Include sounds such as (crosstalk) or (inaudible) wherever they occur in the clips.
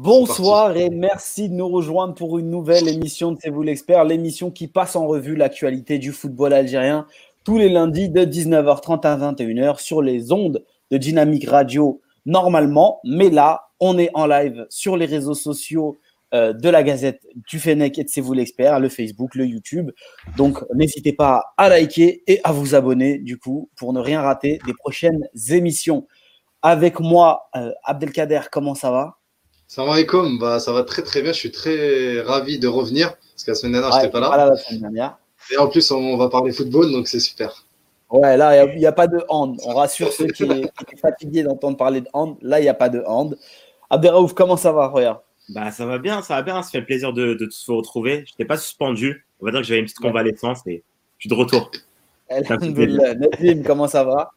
Bonsoir et merci de nous rejoindre pour une nouvelle émission de C'est vous l'expert, l'émission qui passe en revue l'actualité du football algérien tous les lundis de 19h30 à 21h sur les ondes de Dynamique Radio normalement, mais là, on est en live sur les réseaux sociaux euh, de la Gazette du Fennec et de C'est vous l'expert, le Facebook, le YouTube. Donc n'hésitez pas à liker et à vous abonner du coup pour ne rien rater des prochaines émissions. Avec moi, euh, Abdelkader, comment ça va? Salam alaikum, bah, ça va très très bien. Je suis très ravi de revenir parce que la semaine dernière, je n'étais pas là. La semaine dernière. Et en plus, on va parler football, donc c'est super. Ouais, là, il n'y a, pas de hand. On rassure ceux qui, (laughs) étaient fatigués d'entendre parler de hand. Là, il n'y a pas de hand. Abderraouf, comment ça va, Roya? Bah, Ça va bien, ça va bien. Ça fait plaisir de, de se retrouver. Je n'étais pas suspendu. On va dire que j'avais une petite convalescence et je suis de retour. (laughs) Nadim, comment ça va?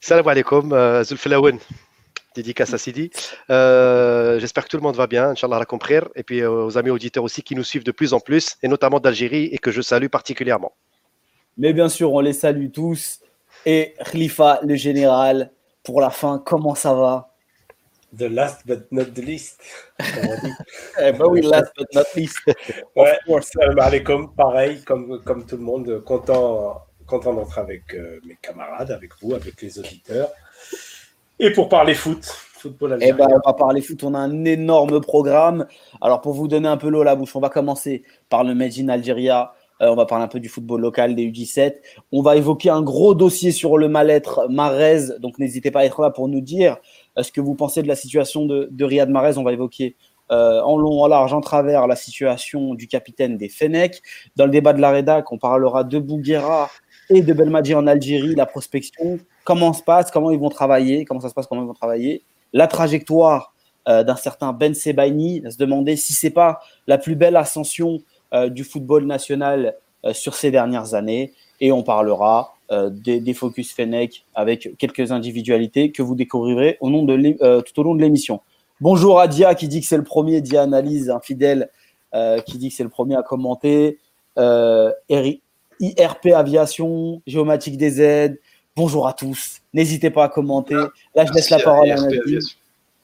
Salam alaikum, euh, Zulfelaouen dédicace à Sidi. Euh, j'espère que tout le monde va bien, Inch'Allah compris, et puis euh, aux amis auditeurs aussi qui nous suivent de plus en plus, et notamment d'Algérie, et que je salue particulièrement. Mais bien sûr, on les salue tous. Et Khalifa, le général, pour la fin, comment ça va? The last but not the least. (laughs) eh ben oui, last but not least. ouais, salam alaikum, pareil, comme, comme tout le monde, content, content d'entrer avec euh, mes camarades, avec vous, avec les auditeurs. Et pour parler foot, football algérien. Eh ben, on va parler foot, on a un énorme programme. Alors, pour vous donner un peu l'eau à la bouche, on va commencer par le Made in Algeria. Euh, on va parler un peu du football local des U17. On va évoquer un gros dossier sur le mal-être Marez. Donc, n'hésitez pas à être là pour nous dire euh, ce que vous pensez de la situation de, Riyad Marez. On va évoquer euh, en long, en large, en travers la situation du capitaine des Fenech. Dans le débat de la rédac, on parlera de Bouguera et de Belmadi en Algérie, la prospection, comment se passe, comment ils vont travailler, comment ça se passe, comment ils vont travailler, la trajectoire euh, d'un certain Ben Sebaini, se demander si c'est pas la plus belle ascension euh, du football national euh, sur ces dernières années, et on parlera des, Focus Fennec avec quelques individualités que vous découvrirez tout au long de l'émission. Bonjour à Dia qui dit que c'est le premier, Dia Analyse, un fidèle qui dit que c'est le premier à commenter. IRP Aviation, Géomatique DZ. Bonjour à tous. N'hésitez pas à commenter. Là, je laisse la parole à, Nazim.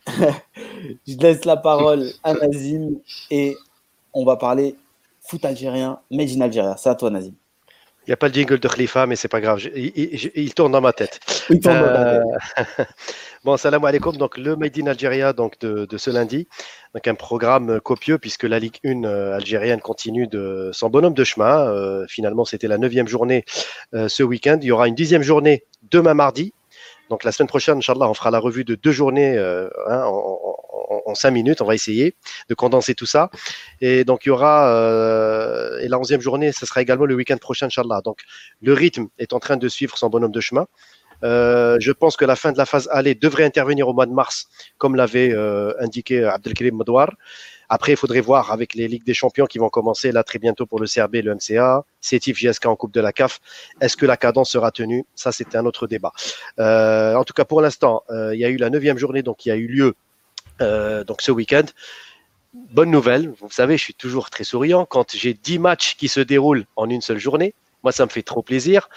(laughs) je laisse la parole à Nazim et on va parler foot algérien, made in Algérie. C'est à toi, Nazim. Il n'y a pas le jingle de Khalifa, mais c'est pas grave. Il, tourne dans ma tête. Il tourne dans ma tête. (laughs) bon, salam alaikum. Donc, le Made in Algeria donc, de, ce lundi. Donc, un programme copieux puisque la Ligue 1 euh, algérienne continue de son bonhomme de chemin. Euh, finalement, c'était la neuvième journée euh, ce week-end. Il y aura une dixième journée demain mardi. Donc, la semaine prochaine, Inch'Allah, on fera la revue de deux journées hein, en, en, cinq minutes. On va essayer de condenser tout ça. Et donc, il y aura, euh, et la onzième journée, ce sera également le week-end prochain, Inch'Allah. Donc, le rythme est en train de suivre son bonhomme de chemin. Euh, je pense que la fin de la phase aller devrait intervenir au mois de mars, comme l'avait euh, indiqué Abdelkrim Madouar. Après, il faudrait voir avec les Ligues des Champions qui vont commencer là très bientôt pour le CRB, le MCA, CETIF, GSK en Coupe de la CAF. Est-ce que la cadence sera tenue? Ça, c'était un autre débat. en tout cas, pour l'instant, il y a eu la neuvième journée, donc qui a eu lieu euh, donc ce week-end. Bonne nouvelle, vous savez, je suis toujours très souriant quand j'ai 10 matchs qui se déroulent en une seule journée. Moi, ça me fait trop plaisir.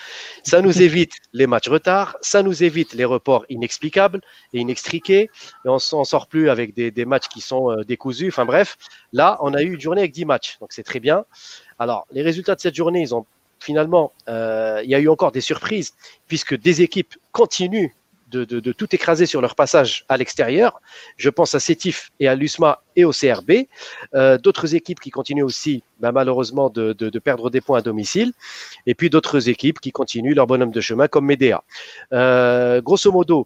Ça nous évite (laughs) les matchs retard, ça nous évite les reports inexplicables et inextriqués. Et on s'en sort plus avec des, des, matchs qui sont euh, décousus. Enfin bref, là, on a eu une journée avec 10 matchs, donc c'est très bien. Alors, les résultats de cette journée, ils ont finalement, euh, il y a eu encore des surprises puisque des équipes continuent de, tout écraser sur leur passage à l'extérieur. Je pense à Sétif et à l'USMA et au CRB. Euh, d'autres équipes qui continuent aussi, bah, malheureusement, de, perdre des points à domicile. Et puis d'autres équipes qui continuent leur bonhomme de chemin, comme Medea. Euh, grosso modo,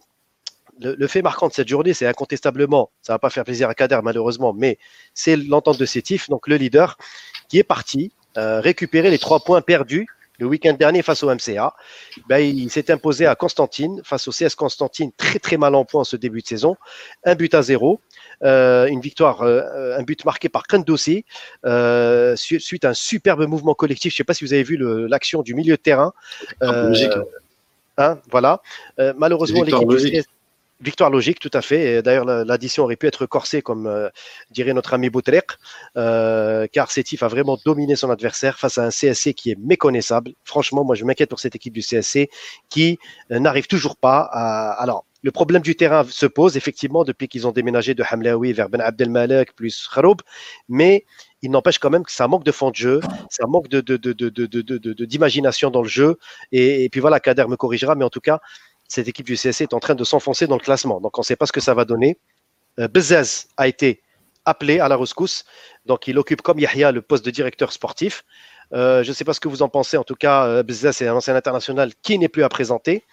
le, fait marquant de cette journée, c'est incontestablement, ça va pas faire plaisir à Kader malheureusement, mais c'est l'entente de Sétif, donc le leader, qui est parti euh, récupérer les trois points perdus le week-end dernier face au MCA. Ben, il s'est imposé à Constantine, face au CS Constantine, très très mal en point en ce début de saison. Un but à zéro. Euh, une victoire, euh, un but marqué par Kandossi, euh, suite à un superbe mouvement collectif. Je ne sais pas si vous avez vu l'action du milieu de terrain. logique. Hein, voilà. malheureusement, l'équipe Victoire logique, tout à fait. D'ailleurs, l'addition aurait pu être corsée, comme euh, dirait notre ami Boutrek, euh, car Sétif a vraiment dominé son adversaire face à un CSC qui est méconnaissable. Franchement, moi, je m'inquiète pour cette équipe du CSC qui euh, n'arrive toujours pas à. Alors, le problème du terrain se pose effectivement depuis qu'ils ont déménagé de Hamlaoui vers Ben Abdelmalek plus Kharoub, mais il n'empêche quand même que ça manque de fond de jeu, ça manque de, d'imagination dans le jeu. Et, puis voilà, Kader me corrigera, mais en tout cas, cette équipe du CSC est en train de s'enfoncer dans le classement. Donc on ne sait pas ce que ça va donner. Euh, Bezez a été appelé à la rescousse, donc il occupe comme Yahya le poste de directeur sportif. Euh, je ne sais pas ce que vous en pensez. En tout cas, euh, Bezez est un ancien international qui n'est plus à présenter.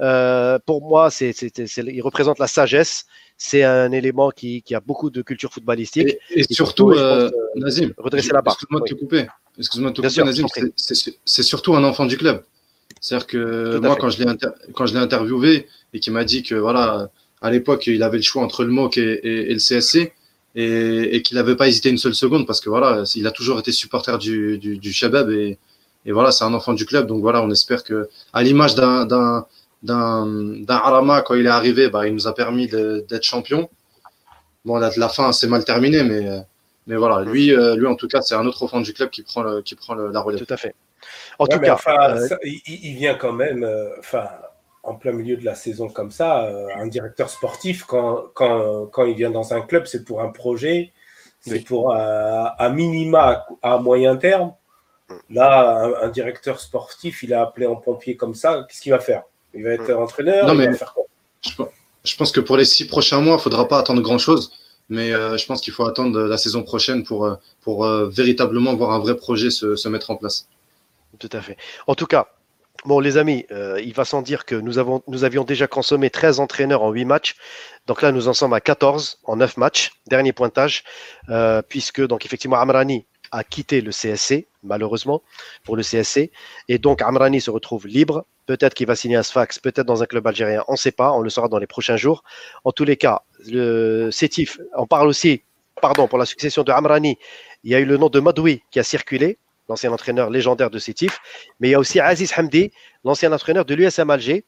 Euh, pour moi, il représente la sagesse. C'est un élément qui, a beaucoup de culture footballistique. Et, surtout, euh, Nazim, redresser la barre. Excuse-moi de te couper. Excuse-moi de te couper, Nazim. C'est, surtout un enfant du club. C'est-à-dire que moi, quand je, l'ai interviewé et qu'il m'a dit que voilà, à l'époque, il avait le choix entre le MOC et, le CSC et, qu'il n'avait pas hésité une seule seconde parce que voilà, il a toujours été supporter du, du, du Shabab et, et voilà, c'est un enfant du club. Donc voilà, on espère que, à l'image d'un, d'un, d'un Arama quand il est arrivé, bah, il nous a permis d'être champion. Bon, la, la fin, c'est mal terminé, mais, mais voilà, lui, euh, lui en tout cas, c'est un autre enfant du club qui prend, le, qui prend la relève. Tout à fait. En tout cas, euh, il, vient quand même, euh, en plein milieu de la saison comme ça, un directeur sportif, quand, quand, quand, il vient dans un club, c'est pour un projet, c'est pour un, minima à, moyen terme. Mm. Là, un, directeur sportif, il a appelé en pompier comme ça, qu'est-ce qu'il va faire? Il va être entraîneur. Non, mais faire quoi? je, pense que pour les six prochains mois, il ne faudra pas attendre grand-chose. Mais euh, je pense qu'il faut attendre la saison prochaine pour, euh, pour euh, véritablement voir un vrai projet se, se, mettre en place. Tout à fait. En tout cas, bon, les amis, il va sans dire que nous, avons, nous avions déjà consommé 13 entraîneurs en 8 matchs. Donc là, nous en sommes à 14 en 9 matchs. Dernier pointage. puisque, donc, effectivement, Amrani a quitté le CSC, malheureusement, pour le CSC. Et donc, Amrani se retrouve libre. Peut-être qu'il va signer un Sfax, peut-être dans un club algérien. On ne sait pas. On le saura dans les prochains jours. En tous les cas, le on parle aussi, pardon, pour la succession de Amrani, il y a eu le nom de Madoui qui a circulé, l'ancien entraîneur légendaire de CETIF. Mais il y a aussi Aziz Hamdi, l'ancien entraîneur de l'USM Alger,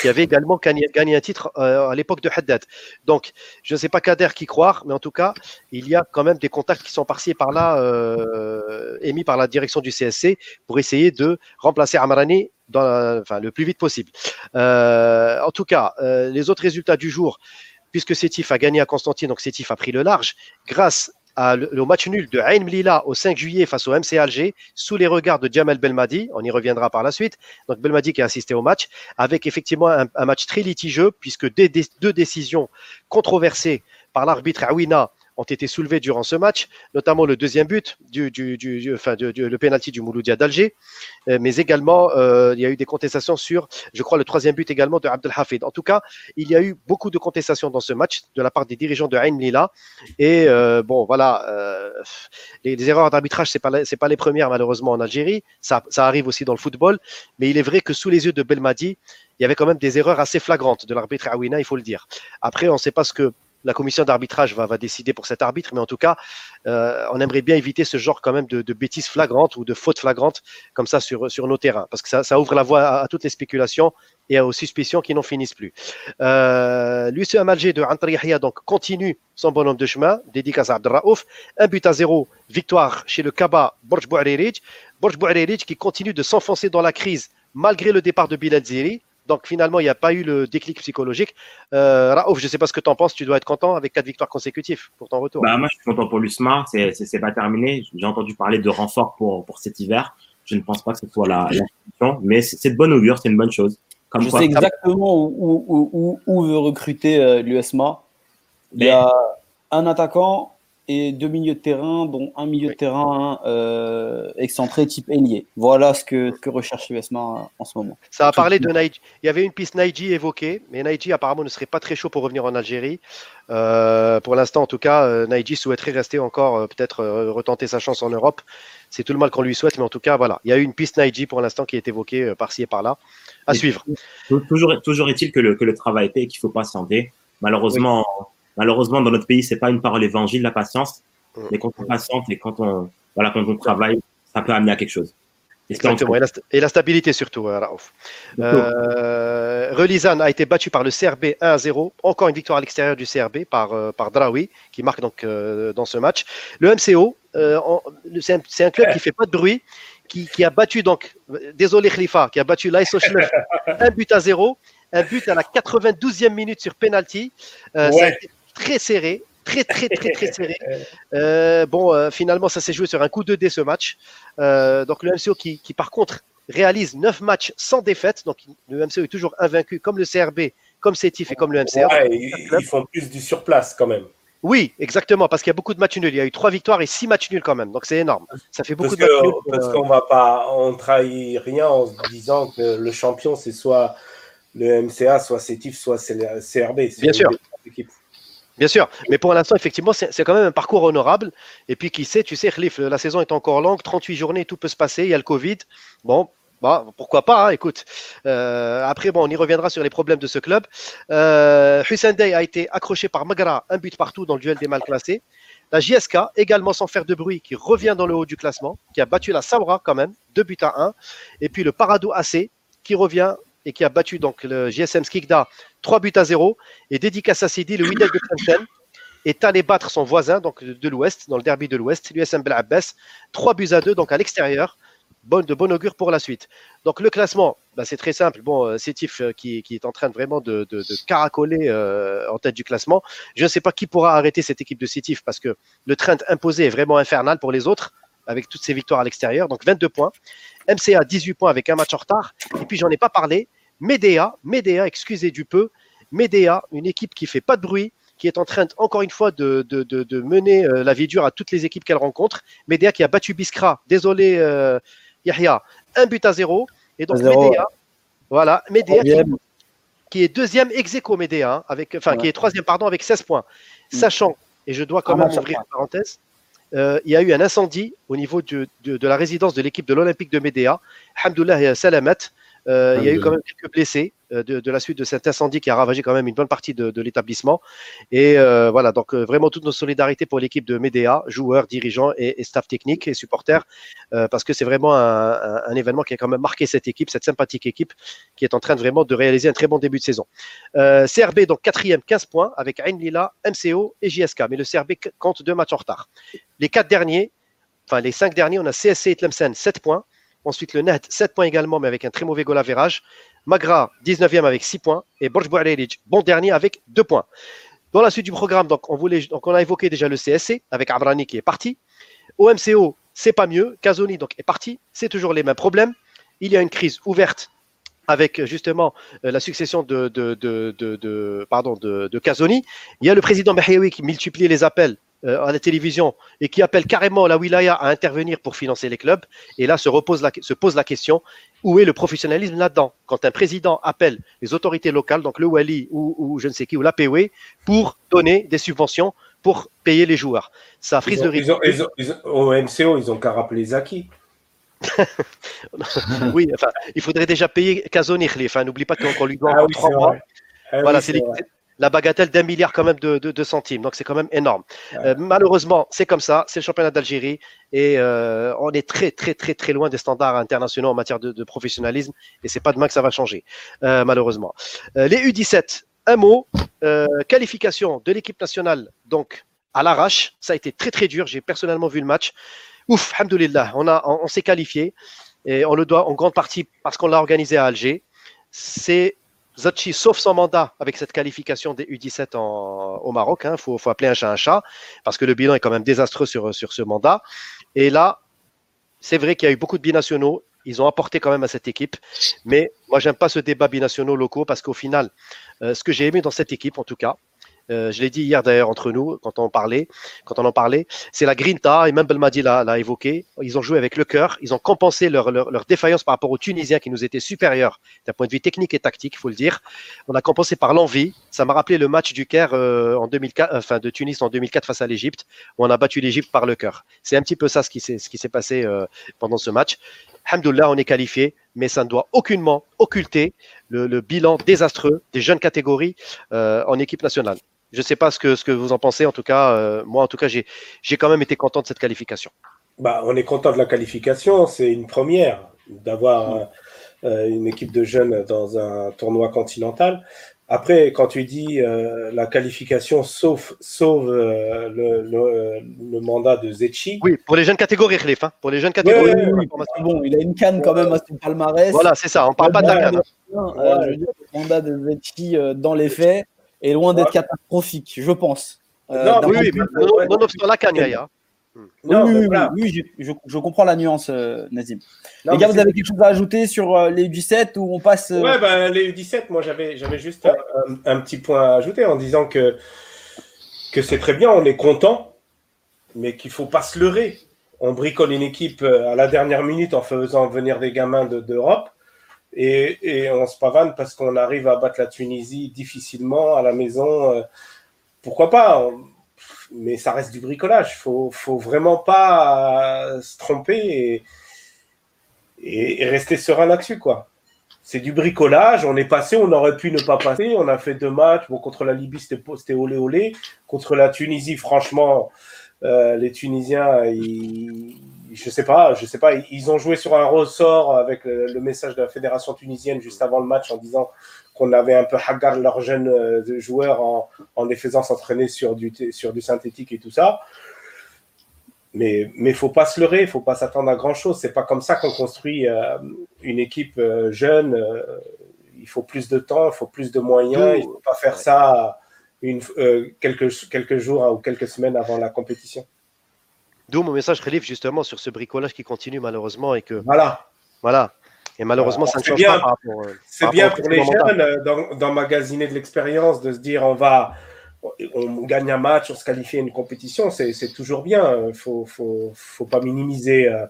qui avait également gagné, un titre euh, à l'époque de Haddad. Donc, je ne sais pas Kader qui croire, mais en tout cas, il y a quand même des contacts qui sont par-ci par-là euh, émis par la direction du CSC pour essayer de remplacer enfin, le plus vite possible. Euh, en tout cas, les autres résultats du jour, puisque Sétif a gagné à Constantine, donc Sétif a pris le large, grâce le, match nul de Ain Mlila au 5 juillet face au MC Alger, sous les regards de Jamel Belmadi. On y reviendra par la suite. Donc Belmadi qui a assisté au match, avec effectivement un, match très litigieux, puisque deux décisions controversées par l'arbitre Awina ont été soulevés durant ce match, notamment le deuxième but, du, enfin, le penalty du Mouloudia d'Alger, euh, mais également euh, il y a eu des contestations sur, je crois, le troisième but également de Abdel Hafid. En tout cas, il y a eu beaucoup de contestations dans ce match de la part des dirigeants de Ain Lila. Et euh, bon, voilà, les, erreurs d'arbitrage, c'est pas c'est pas les premières malheureusement en Algérie. Ça, ça arrive aussi dans le football, mais il est vrai que sous les yeux de Belmadi, il y avait quand même des erreurs assez flagrantes de l'arbitre Awina, il faut le dire. Après, on ne sait pas ce que la commission d'arbitrage va, décider pour cet arbitre, mais en tout cas, euh, on aimerait bien éviter ce genre quand même de, bêtises flagrantes ou de fautes flagrantes comme ça sur, sur nos terrains, parce que ça, ouvre la voie à, toutes les spéculations et aux suspicions qui n'en finissent plus. Euh, L'UCM Amalgé de Antar Yahya donc continue son bonhomme de chemin, dédicace à Abdelraouf, un but à zéro, victoire chez le Kaba Borj Bouarerij, Borj Bouarerij qui continue de s'enfoncer dans la crise malgré le départ de Bilal Ziri. Donc finalement, il n'y a pas eu le déclic psychologique. Euh, Raouf, je ne sais pas ce que tu en penses, tu dois être content avec quatre victoires consécutives pour ton retour. Bah, moi, je suis content pour l'USMA, c'est pas terminé. J'ai entendu parler de renfort pour, pour cet hiver. Je ne pense pas que ce soit la, la mais c'est de bonne augure, c'est une bonne chose. Comme je sais exactement où, où, où, où, veut recruter euh, l'USMA. Il y a un attaquant, et deux milieux de terrain, dont un milieu de terrain euh, excentré type ailier. Voilà ce que, que recherche l'USMA en ce moment. Ça a parlé de Naiji. Il y avait une piste Naiji évoquée, mais Naiji apparemment ne serait pas très chaud pour revenir en Algérie. Euh, pour l'instant, en tout cas, euh, Naiji souhaiterait rester encore, peut-être retenter sa chance en Europe. C'est tout le mal qu'on lui souhaite, mais en tout cas, voilà. Il y a eu une piste Naiji pour l'instant qui est évoquée par-ci et par-là. À suivre. Toujours, toujours est-il que le, que le travail paie et qu'il faut patienter. Malheureusement, Malheureusement, dans notre pays, c'est pas une parole évangile, la patience. Mm. Mais quand on patiente et quand on, voilà, quand on travaille, ça peut amener à quelque chose. Exactement. Et la, stabilité surtout, euh, Raouf. Euh, Relizan a été battu par le CRB 1 0. Encore une victoire à l'extérieur du CRB par, euh, par Draoui, qui marque donc euh, dans ce match. Le MCO, c'est un, un, club qui fait pas de bruit, qui, qui a battu donc, désolé Khalifa, qui a battu l'AS (laughs) un but à zéro Un but à la 92e minute sur penalty. Été très serré très très très très serré. bon, finalement, ça s'est joué sur un coup de dé ce match. donc le MCO qui, qui, par contre réalise 9 matchs sans défaite, donc le MCO est toujours invaincu comme le CRB, comme CETIF et comme le MCA. ils font plus du surplace quand même. Oui, exactement, parce qu'il y a beaucoup de matchs nuls. Il y a eu trois victoires et six matchs nuls quand même, donc c'est énorme. Ça fait beaucoup de matchs nuls. Parce euh, qu'on va pas, on trahit rien en se disant que le champion c'est soit le MCA, soit CETIF, soit CRB. Bien sûr. Bien sûr, mais pour l'instant, effectivement, c'est quand même un parcours honorable. Et puis, qui sait, tu sais, Khalif, la saison est encore longue, 38 journées, tout peut se passer. Il y a le Covid. Bon, bah, pourquoi pas, hein, écoute. Euh, après, on y reviendra sur les problèmes de ce club. Euh, Hussein Day a été accroché par Magra, un but partout dans le duel des mal classés. La JSK, également sans faire de bruit, qui revient dans le haut du classement, qui a battu la Sabra quand même, deux buts à un. Et puis le Parado AC, qui revient et qui a battu donc le GSM Skikda 3 buts à 0. Et dédicace à Sidi, le Wydad de Tlemcen est allé battre son voisin donc de, l'Ouest, dans le derby de l'Ouest, l'USM Bel Abbas, 3 buts à 2, donc à l'extérieur. De bon augure pour la suite. Donc le classement, bah, c'est très simple. Bon, euh, Sétif euh, qui, est en train vraiment de caracoler euh, en tête du classement. Je ne sais pas qui pourra arrêter cette équipe de Sétif parce que le train imposé est vraiment infernal pour les autres avec toutes ces victoires à l'extérieur. Donc 22 points. MCA 18 points avec un match en retard. Et puis j'en ai pas parlé. Medea, Medea, excusez du peu. Medea, une équipe qui fait pas de bruit, qui est en train, encore une fois, de, de, de, mener la vie dure à toutes les équipes qu'elle rencontre. Medea qui a battu Biskra, désolé Yahya, un but à zéro. Et donc Medea, voilà, Medea qui, est deuxième ex aequo Medea, hein, avec, enfin qui est troisième pardon avec 16 points. Mm. Sachant, et je dois quand même ouvrir une parenthèse, euh, il y a eu un incendie au niveau de, de, la résidence de l'équipe de l'Olympique de Médéa. Alhamdoulilah, Salamat. Euh, il y a eu quand même quelques blessés euh, de, la suite de cet incendie qui a ravagé quand même une bonne partie de, l'établissement. Et euh, voilà, donc vraiment toute nos solidarités pour l'équipe de Médéa, joueurs, dirigeants et, staff technique et supporters, parce que c'est vraiment un, événement qui a quand même marqué cette équipe, cette sympathique équipe qui est en train de vraiment de réaliser un très bon début de saison. CRB, donc quatrième, 15 points avec Ain Lila, MCO et JSK. Mais le CRB compte deux matchs en retard. Les quatre derniers, enfin les cinq derniers, on a CSC et Tlemcen, 7 points. Ensuite, le Net, 7 points également, mais avec un très mauvais goal average. Magra, 19e avec 6 points. Et Borj bon dernier avec 2 points. Dans la suite du programme, donc on, a évoqué déjà le CSC avec Abrani qui est parti. Au MCO, c'est pas mieux. Kazoni donc, est parti. C'est toujours les mêmes problèmes. Il y a une crise ouverte avec justement euh, la succession de, Kazoni. Il y a le président Mehayoui qui multiplie les appels euh, à la télévision et qui appelle carrément la wilaya à intervenir pour financer les clubs. Et là se, repose la, se pose la question où est le professionnalisme là-dedans? Quand un président appelle les autorités locales, donc le Wali ou, ou je ne sais qui, ou l'APW, pour donner des subventions pour payer les joueurs. Ça frise de risque. au MCO, ils ont qu'à rappeler Zaki. (laughs) oui, enfin, il faudrait déjà payer Kazoni, enfin, n'oublie pas qu'on lui doit ah trois mois. Ah voilà, c'est la bagatelle d'un milliard quand même de, centimes. Donc c'est quand même énorme. Euh, malheureusement, c'est comme ça. C'est le championnat d'Algérie et euh, on est très très très très loin des standards internationaux en matière de, professionnalisme et c'est pas demain que ça va changer, euh, malheureusement. les U17, un mot. qualification de l'équipe nationale donc à l'arrache. Ça a été très très dur. J'ai personnellement vu le match. Ouf, alhamdoulilah, on, a, on s'est qualifié et on le doit en grande partie parce qu'on l'a organisé à Alger. C'est Zachi, sauf son mandat avec cette qualification des U17 au Maroc, il hein, faut, appeler un chat un chat, parce que le bilan est quand même désastreux sur, ce mandat. Et là, c'est vrai qu'il y a eu beaucoup de binationaux, ils ont apporté quand même à cette équipe, mais moi, j'aime pas ce débat binationaux locaux, parce qu'au final, euh, ce que j'ai aimé dans cette équipe, en tout cas, je l'ai dit hier d'ailleurs entre nous quand on parlait, quand on en parlait. C'est la grinta et même Belmadi l'a évoqué. Ils ont joué avec le cœur. Ils ont compensé leur, défaillance par rapport aux Tunisiens qui nous étaient supérieurs d'un point de vue technique et tactique, il faut le dire. On a compensé par l'envie. Ça m'a rappelé le match du Caire euh, en 2004, enfin de Tunis en 2004 face à l'Égypte, où on a battu l'Égypte par le cœur. C'est un petit peu ça ce qui s'est passé euh, pendant ce match. Alhamdoulilah, on est qualifié, mais ça ne doit aucunement occulter le bilan désastreux des jeunes catégories en équipe nationale. Je ne sais pas ce que, ce que vous en pensez. En tout cas, euh, moi, en tout cas, j'ai quand même été content de cette qualification. Bah, on est content de la qualification. C'est une première d'avoir mm. euh, une équipe de jeunes dans un tournoi continental. Après, quand tu dis euh, la qualification sauf, sauve euh, le, mandat de Zetchi. Oui, pour les jeunes catégories, Khalif. Hein. Pour les jeunes catégories. bon, il a une canne quand même à son palmarès. Voilà, c'est ça, on parle pas de la canne. Euh, le mandat de Zetchi dans les faits est loin d'être catastrophique, je pense. non, oui, oui, non, obstant la Yaya. oui, oui, je, comprends la nuance, Nazim. les gars, vous avez quelque chose à ajouter sur les U17 ou on passe Ouais, ben, les U17, moi j'avais, j'avais juste un, petit point à ajouter en disant que, que c'est très bien, on est content, mais qu'il ne faut pas se leurrer. On bricole une équipe à la dernière minute en faisant venir des gamins d'Europe et, on se pavane parce qu'on arrive à battre la Tunisie difficilement à la maison. pourquoi pas mais ça reste du bricolage. Faut, faut vraiment pas se tromper et, rester serein là-dessus, quoi. C'est du bricolage. On est passé, on aurait pu ne pas passer. On a fait deux matchs. Bon, contre la Libye, c'était olé olé. Contre la Tunisie, franchement, euh, les Tunisiens, ils, je sais pas, je sais pas. Ils ont joué sur un ressort avec le message de la fédération tunisienne juste avant le match en disant qu'on avait un peu hagar leurs jeunes euh, joueurs en, en les faisant s'entraîner sur du, sur du synthétique et tout ça. Mais il ne faut pas se leurrer, il ne faut pas s'attendre à grand-chose. Ce n'est pas comme ça qu'on construit euh, une équipe euh, jeune. il faut plus de temps, il faut plus de moyens. Il ne faut pas faire ça une, quelques, quelques jours ou quelques semaines avant la compétition. D'où mon message, Khalif, justement, sur ce bricolage qui continue malheureusement et que. Voilà. Voilà. Et malheureusement, ça ne change bien, pas euh, C'est bien pour les jeunes euh, d'emmagasiner de l'expérience, de se dire on va, on gagne un match, on se qualifie à une compétition, c'est toujours bien. Il ne faut, faut, faut, pas minimiser euh,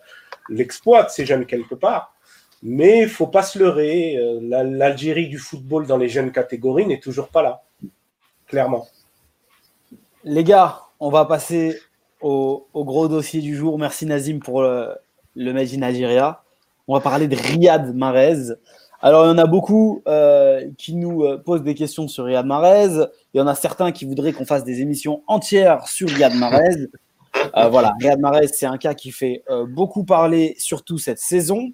l'exploit de ces jeunes quelque part. Mais il ne faut pas se leurrer. L'Algérie du football dans les jeunes catégories n'est toujours pas là, clairement. Les gars, on va passer au, gros dossier du jour. Merci Nazim pour le, le Made. On va parler de Riyad Mahrez. Alors, il y en a beaucoup euh, qui nous euh, posent des questions sur Riyad Mahrez. Il y en a certains qui voudraient qu'on fasse des émissions entières sur Riyad Mahrez. Euh, voilà, Riyad Mahrez, c'est un cas qui fait beaucoup parler, surtout cette saison.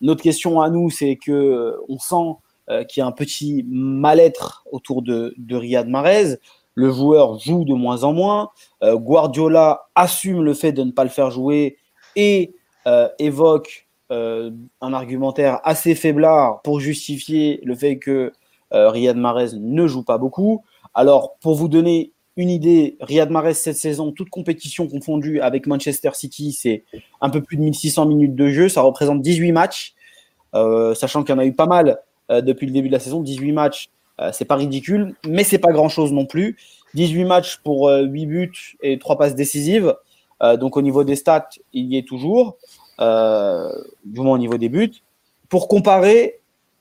Notre question à nous, c'est que on sent qu'il y a un petit mal-être autour de, de Riyad Mahrez. Le joueur joue de moins en moins. Guardiola assume le fait de ne pas le faire jouer et évoque euh, un argumentaire assez faiblard pour justifier le fait que euh, Riyad Mahrez ne joue pas beaucoup. Alors, pour vous donner une idée, Riyad Mahrez cette saison, toute compétition confondue avec Manchester City, c'est un peu plus de 1600 minutes de jeu. Ça représente 18 matchs, euh, sachant qu'il y en a eu pas mal depuis le début de la saison. 18 matchs, c'est pas ridicule, mais c'est pas grand chose non plus. 18 matchs pour 8 buts et 3 passes décisives. donc, au niveau des stats, il y est toujours euh, du moins au niveau des buts. Pour comparer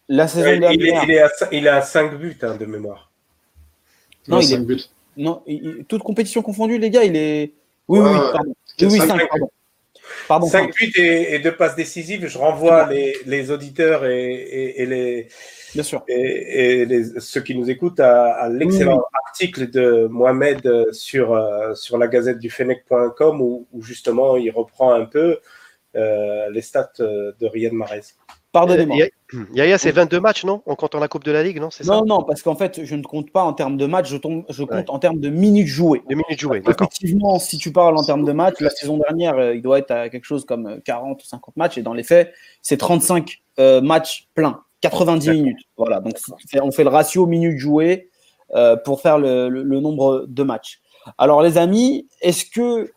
la saison dernière. Il est, il est, à, il à 5 buts hein, de mémoire. Non, il, est, buts. Non, toute compétition confondue, les gars, il est. Oui, oui, pardon. Oui, 5, pardon. Pardon, 5 buts et, et, 2 passes décisives. Je renvoie les, les, auditeurs et, et, les, Bien sûr. et, les, ceux qui nous écoutent à, à l'excellent article de Mohamed sur, euh, sur la gazette du Fennec.com où, où, justement il reprend un peu euh, les stats euh, de Riyad Mahrez. Pardonnez-moi. Euh, Yaya, c'est 22 matchs, non? On compte en la Coupe de la Ligue, non? Non, non, parce qu'en fait, je ne compte pas en termes de matchs, je, je compte en termes de minutes jouées. De minutes jouées, d'accord. Effectivement, si tu parles en termes de matchs, la saison dernière, il doit être à quelque chose comme 40 ou 50 matchs, et dans les faits, c'est 35 matchs pleins, 90 minutes. Voilà, donc on fait le ratio minutes jouées pour faire le, nombre de matchs. Alors, les amis, est-ce que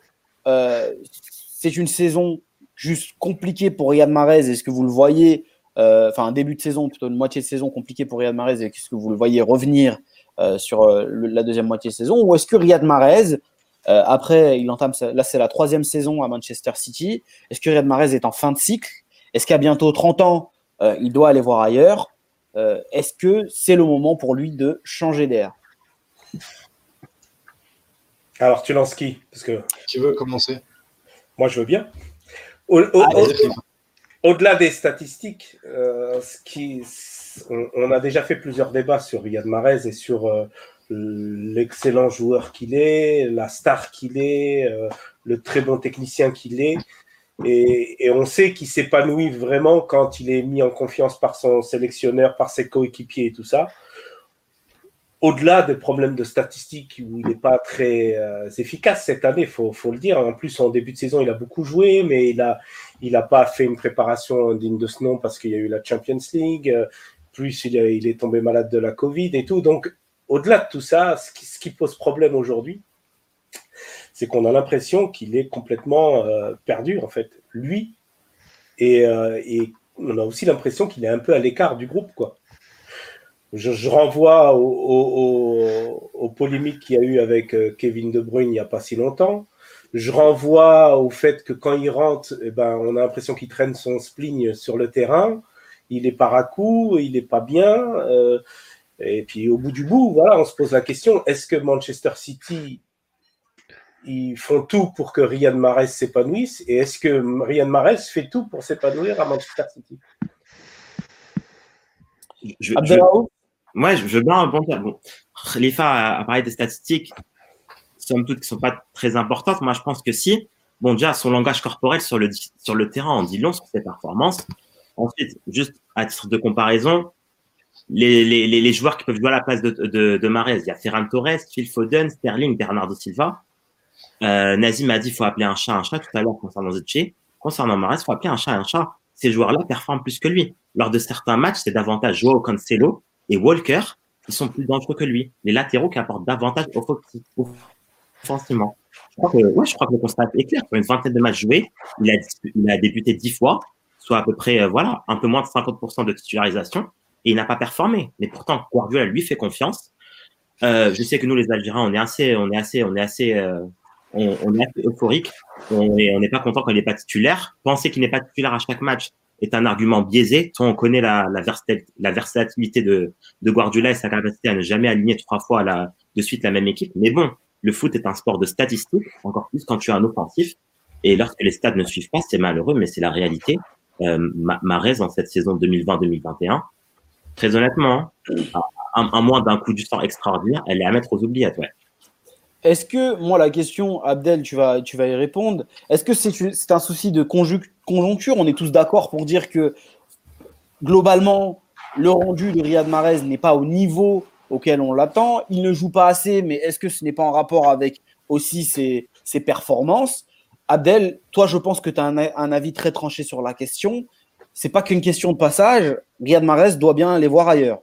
c'est une saison juste compliqué pour Riyad Mahrez? Est-ce que vous le voyez, euh, enfin un début de saison, plutôt une moitié de saison compliqué pour Riyad Mahrez Est-ce que vous le voyez revenir euh, sur euh, la deuxième moitié de saison? Ou est-ce que Riyad Mahrez, après, il entame, là c'est la troisième saison à Manchester City, est-ce que Riyad Mahrez est en fin de cycle? Est-ce qu'à bientôt 30 ans, il doit aller voir ailleurs. Est-ce que c'est le moment pour lui de changer d'air? Alors, tu lances qui? Parce que... Qui veut commencer? Moi, je veux bien. Au-delà des statistiques, euh, ce qui, on, a déjà fait plusieurs débats sur Riyad Mahrez et sur euh, l'excellent joueur qu'il est, la star qu'il est, euh, le très bon technicien qu'il est. Et, on sait qu'il s'épanouit vraiment quand il est mis en confiance par son sélectionneur, par ses coéquipiers et tout ça. au-delà des problèmes de statistiques où il n'est pas très euh, efficace cette année, il faut, le dire. En plus, en début de saison, il a beaucoup joué, mais il n'a il a pas fait une préparation digne de ce nom parce qu'il y a eu la Champions League. Plus, il, est tombé malade de la Covid et tout. Donc, au-delà de tout ça, ce qui pose problème aujourd'hui, c'est qu'on a l'impression qu'il est complètement euh, perdu, en fait, lui. Et, euh, et on a aussi l'impression qu'il est un peu à l'écart du groupe, quoi. Je, renvoie aux, polémiques qu'il y a eu avec euh, Kevin De Bruyne il n'y a pas si longtemps. Je renvoie au fait que quand il rentre, eh ben, on a l'impression qu'il traîne son spleen sur le terrain. Il est par à il n'est pas bien. Et puis au bout du bout, voilà, on se pose la question est-ce que Manchester City ils font tout pour que Riyad Mahrez s'épanouisse et est-ce que Riyad Mahrez fait tout pour s'épanouir à Manchester City? Je, moi, je veux bien rebondir. Bon, Khalifa a, parlé des statistiques, somme toute, qui ne sont pas très importantes. Moi, je pense que si. Bon, déjà, son langage corporel sur le, sur le terrain en dit long sur ses performances. Ensuite, juste à titre de comparaison, les, les, les, joueurs qui peuvent jouer à la place de, de, de Marez, il y a Ferran Torres, Phil Foden, Sterling, Bernardo Silva. Euh, Nazim a dit qu'il faut appeler un chat un chat tout à l'heure concernant Zetché. Concernant Marez, il faut appeler un chat un chat. Ces joueurs-là performent plus que lui. Lors de certains matchs, c'est davantage Joao Cancelo et Walker qui sont plus dangereux que lui. Les latéraux qui apportent davantage offensivement. Je crois que, je crois que le constat est clair. Pour une vingtaine de matchs joués, il a, il a débuté dix fois, soit à peu près, euh, voilà, un peu moins de 50% de titularisation, et il n'a pas performé. Mais pourtant, Guardiola lui fait confiance. Euh, je sais que nous, les Algériens, on est assez, on est assez, assez, euh, on, est euphorique. On n'est pas content quand il n'est pas titulaire. Penser qu'il n'est pas titulaire à chaque match, est un argument biaisé. On connaît la, versatilité de, de, Guardiola et sa capacité à ne jamais aligner trois fois de suite la même équipe. Mais bon, le foot est un sport de statistiques, encore plus quand tu es un offensif. Et lorsque les stades ne suivent pas, c'est malheureux, mais c'est la réalité. Euh, Marez, en cette saison 2020-2021, très honnêtement, à, moins d'un coup du sort extraordinaire, elle est à mettre aux oubliettes. Est-ce que, moi, la question, Abdel, tu vas, y répondre. Est-ce que c'est un souci de conjoncture? On est tous d'accord pour dire que, globalement, le rendu de Riyad Mahrez n'est pas au niveau auquel on l'attend. Il ne joue pas assez, mais est-ce que ce n'est pas en rapport avec aussi ses, performances? Abdel, toi, je pense que tu as un, un, avis très tranché sur la question. C'est pas qu'une question de passage. Riyad Mahrez doit bien aller voir ailleurs.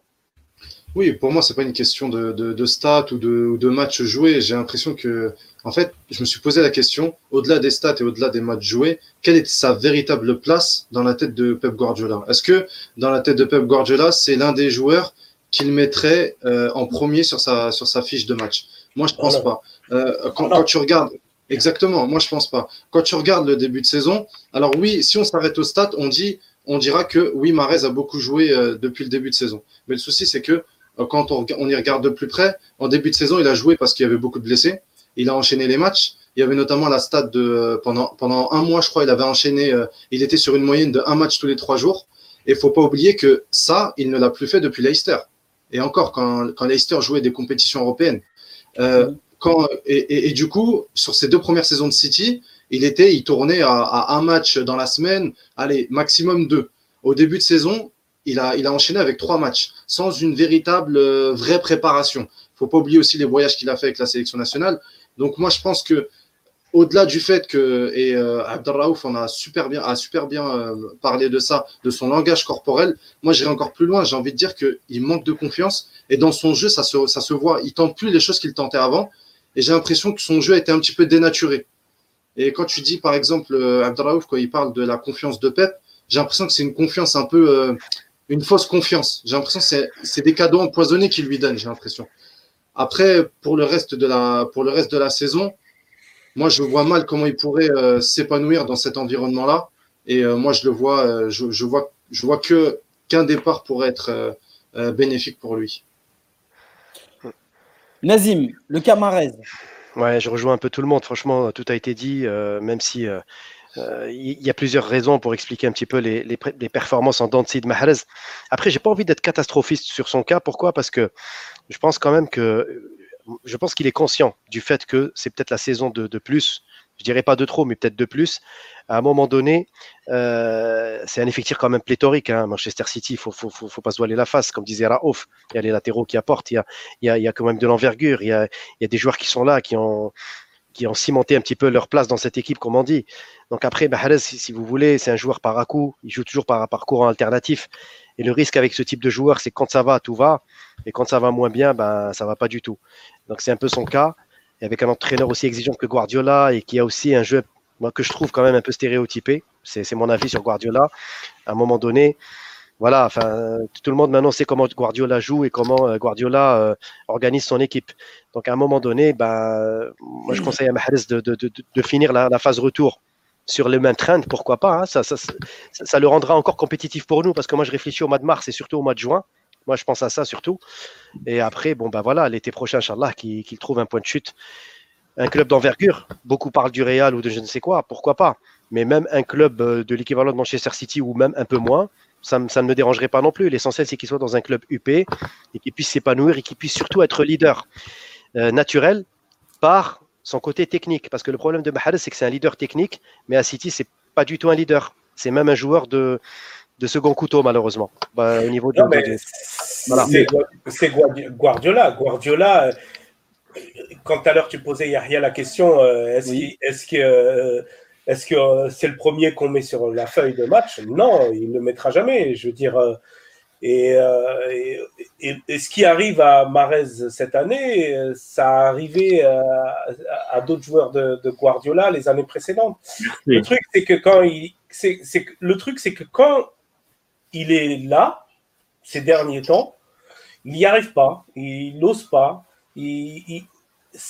Oui, pour moi, c'est pas une question de, de, de stats ou de, de matchs joués. J'ai l'impression que, en fait, je me suis posé la question, au-delà des stats et au-delà des matchs joués, quelle est sa véritable place dans la tête de Pep Guardiola? Est-ce que dans la tête de Pep Guardiola, c'est l'un des joueurs qu'il mettrait euh, en premier sur sa, sur sa fiche de match? Moi, je pense pas. Euh, quand, quand, tu regardes, exactement, moi, je pense pas. Quand tu regardes le début de saison, alors oui, si on s'arrête aux stats, on dit, on dira que oui, Marez a beaucoup joué euh, depuis le début de saison. Mais le souci, c'est que quand on, y regarde de plus près, en début de saison, il a joué parce qu'il y avait beaucoup de blessés. Il a enchaîné les matchs. Il y avait notamment la stade de euh, pendant pendant un mois, je crois, il avait enchaîné. Euh, il était sur une moyenne de un match tous les trois jours. Et faut pas oublier que ça, il ne l'a plus fait depuis Leicester. Et encore, quand, quand Leicester jouait des compétitions européennes. Euh, quand, et, et, du coup, sur ces deux premières saisons de City, il était, il tournait à, à un match dans la semaine, allez, maximum deux. Au début de saison, il a, il a enchaîné avec trois matchs sans une véritable euh, vraie préparation. Faut pas oublier aussi les voyages qu'il a fait avec la sélection nationale. Donc moi je pense que au-delà du fait que et euh, Abdelraouf en a super bien a super bien euh, parlé de ça, de son langage corporel. Moi j'irai encore plus loin. J'ai envie de dire que il manque de confiance et dans son jeu ça se ça se voit. Il tente plus les choses qu'il tentait avant et j'ai l'impression que son jeu a été un petit peu dénaturé. Et quand tu dis par exemple euh, Abdelraouf quand il parle de la confiance de Pep, j'ai l'impression que c'est une confiance un peu euh, une fausse confiance. J'ai l'impression que c'est des cadeaux empoisonnés qu'il lui donne, j'ai l'impression. Après, pour le, reste de la, pour le reste de la saison, moi, je vois mal comment il pourrait euh, s'épanouir dans cet environnement-là. Et euh, moi, je le vois, euh, je, je, vois, je vois que qu'un départ pourrait être bénéfique pour lui. Nazim, le Camarez. Ouais, je rejoins un peu tout le monde. Franchement, tout a été dit, même si euh, il y a plusieurs raisons pour expliquer un petit peu les, performances en dents de Mahrez. Après, j'ai pas envie d'être catastrophiste sur son cas. Pourquoi? Parce que je pense quand même que je pense qu'il est conscient du fait que c'est peut-être la saison de, plus. Je dirais pas de trop, mais peut-être de plus. À un moment donné, euh, c'est un effectif quand même pléthorique. Hein, Manchester City, il faut, faut, pas se voiler la face. Comme disait Raouf, il y a les latéraux qui apportent, il y a, quand même de l'envergure, il y a des joueurs qui sont là, qui ont, qui ont cimenté un petit peu leur place dans cette équipe, comme on dit. Donc après, Mahrez, si, vous voulez, c'est un joueur par à coup, il joue toujours par, par courant alternatif. Et le risque avec ce type de joueur, c'est quand ça va, tout va. Et quand ça va moins bien, ben, ça va pas du tout. Donc c'est un peu son cas. Et avec un entraîneur aussi exigeant que Guardiola et qui a aussi un jeu moi, que je trouve quand même un peu stéréotypé. C'est mon avis sur Guardiola. À un moment donné, voilà, enfin, tout le monde maintenant sait comment Guardiola joue et comment euh, Guardiola euh, organise son équipe. Donc à un moment donné, ben, moi je conseille à Mahrez de, de, de, de finir la, la, phase retour sur le même trend, pourquoi pas. Hein, ça, ça, ça, ça, le rendra encore compétitif pour nous parce que moi je réfléchis au mois de mars et surtout au mois de juin. Moi je pense à ça surtout. Et après, bon ben voilà, l'été prochain, Inch'Allah, qu'il qu trouve un point de chute. Un club d'envergure, beaucoup parlent du Real ou de je ne sais quoi, pourquoi pas. Mais même un club euh, de l'équivalent de Manchester City ou même un peu moins, ça, ça ne me dérangerait pas non plus. L'essentiel, c'est qu'il soit dans un club UP et qu'il puisse s'épanouir et qu'il puisse surtout être leader euh, naturel par son côté technique. Parce que le problème de Mahrez, c'est que c'est un leader technique, mais à City, c'est pas du tout un leader. C'est même un joueur de, de second couteau, malheureusement. Bah, au niveau de, non, de, de... Voilà. C'est Guardiola. Guardiola, quand tout à l'heure tu posais Yahya la question, euh, est-ce oui. est que euh, est-ce que euh, c'est le premier qu'on met sur la feuille de match? Non, il ne le mettra jamais. Je veux dire, euh, et, et, et, et, ce qui arrive à Marez cette année, ça a arrivé à, à d'autres joueurs de, de, Guardiola les années précédentes. Oui. Le truc, c'est que quand il, c'est, c'est, le truc, c'est que quand il est là, ces derniers temps, il n'y arrive pas, il n'ose pas, il, il,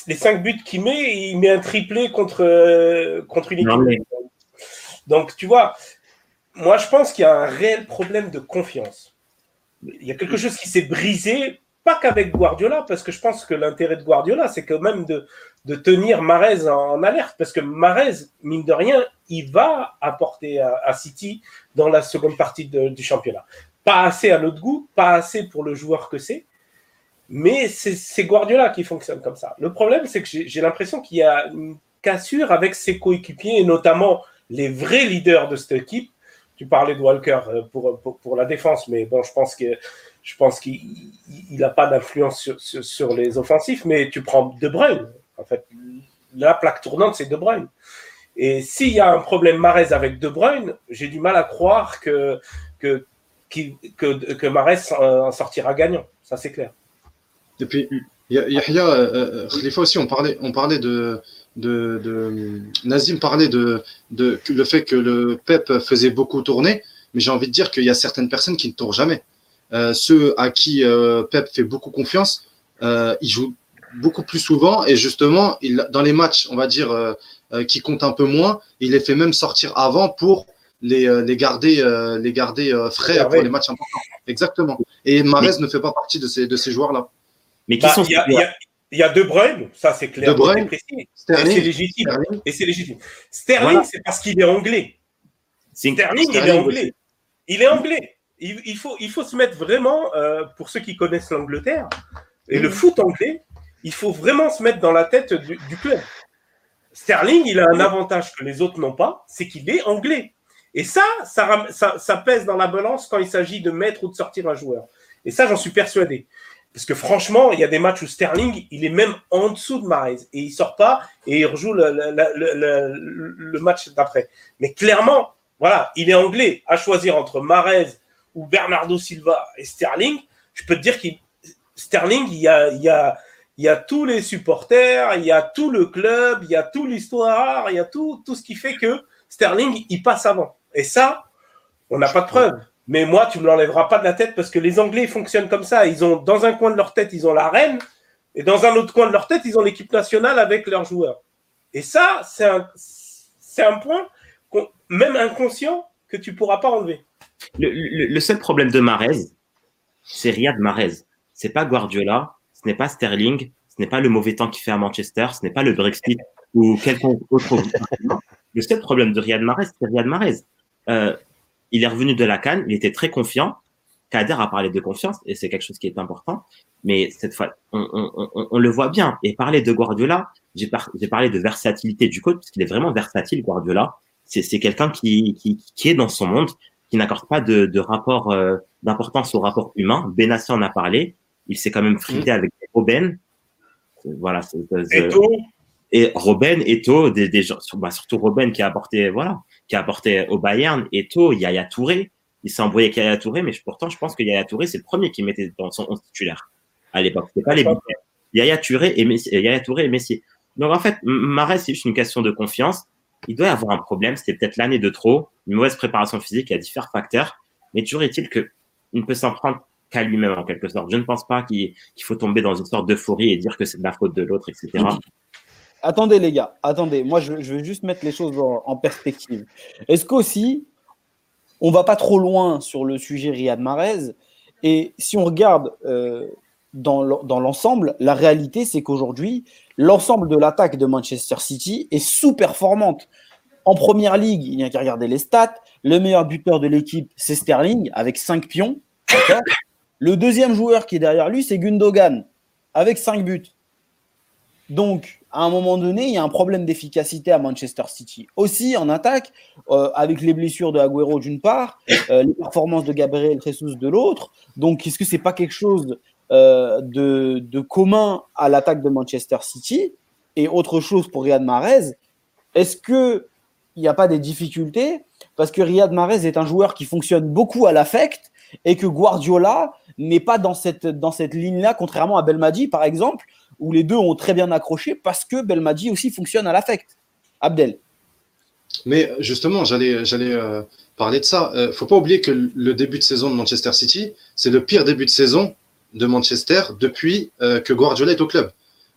les cinq buts qu'il met, il met un triplé contre, contre une équipe. Donc, tu vois, moi, je pense qu'il y a un réel problème de confiance. Il y a quelque chose qui s'est brisé, pas qu'avec Guardiola, parce que je pense que l'intérêt de Guardiola, c'est quand même de, de tenir Marez en, en, alerte, parce que Marez, mine de rien, il va apporter à, à City dans la seconde partie de, du championnat. Pas assez à notre goût, pas assez pour le joueur que c'est, mais c'est Guardiola qui fonctionne comme ça. Le problème, c'est que j'ai l'impression qu'il y a une cassure avec ses coéquipiers, et notamment les vrais leaders de cette équipe. Tu parlais de Walker pour, pour, pour la défense, mais bon, je pense que je pense qu'il n'a pas d'influence sur, sur, sur, les offensifs, mais tu prends De Bruyne. En fait, la plaque tournante, c'est De Bruyne. Et s'il y a un problème Marez avec De Bruyne, j'ai du mal à croire que, que, que, que Marez en sortira gagnant. Ça, c'est clair. Et puis, Yahya, euh, Khalifa aussi, on parlait, on parlait de, de, de Nazim parlait de, de, le fait que le Pep faisait beaucoup tourner, mais j'ai envie de dire qu'il y a certaines personnes qui ne tournent jamais. Euh, ceux à qui euh, Pep fait beaucoup confiance, euh, ils jouent beaucoup plus souvent et justement, il, dans les matchs, on va dire, euh, euh, qui comptent un peu moins, il les fait même sortir avant pour les, les garder, les garder frais pour les matchs importants. Exactement. Et Marez ne fait pas partie de ces, de ces joueurs-là. Mais qui bah, sont. Il y, a, y, a, y a De Bruyne, ça c'est clair. De Bruyne, et c'est légitime. Sterling. Et c'est légitime. Sterling, voilà. c'est parce qu'il est anglais. Sterling, Sterling, il est anglais. Aussi. Il est anglais. Il, il, faut, il faut se mettre vraiment, euh, pour ceux qui connaissent l'Angleterre et mmh. le foot anglais, il faut vraiment se mettre dans la tête du, du club. Sterling, il a un avantage que les autres n'ont pas, c'est qu'il est anglais. Et ça ça, ça, ça, pèse dans la balance quand il s'agit de mettre ou de sortir un joueur. Et ça, j'en suis persuadé. Parce que franchement, il y a des matchs où Sterling, il est même en dessous de Marais et il sort pas et il rejoue le, match d'après. Mais clairement, voilà, il est anglais. À choisir entre Marais ou Bernardo Silva et Sterling, je peux te dire qu'il Sterling, il y a tous les supporters, il y a tout le club, il y a toute l'histoire, il y a tout, tout ce qui fait que Sterling, il passe avant. Et ça, on n'a pas de preuve. Mais moi, tu me l'enlèveras pas de la tête parce que les Anglais fonctionnent comme ça. Ils ont dans un coin de leur tête, ils ont la reine, et dans un autre coin de leur tête, ils ont l'équipe nationale avec leurs joueurs. Et ça, c'est un, c'est un point même inconscient que tu pourras pas enlever. Le, le, le seul problème de Marez, c'est Riyad Marez. C'est pas Guardiola, ce n'est pas Sterling, ce n'est pas le mauvais temps qu'il fait à Manchester, ce n'est pas le Brexit ou quelconque autre. (laughs) le seul problème de Riyad Mahrez, c'est Riyad Mahrez. Euh, il est revenu de la Cannes, il était très confiant. Kader a parlé de confiance et c'est quelque chose qui est important. Mais cette fois, on, on, on, le voit bien. Et parler de Guardiola, j'ai parlé de versatilité du coach parce qu'il est vraiment versatile, Guardiola. C'est quelqu'un qui, qui, qui, est dans son monde, qui n'accorde pas de, de rapport euh, d'importance au rapport humain. Benassi en a parlé. Il s'est quand même frité mmh. avec Robben. Voilà. Eto. Et Robben, Eto, des, des gens, bah, surtout Robben qui a apporté, voilà, qui a apporté au Bayern, Eto, Yaya Touré. Il s'est embrouillé avec Yaya Touré, mais pourtant, je pense que Yaya Touré, c'est le premier qui mettait dans son 11 titulaire à l'époque. C'était pas les Yaya Touré et Messi, Yaya Touré et Messi. Donc, en fait, Marais, c'est juste une question de confiance. Il doit y avoir un problème. C'était peut-être l'année de trop, une mauvaise préparation physique. Il y a différents facteurs. Mais toujours est-il qu'il ne peut s'en prendre qu'à lui-même, en quelque sorte. Je ne pense pas qu'il faut tomber dans une sorte d'euphorie et dire que c'est de la faute de l'autre, etc. Attendez, les gars, attendez. Moi, je, veux juste mettre les choses en, perspective. Est-ce qu'aussi, on va pas trop loin sur le sujet Riyad Mahrez Et si on regarde euh, dans l'ensemble, la réalité, c'est qu'aujourd'hui, l'ensemble de l'attaque de Manchester City est sous-performante. En première ligue, il n'y a qu'à regarder les stats. Le meilleur buteur de l'équipe, c'est Sterling, avec 5 pions. Le deuxième joueur qui est derrière lui, c'est Gundogan, avec 5 buts. Donc, à un moment donné, il y a un problème d'efficacité à Manchester City. Aussi, en attaque, euh, avec les blessures de Agüero d'une part, euh, les performances de Gabriel Jesus de l'autre. Donc, est-ce que c'est pas quelque chose euh, de, commun à l'attaque de Manchester City? Et autre chose pour Riyad Mahrez. Est-ce qu'il n'y a pas des difficultés? Parce que Riyad Mahrez est un joueur qui fonctionne beaucoup à l'affect et que Guardiola n'est pas dans cette, dans cette ligne-là, contrairement à Belmadi, par exemple, où les deux ont très bien accroché parce que Belmadi aussi fonctionne à l'affect. Abdel. Mais justement, j'allais, euh, parler de ça. Euh, faut pas oublier que le début de saison de Manchester City, c'est le pire début de saison de Manchester depuis euh, que Guardiola est au club.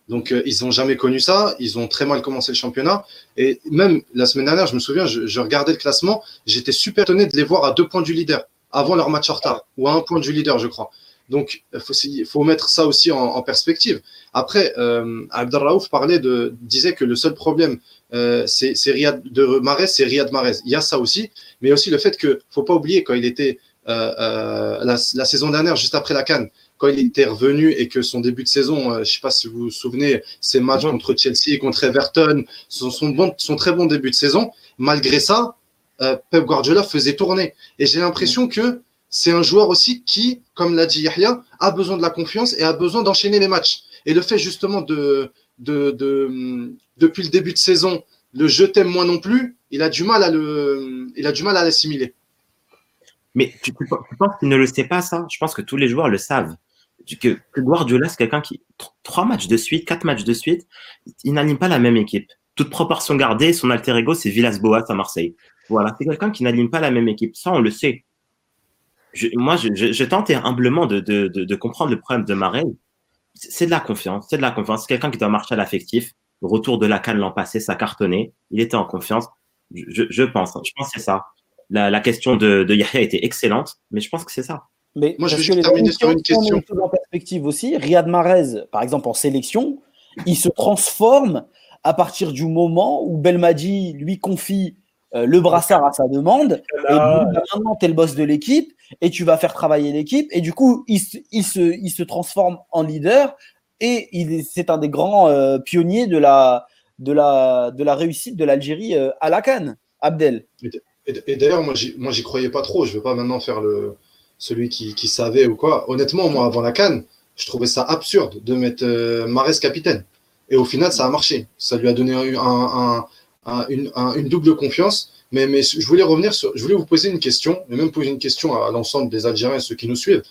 Donc, euh, ils n'ont jamais connu ça. Ils ont très mal commencé le championnat. Et même la semaine dernière, je me souviens, je, regardais le classement. J'étais super étonné de les voir à deux points du leader avant leur match en retard, ou à un point du leader, je crois. Donc, il faut, faut, mettre ça aussi en, perspective. Après, euh, Abdelraouf parlait de, disait que le seul problème, euh, c'est Riyad de Mahrez, c'est Riyad Mahrez. Il y a ça aussi, mais aussi le fait que faut pas oublier quand il était la, la, saison dernière, juste après la Cannes, quand il était revenu et que son début de saison, euh, je ne sais pas si vous vous souvenez, ses matchs contre Chelsea et contre Everton, son, son, très bon début de saison, malgré ça, euh, Pep Guardiola faisait tourner. Et j'ai l'impression que c'est un joueur aussi qui, comme l'a dit Yahya, a besoin de la confiance et a besoin d'enchaîner les matchs. Et le fait justement de, de, de, depuis le début de saison, le je t'aime moi non plus, il a du mal à le, il a du mal à l'assimiler. Mais tu, tu penses qu'il ne le sait pas ça? Je pense que tous les joueurs le savent que, Guardiola, c'est quelqu'un qui, trois matchs de suite, quatre matchs de suite, il n'anime pas la même équipe. Toute proportion gardée, son alter ego, c'est Villas-Boas à Marseille. Voilà, c'est quelqu'un qui n'anime pas la même équipe. Ça, on le sait. Moi, je, je, tentais humblement de, de, de, comprendre le problème de Marel. C'est de la confiance, c'est de la confiance. C'est quelqu'un qui doit marcher à l'affectif. retour de la canne l'an passé, ça cartonnait. Il était en confiance. Je, je pense, je pense que c'est ça. La, la, question de, de Yahya était excellente, mais je pense que c'est ça. Mais Moi, je vais juste terminer sur une question. En perspective aussi, Riyad Mahrez, par exemple, en sélection, il se transforme à partir du moment où Belmadi lui confie euh, le brassard à sa demande. Et maintenant, tu es le boss de l'équipe et tu vas faire travailler l'équipe. Et du coup, il, il, se, il se transforme en leader et c'est un des grands euh, pionniers de la, de, la, de la réussite de l'Algérie euh, à la Cannes. Abdel. Et, d'ailleurs, moi, j'y croyais pas trop. Je ne veux pas maintenant faire le, celui qui, savait ou quoi. Honnêtement, moi, avant la Cannes, je trouvais ça absurde de mettre Marès capitaine. Et au final, ça a marché. Ça lui a donné une, double confiance. Mais, mais je voulais revenir sur, je voulais vous poser une question, et même poser une question à l'ensemble des Algériens, ceux qui nous suivent.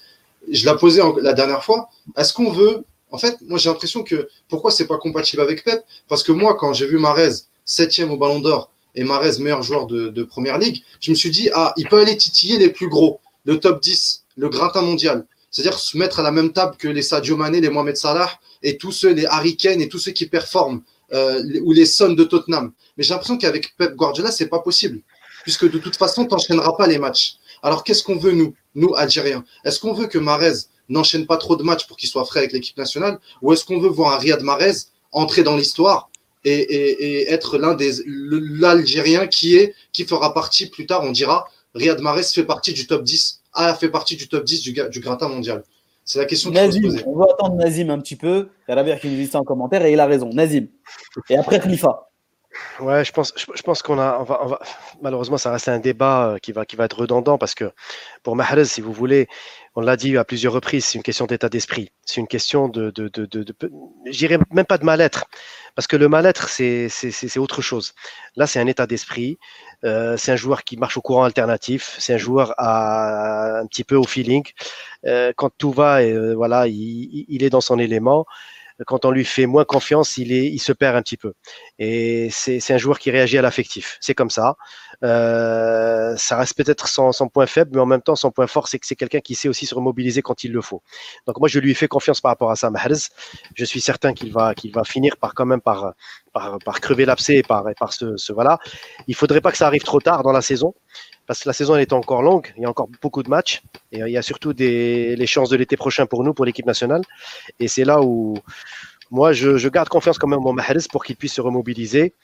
Je la posais la dernière fois. Est-ce qu'on veut, en fait, moi j'ai l'impression que pourquoi c'est pas compatible avec Pep? Parce que moi, quand j'ai vu Marez septième au Ballon d'Or et Marez meilleur joueur de, Première Ligue, je me suis dit ah, il peut aller titiller les plus gros le top 10, le gratin mondial. C'est-à-dire se mettre à la même table que les Sadio Mané, les Mohamed Salah et tous ceux, les Harry Kane et tous ceux qui performent, euh, ou les Sons de Tottenham. Mais j'ai l'impression qu'avec Pep Guardiola, c'est pas possible, puisque de toute façon, tu n'enchaîneras pas les matchs. Alors qu'est-ce qu'on veut, nous, nous, Algériens? Est-ce qu'on veut que Marez n'enchaîne pas trop de matchs pour qu'il soit frais avec l'équipe nationale Ou est-ce qu'on veut voir un Riyad Mahrez entrer dans l'histoire et, et, être l'un des l'Algérien qui est qui fera partie plus tard, on dira, Riyad Mahrez fait partie du top 10 a fait partie du top 10 du, du gratin mondial C'est la question se poser. On va attendre Nazim un petit peu. Il y a qui nous dit ça en commentaire et il a raison. Nazim. Et après Khalifa. Ouais, je pense, je, pense qu'on a, on va, on va, malheureusement, ça reste un débat euh, qui va, qui va être redondant parce que pour Mahrez, si vous voulez, on l'a dit à plusieurs reprises, c'est une question d'état d'esprit. C'est une question de, de, de, de, j'irai même pas de mal-être parce que le mal-être, c'est, c'est, c'est autre chose. Là, c'est un état d'esprit. Euh, c'est un joueur qui marche au courant alternatif. C'est un joueur à, un petit peu au feeling. Euh, quand tout va, euh, voilà, il, il, est dans son élément quand on lui fait moins confiance, il, est, il se perd un petit peu. Et c'est un joueur qui réagit à l'affectif. C'est comme ça. Euh, ça reste peut-être son, son, point faible, mais en même temps, son point fort, c'est que c'est quelqu'un qui sait aussi se remobiliser quand il le faut. Donc moi, je lui ai fait confiance par rapport à ça, Mahrez. Je suis certain qu'il va, qu'il va finir par quand même par, par, par crever l'abcès et par, par ce, ce voilà. Il faudrait pas que ça arrive trop tard dans la saison parce que la saison elle est encore longue, il y a encore beaucoup de matchs et il y a surtout des, les chances de l'été prochain pour nous, pour l'équipe nationale. Et c'est là où moi je, je, garde confiance quand même en Mahrez pour qu'il puisse se remobiliser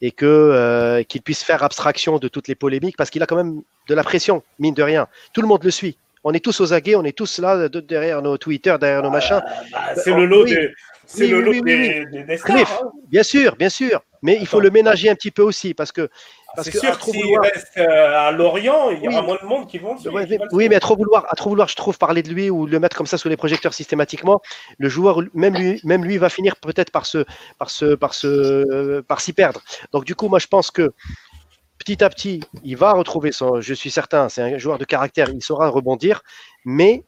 et que euh, qu'il puisse faire abstraction de toutes les polémiques parce qu'il a quand même de la pression, mine de rien. Tout le monde le suit. On est tous aux aguets, on est tous là derrière nos Twitter, derrière nos machins. Bah, c'est le lot, des, c'est le lot des, des, stars, hein. Bien sûr, bien sûr. Mais il faut le ménager un petit peu aussi parce que parce que sûr s'il vouloir... reste euh, à Lorient, il y aura moins de monde qui vont. oui, mais à trop vouloir, à trop vouloir, je trouve parler de lui ou le mettre comme ça sous les projecteurs systématiquement, le joueur, même lui, même lui va finir peut-être par se, par se, par se, euh, par s'y perdre. Donc du coup, moi, je pense que petit à petit, il va retrouver son. Je suis certain, c'est un joueur de caractère, il saura rebondir. Mais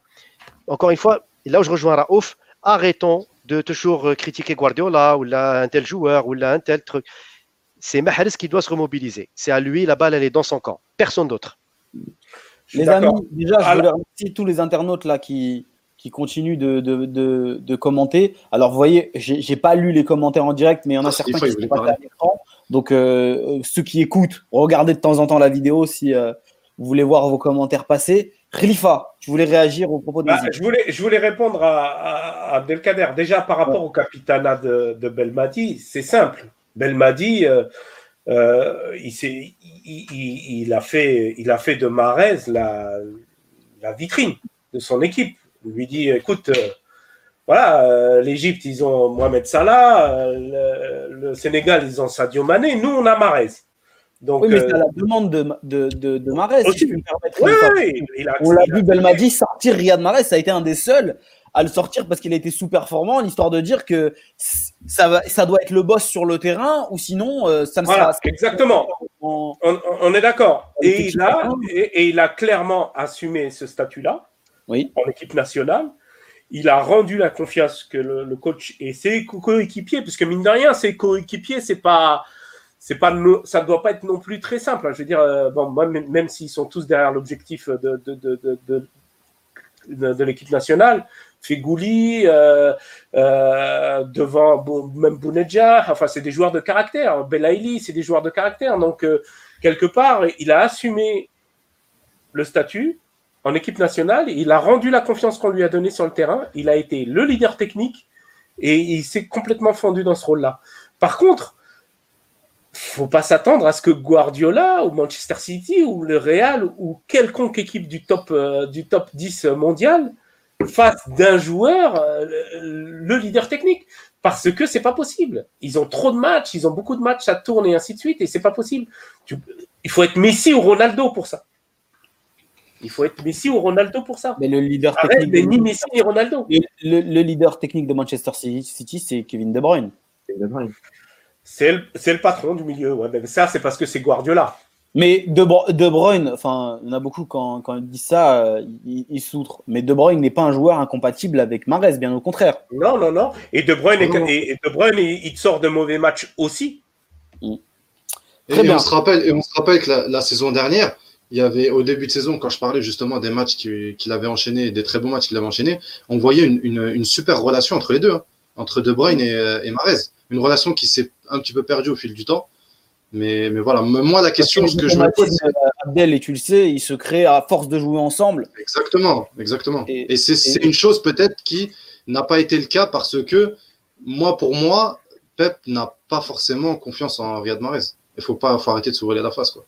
encore une fois, là où je rejoins Raouf, arrêtons de toujours critiquer Guardiola ou là un tel joueur ou là un tel truc c'est Mahrez qui doit se remobiliser. C'est à lui, la balle, elle est dans son camp. Personne d'autre. Les amis, déjà, je voulais remercier tous les internautes là qui, qui continuent de, de, de, commenter. Alors, vous voyez, j'ai pas lu les commentaires en direct, mais il y en a certains qui sont pas à l'écran. Donc, euh, ceux qui écoutent, regardez de temps en temps la vidéo si euh, vous voulez voir vos commentaires passer. Khalifa, tu voulais réagir au propos de bah, je, voulais, je voulais répondre à, à Abdelkader. Déjà, par rapport au capitanat de, de Belmadi, c'est simple. Belmadi, euh, euh, il, il, il, a fait, il a fait de Marez la, la vitrine de son équipe. Il lui dit écoute, euh, voilà, l'Égypte, ils ont Mohamed Salah, le, Sénégal, ils ont Sadio Mané, nous, on a Marez. Donc, oui, mais c'est à la demande de, de, de, de Marez, si je me permettre. Oui, on l'a vu Belmadi sortir Riyad Marez, ça a été un des seuls à le sortir parce qu'il a été sous-performant, l'histoire de dire que ça, va, ça doit être le boss sur le terrain ou sinon euh, ça ne voilà, sera. Exactement. On, on, est d'accord. Et, il a, et, il a clairement assumé ce statut-là oui. en équipe nationale. Il a rendu la confiance que le, coach et ses coéquipiers, puisque mine de rien, ses coéquipiers, c'est pas c'est pas ça doit pas être non plus très simple. Hein. Je veux dire, euh, bon, même s'ils sont tous derrière l'objectif de, de, de, de l'équipe nationale, Fegouli, euh, euh, devant même Bounedja, enfin c'est des joueurs de caractère. Belaïli, c'est des joueurs de caractère. Donc euh, quelque part, il a assumé le statut en équipe nationale. Il a rendu la confiance qu'on lui a donnée sur le terrain. Il a été le leader technique et il s'est complètement fondu dans ce rôle-là. Par contre, faut pas s'attendre à ce que Guardiola ou Manchester City ou le Real ou quelconque équipe du top, du top 10 mondial face d'un joueur euh, le leader technique parce que c'est pas possible. Ils ont trop de matchs, ils ont beaucoup de matchs à tourner et ainsi de suite et c'est pas possible. il faut être Messi ou Ronaldo pour ça. Il faut être Messi ou Ronaldo pour ça. Mais le leader technique. Mais ni Messi ni Ronaldo. Le, leader technique de Manchester City, c'est Kevin De Bruyne. C'est le, le, patron du milieu. Ouais. Mais ça, c'est parce que c'est Guardiola. Mais De, de Bruyne, enfin, il y en a beaucoup quand, quand ils disent ça, euh, ils, soutrent. Mais De Bruyne n'est pas un joueur incompatible avec Mares, bien au contraire. Non, non, non. Et De Bruyne, et, de Bruyne il, sort de mauvais matchs aussi. Mm. Et, On se rappelle, et on se rappelle que la, saison dernière, il y avait au début de saison, quand je parlais justement des matchs qu'il avait enchaînés, des très bons matchs qu'il avait enchaînés, on voyait une, une, super relation entre les deux, hein, entre De Bruyne et, et Mares. Une relation qui s'est un petit peu perdue au fil du temps. Mais, mais voilà, moi, la question, ce que je me pose. Abdel, et tu le sais, il se crée à force de jouer ensemble. Exactement, exactement. Et, c'est une chose peut-être qui n'a pas été le cas parce que, moi, pour moi, Pep n'a pas forcément confiance en Riyad Mahrez. Il faut pas faut arrêter de s'ouvrir la face. Quoi.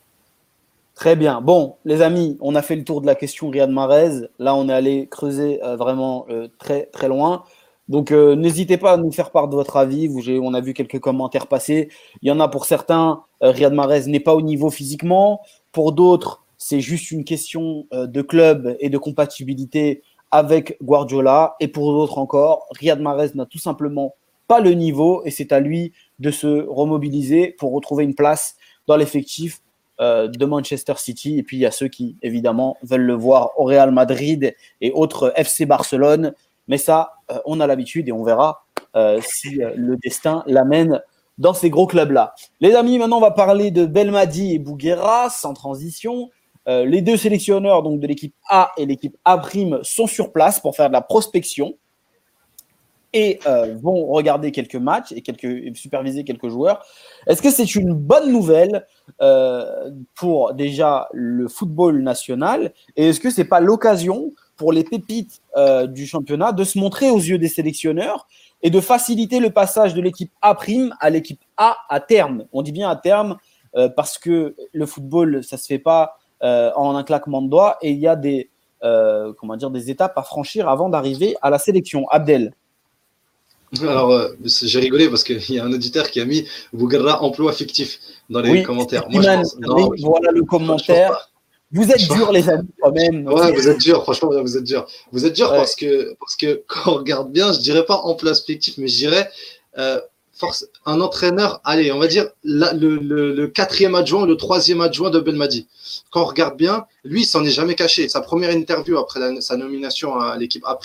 Très bien. Bon, les amis, on a fait le tour de la question Riyad Mahrez. Là, on est allé creuser euh, vraiment euh, très, très loin. Donc, euh, n'hésitez pas à nous faire part de votre avis. On a vu quelques commentaires passer. Il y en a pour certains, Riyad Mahrez n'est pas au niveau physiquement. Pour d'autres, c'est juste une question de club et de compatibilité avec Guardiola. Et pour d'autres encore, Riyad Mahrez n'a tout simplement pas le niveau et c'est à lui de se remobiliser pour retrouver une place dans l'effectif euh, de Manchester City. Et puis il y a ceux qui, évidemment, veulent le voir au Real Madrid et autres FC Barcelone. Mais ça, euh, on a l'habitude et on verra euh, si le destin l'amène dans ces gros clubs-là. Les amis, maintenant, on va parler de Belmadi et Bouguera, sans transition. les deux sélectionneurs donc de l'équipe A et l'équipe A' sont sur place pour faire de la prospection et euh, vont regarder quelques matchs et superviser quelques joueurs. Est-ce que c'est une bonne nouvelle euh, pour déjà le football national? Et est-ce que c'est pas l'occasion pour les pépites euh, du championnat de se montrer aux yeux des sélectionneurs et de faciliter le passage de l'équipe A' à l'équipe A à terme On dit bien à terme parce que le football, ça se fait pas en un claquement de doigts et il y a des, comment dire, des étapes à franchir avant d'arriver à la sélection. Abdel alors, euh, j'ai rigolé parce qu'il y a un auditeur qui a mis Bougarra emploi fictif dans les commentaires. Moi, je voilà le commentaire. Vous êtes dur, les amis, quand même. Ouais, vous êtes dur, franchement, vous êtes dur. Vous êtes dur parce, que, parce que (laughs) quand on regarde bien, je dirais pas emploi fictif, mais je dirais euh, force, un entraîneur, allez, on va dire le, quatrième adjoint, le troisième adjoint de Belmadi. Quand on regarde bien, lui, il s'en est jamais caché. Sa première interview après sa nomination à l'équipe A',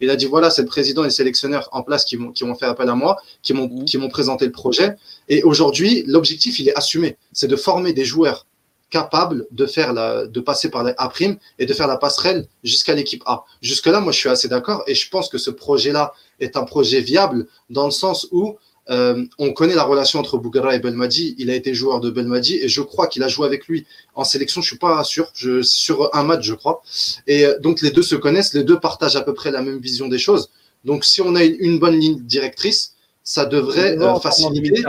il a dit voilà, c'est le président et le sélectionneur en place qui m'ont qui fait appel à moi, qui m'ont mmh. qui m'ont présenté le projet. Et aujourd'hui, l'objectif, il est assumé, c'est de former des joueurs capables de faire la, de passer par la A' et de faire la passerelle jusqu'à l'équipe A. Jusque là, moi, je suis assez d'accord et je pense que ce projet-là est un projet viable dans le sens où euh, on connaît la relation entre Bougara et Belmadi. Il a été joueur de Belmadi et je crois qu'il a joué avec lui en sélection. Je suis pas sûr, je, sur un match, je crois. Et euh, donc les deux se connaissent, les deux partagent à peu près la même vision des choses. Donc si on a une bonne ligne directrice, ça devrait euh, faciliter.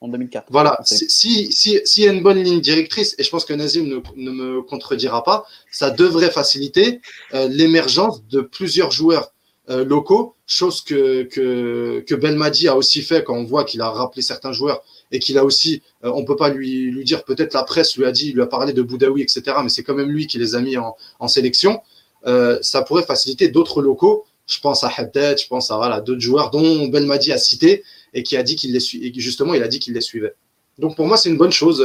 En 2004. Voilà, si s'il si, y a une bonne ligne directrice, et je pense que Nazim ne, ne me contredira pas, ça devrait faciliter l'émergence de plusieurs joueurs euh, locaux, chose que, que, que, Belmadi a aussi fait quand on voit qu'il a rappelé certains joueurs et qu'il a aussi, euh, on peut pas lui, lui dire, peut-être la presse lui a dit, il lui a parlé de Boudaoui, etc., mais c'est quand même lui qui les a mis en, en sélection. Euh, ça pourrait faciliter d'autres locaux. Je pense à Haddad, je pense à voilà, d'autres joueurs dont Belmadi a cité et qui a dit qu'il les suivait. Justement, il a dit qu'il les suivait. Donc pour moi, c'est une bonne chose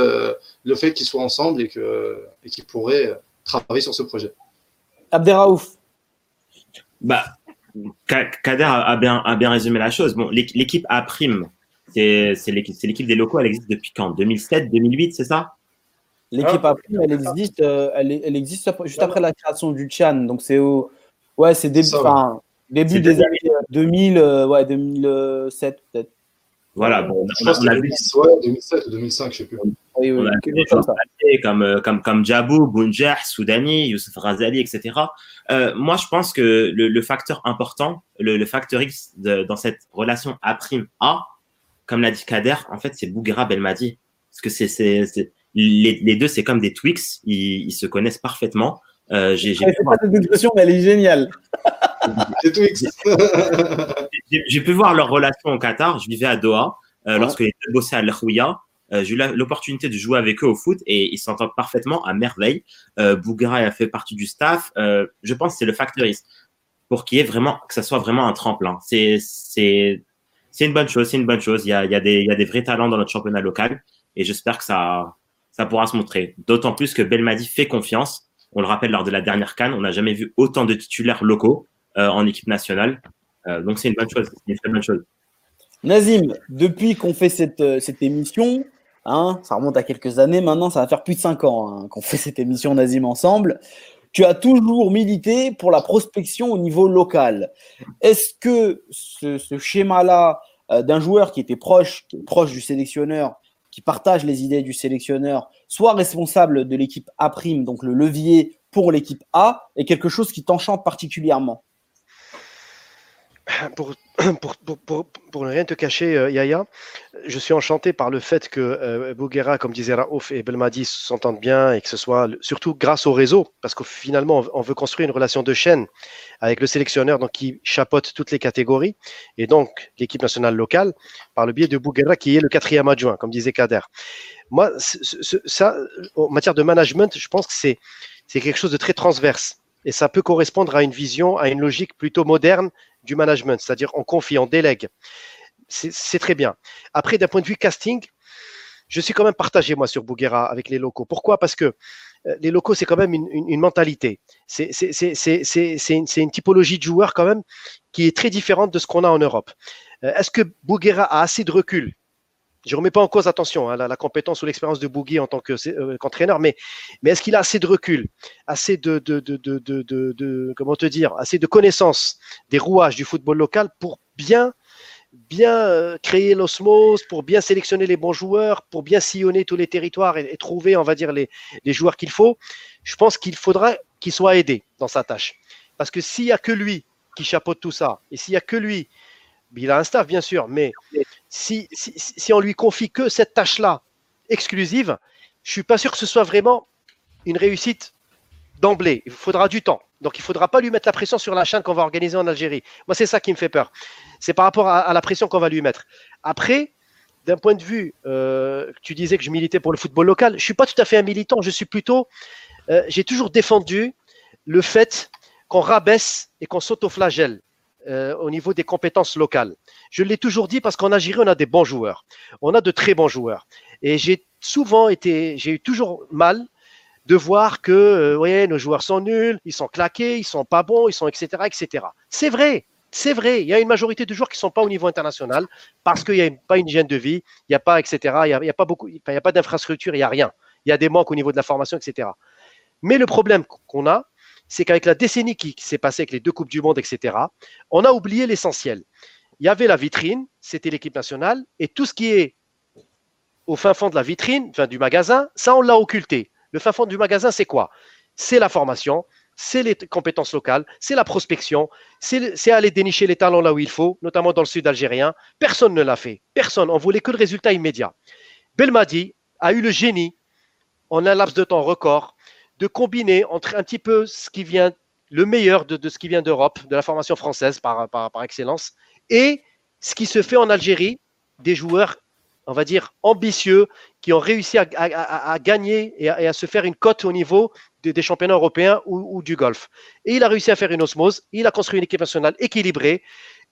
le fait qu'ils soient ensemble et qu'ils et pourraient travailler sur ce projet. Abderraouf. Bah, Kader a bien, a bien résumé la chose. Bon, l'équipe A prime, c'est l'équipe des locaux, elle existe depuis quand? 2007, 2008, c'est ça? L'équipe A prime, elle existe, euh, elle, elle, existe juste après la création du Chan. Donc c'est au, ouais, c'est début, début des années 2000, euh, ouais, 2007 peut-être. Voilà, bon, on a, on a, 2007 ou 2005, je sais plus. Oui, oui, on a des gens comme, euh, comme, comme Djabou, Bounjah, Soudani, Youssef Razali, etc. Euh, moi, je pense que le, le facteur important, le, le facteur X de, dans cette relation A'-A, comme l'a dit Kader, en fait, c'est Bouguera Belmadi. Parce que c'est, c'est, les, les, deux, c'est comme des Twix, ils, ils se connaissent parfaitement. Euh, j'ai, j'ai pas cette expression, mais elle est géniale. (laughs) (laughs) J'ai, pu voir leur relation au Qatar. Je vivais à Doha euh, lorsque ils bossaient à l'Khouya. Euh, j'ai eu l'opportunité de jouer avec eux au foot et ils s'entendent parfaitement à merveille. Euh, Bougra a fait partie du staff. Euh, je pense que c'est le factoriste pour qu'il y ait vraiment, que ça soit vraiment un tremplin. C'est, c'est, c'est une bonne chose, c'est une bonne chose. Il y a, il y a des, il y a des vrais talents dans notre championnat local et j'espère que ça, ça pourra se montrer. D'autant plus que Belmadi fait confiance. On le rappelle lors de la dernière canne, on n'a jamais vu autant de titulaires locaux euh, en équipe nationale. Euh, donc c'est une bonne chose, une très bonne chose. Nazim, depuis qu'on fait cette, euh, cette émission, Hein, ça remonte à quelques années maintenant, ça va faire plus de cinq ans hein, qu'on fait cette émission Nazim ensemble. Tu as toujours milité pour la prospection au niveau local. Est-ce que ce, schéma-là d'un joueur qui était proche, proche du sélectionneur, qui partage les idées du sélectionneur, soit responsable de l'équipe A', donc le levier pour l'équipe A, est quelque chose qui t'enchante particulièrement (clears throat) pour, pour, pour, ne rien te cacher, euh, Yaya, je suis enchanté par le fait que euh, Bouguera, comme disait Raouf et Belmadi, s'entendent bien et que ce soit surtout grâce au réseau, parce que finalement, on veut construire une relation de chaîne avec le sélectionneur donc, qui chapeaute toutes les catégories et donc l'équipe nationale locale par le biais de Bouguera qui est le quatrième adjoint, comme disait Kader. Moi, ça, en matière de management, je pense que c'est quelque chose de très transverse et ça peut correspondre à une vision, à une logique plutôt moderne du management, c'est-à-dire on confie, on délègue. C'est très bien. Après, d'un point de vue casting, je suis quand même partagé, moi, sur Bouguera avec les locaux. Pourquoi? Parce que euh, les locaux, c'est quand même une, mentalité. C'est une, typologie de joueurs, quand même, qui est très différente de ce qu'on a en Europe. Euh, est-ce que Bouguera a assez de recul? Je ne remets pas en cause, attention, hein, la, compétence ou l'expérience de Bougui en tant euh, qu'entraîneur, mais, est-ce qu'il a assez de recul, assez de, comment te dire, assez de connaissances des rouages du football local pour bien, euh, créer l'osmose, pour bien sélectionner les bons joueurs, pour bien sillonner tous les territoires et, trouver, on va les, les joueurs qu'il faut? Je pense qu'il faudra qu'il soit aidé dans sa tâche. Parce que s'il n'y a que lui qui chapeaute tout ça, et s'il n'y a que lui il a un staff, bien sûr, mais si, si, on lui confie que cette tâche-là exclusive, je suis pas sûr que ce soit vraiment une réussite d'emblée. Il faudra du temps. Donc, il ne faudra pas lui mettre la pression sur la chaîne qu'on va organiser en Algérie. Moi, c'est ça qui me fait peur. C'est par rapport à, la pression qu'on va lui mettre. Après, d'un point de vue, euh, tu disais que je militais pour le football local. Je ne suis pas tout à fait un militant. Je suis plutôt. Euh, j'ai toujours défendu le fait qu'on rabaisse et qu'on s'autoflagelle. Euh, au niveau des compétences locales. Je l'ai toujours dit parce qu'en Algérie, on a des bons joueurs. On a de très bons joueurs. Et j'ai souvent été, j'ai eu toujours mal de voir que euh, nos joueurs sont nuls, ils sont claqués, ils sont pas bons, ils sont etc. etc. C'est vrai, c'est vrai. Il y a une majorité de joueurs qui ne sont pas au niveau international parce qu'il n'y a pas une hygiène de vie, il n'y a pas etc. Il n'y a, pas beaucoup, il n'y a pas d'infrastructure, il n'y a rien. Il y a des manques au niveau de la formation, etc. Mais le problème qu'on a, c'est qu'avec la décennie qui, s'est passée avec les deux Coupes du Monde, etc., on a oublié l'essentiel. Il y avait la vitrine, c'était l'équipe nationale, et tout ce qui est au fin fond de la vitrine, enfin du magasin, ça, on l'a occulté. Le fin fond du magasin, c'est quoi? C'est la formation, c'est les compétences locales, c'est la prospection, c'est aller dénicher les talents là où il faut, notamment dans le sud algérien. Personne ne l'a fait. Personne. On voulait que le résultat immédiat. Belmadi a eu le génie, en un laps de temps record, de combiner entre un petit peu ce qui vient, le meilleur de, ce qui vient d'Europe, de la formation française par, par, excellence, et ce qui se fait en Algérie, des joueurs, on va dire, ambitieux, qui ont réussi à, gagner et, à, se faire une cote au niveau des, championnats européens ou, du golf. Et il a réussi à faire une osmose, il a construit une équipe nationale équilibrée,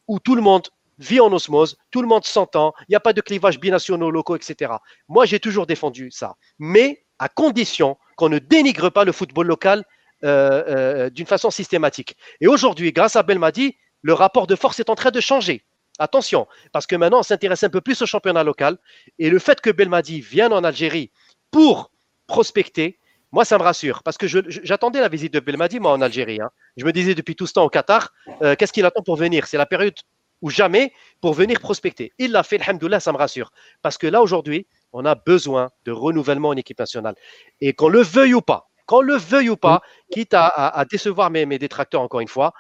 où tout le monde vit en osmose, tout le monde s'entend, il n'y a pas de clivage binationaux locaux, etc. Moi, j'ai toujours défendu ça. Mais à condition qu'on ne dénigre pas le football local euh, euh, d'une façon systématique. Et aujourd'hui, grâce à Belmadi, le rapport de force est en train de changer. Attention, parce que maintenant, on s'intéresse un peu plus au championnat local. Et le fait que Belmadi vienne en Algérie pour prospecter, moi, ça me rassure. Parce que j'attendais la visite de Belmadi, moi, en Algérie. Hein. Je me disais depuis tout ce temps au Qatar, euh, qu'est-ce qu'il attend pour venir? C'est la période ou jamais pour venir prospecter. Il l'a fait, alhamdoulilah, ça me rassure. Parce que là, aujourd'hui, on a besoin de renouvellement en équipe nationale. Et qu'on le veuille ou pas, qu'on le veuille ou pas, quitte à, décevoir mes, détracteurs encore une fois,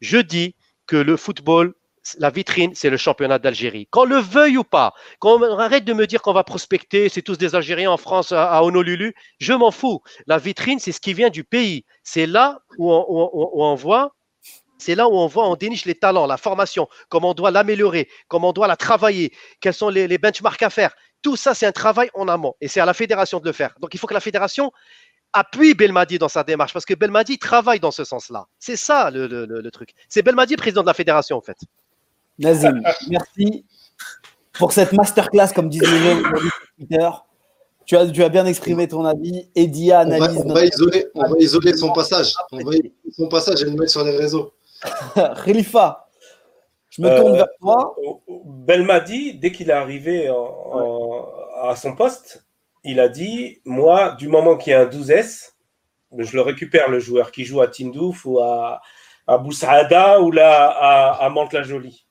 je dis que le football, la vitrine, c'est le championnat d'Algérie. Qu'on le veuille ou pas, qu'on arrête de me dire qu'on va prospecter, c'est tous des Algériens en France à, Honolulu, je m'en fous. La vitrine, c'est ce qui vient du pays. C'est là où on voit c'est là où on voit, on déniche les talents, la formation, comment on doit l'améliorer, comment on doit la travailler, quels sont les, benchmarks à faire. Tout ça, c'est un travail en amont et c'est à la fédération de le faire. Donc, il faut que la fédération appuie Belmadi dans sa démarche parce que Belmadi travaille dans ce sens-là. C'est ça le, truc. C'est Belmadi, président de la fédération, en fait. Nazim, merci pour cette masterclass, comme disait le tu as, tu as bien exprimé ton avis. Edia analyse. On va, isoler, on va isoler son passage. On va isoler son passage et le mettre sur les réseaux. (laughs) Khalifa, je me tourne euh, vers toi. Belmadi, dès qu'il est arrivé à son poste, il a dit Moi, du moment qu'il y a un 12S, je le récupère, le joueur qui joue à Tindouf ou à, à Boussaada ou là à, à Mantes-la-Jolie.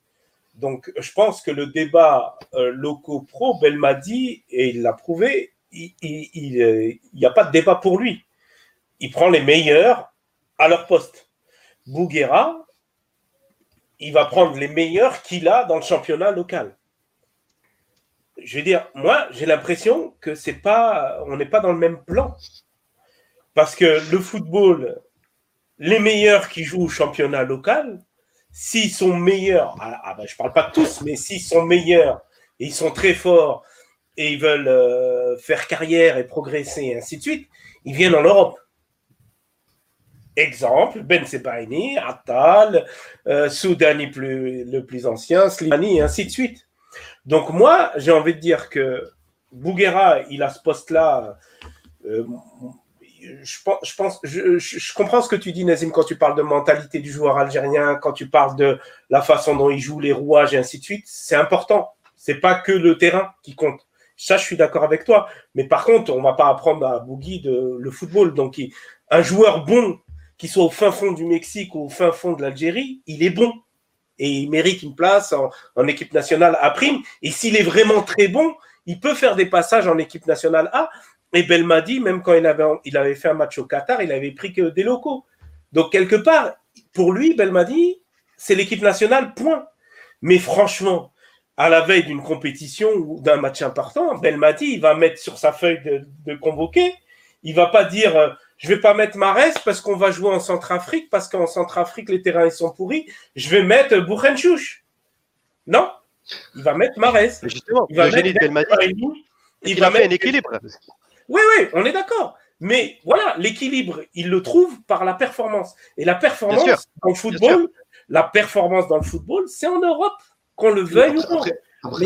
Donc, je pense que le débat euh, loco-pro, Belmadi, et il l'a prouvé, il n'y euh, a pas de débat pour lui. Il prend les meilleurs à leur poste. Bouguera, il va prendre les meilleurs qu'il a dans le championnat local. Je veux dire, moi, j'ai l'impression que c'est pas, on n'est pas dans le même plan. Parce que le football, les meilleurs qui jouent au championnat local, s'ils sont meilleurs, ah, ah ben, je ne parle pas de tous, mais s'ils sont meilleurs et ils sont très forts et ils veulent euh, faire carrière et progresser et ainsi de suite, ils viennent en Europe. Exemple, Ben Sebaini, Attal, euh, Soudani plus, le plus ancien, Slimani, et ainsi de suite. Donc moi, j'ai envie de dire que Bouguera, il a ce poste-là. Euh, je, je, pense, je, je, comprends ce que tu dis, Nazim, quand tu parles de mentalité du joueur algérien, quand tu parles de la façon dont il joue, les rouages et ainsi de suite. C'est important. C'est pas que le terrain qui compte. Ça, je suis d'accord avec toi. Mais par contre, on va pas apprendre à Bougui de, le football. Donc, un joueur bon qu'il soit au fin fond du Mexique ou au fin fond de l'Algérie, il est bon. Et il mérite une place en, équipe nationale à prime. Et s'il est vraiment très bon, il peut faire des passages en équipe nationale A. Et Belmadi, même quand il avait, il avait fait un match au Qatar, il avait pris que des locaux. Donc, quelque part, pour lui, Belmadi, c'est l'équipe nationale, point. Mais franchement, à la veille d'une compétition ou d'un match important, Belmadi, il va mettre sur sa feuille de, de convoqué, il va pas dire euh, je vais pas mettre Marès parce qu'on va jouer en Centrafrique, parce qu'en Centrafrique, les terrains ils sont pourris. Je vais mettre Bouchenchouch. Non, il va mettre Marès. Justement, il va mettre il, va mettre un équilibre? Oui, oui, on est d'accord. Mais voilà, l'équilibre, il le trouve par la performance. Et la performance dans le football, la performance dans le football, c'est en Europe, qu'on le veuille ou pas.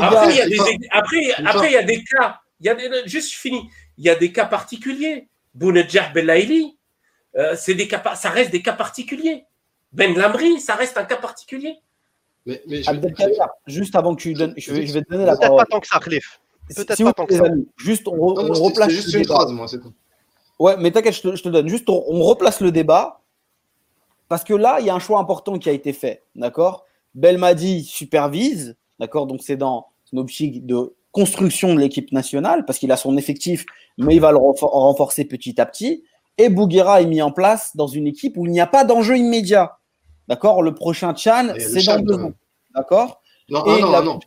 Après, il y a des, après, après, il y a des cas. Il y a des, juste fini. Il y a des cas particuliers. Bounedjah Belaïli, euh, c'est des cas, ça reste des cas particuliers. Ben Lamri, ça reste un cas particulier. Mais, mais je... juste avant que tu donnes, je vais, je vais te donner la parole. Peut-être pas tant que ça, Khalif. Peut-être pas tant que ça. Juste, on, on replace. juste une phrase, moi, c'est tout. Ouais, mais t'inquiète, je, je te, donne. Juste, on, on, replace le débat. Parce que là, il y a un choix important qui a été fait. D'accord? Belmadi supervise. D'accord? Donc, c'est dans une optique de construction de l'équipe nationale, parce qu'il a son effectif, mais il va le renforcer petit à petit. Et Bouguera est mis en place dans une équipe où il n'y a pas d'enjeu immédiat. D'accord? Le prochain Chan, c'est dans deux ans. D'accord? Non, Et non, non.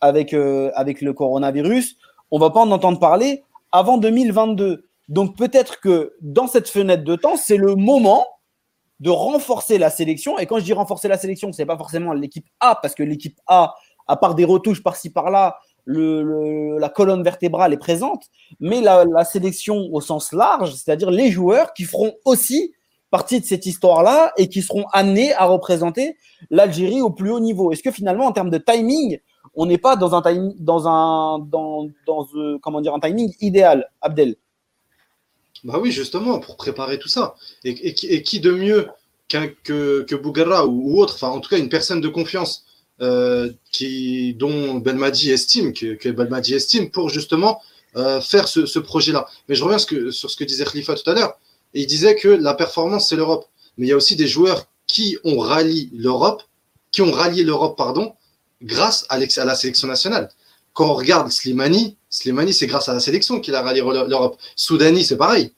avec, euh, avec le coronavirus, on ne va pas en entendre parler avant 2022. Donc peut-être que dans cette fenêtre de temps, c'est le moment de renforcer la sélection. Et quand je dis renforcer la sélection, ce n'est pas forcément l'équipe A, parce que l'équipe A, à part des retouches par-ci par-là, la colonne vertébrale est présente, mais la, sélection au sens large, c'est-à-dire les joueurs qui feront aussi partie de cette histoire-là et qui seront amenés à représenter l'Algérie au plus haut niveau. Est-ce que finalement, en termes de timing, on n'est pas dans un timing, dans un, dans, dans, euh, comment dire, un timing idéal, Abdel? Bah oui, justement, pour préparer tout ça. Et, qui de mieux que, que Bougara ou, ou, autre, enfin en tout cas une personne de confiance euh, qui, dont Belmadi estime, que, que estime pour justement euh, faire ce, projet-là. Mais je reviens sur ce que disait Khalifa tout à l'heure. Il disait que la performance, c'est l'Europe. Mais il y a aussi des joueurs qui ont rallié l'Europe, qui ont rallié l'Europe, pardon, grâce à, la sélection nationale. Quand on regarde Slimani, Slimani, c'est grâce à la sélection qu'il a rallié l'Europe. Soudani, c'est pareil.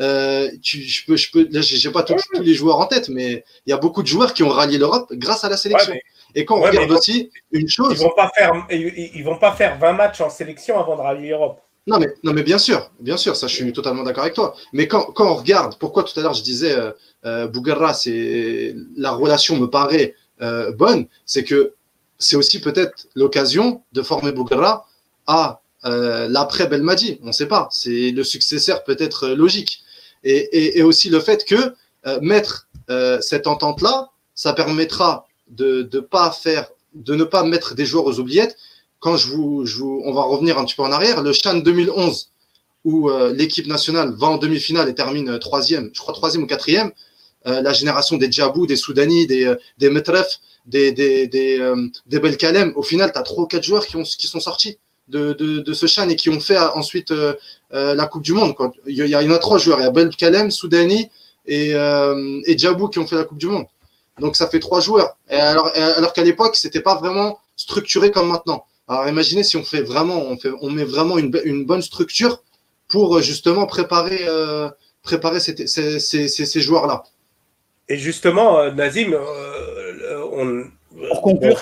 Euh, je peux, je pas tous, tous les joueurs en tête, mais il y a beaucoup de joueurs qui ont rallié l'Europe grâce à la sélection. Ouais, et quand on ouais, regarde aussi une chose. Ils vont pas faire, ils, vont pas faire 20 matchs en sélection avant de rallier l'Europe. Non mais, non, mais bien sûr, bien sûr, ça je suis totalement d'accord avec toi. Mais quand, quand on regarde, pourquoi tout à l'heure je disais euh, euh, c'est la relation me paraît euh, bonne, c'est que c'est aussi peut-être l'occasion de former Bouguerra à euh, l'après Belmadi. On ne sait pas, c'est le successeur peut-être logique. Et, et, et, aussi le fait que mettre cette entente-là, ça permettra de, de pas faire, de ne pas mettre des joueurs aux oubliettes. Quand je vous, on va revenir un petit peu en arrière, le Chan 2011 où euh, l'équipe nationale va en demi-finale et termine troisième, je crois troisième ou quatrième, euh, la génération des Djabou, des Soudani, des, euh, des Metref, des, des, des, euh, Belkalem, au final, tu as trois ou quatre joueurs qui, ont, qui sont sortis de, ce Chan et qui ont fait ensuite la Coupe du Monde. Il, y a, en a trois joueurs, il y a Belkalem, Soudani et, et Djabou qui ont fait la Coupe du Monde. Donc ça fait trois joueurs. Et alors, alors qu'à l'époque, c'était pas vraiment structuré comme maintenant. Alors imaginez si on fait vraiment, on, fait, on met vraiment une, une bonne structure pour euh, justement préparer, euh, préparer ces, ces, ces, ces joueurs-là. Et justement, euh, Nazim, euh, on, Pour conclure,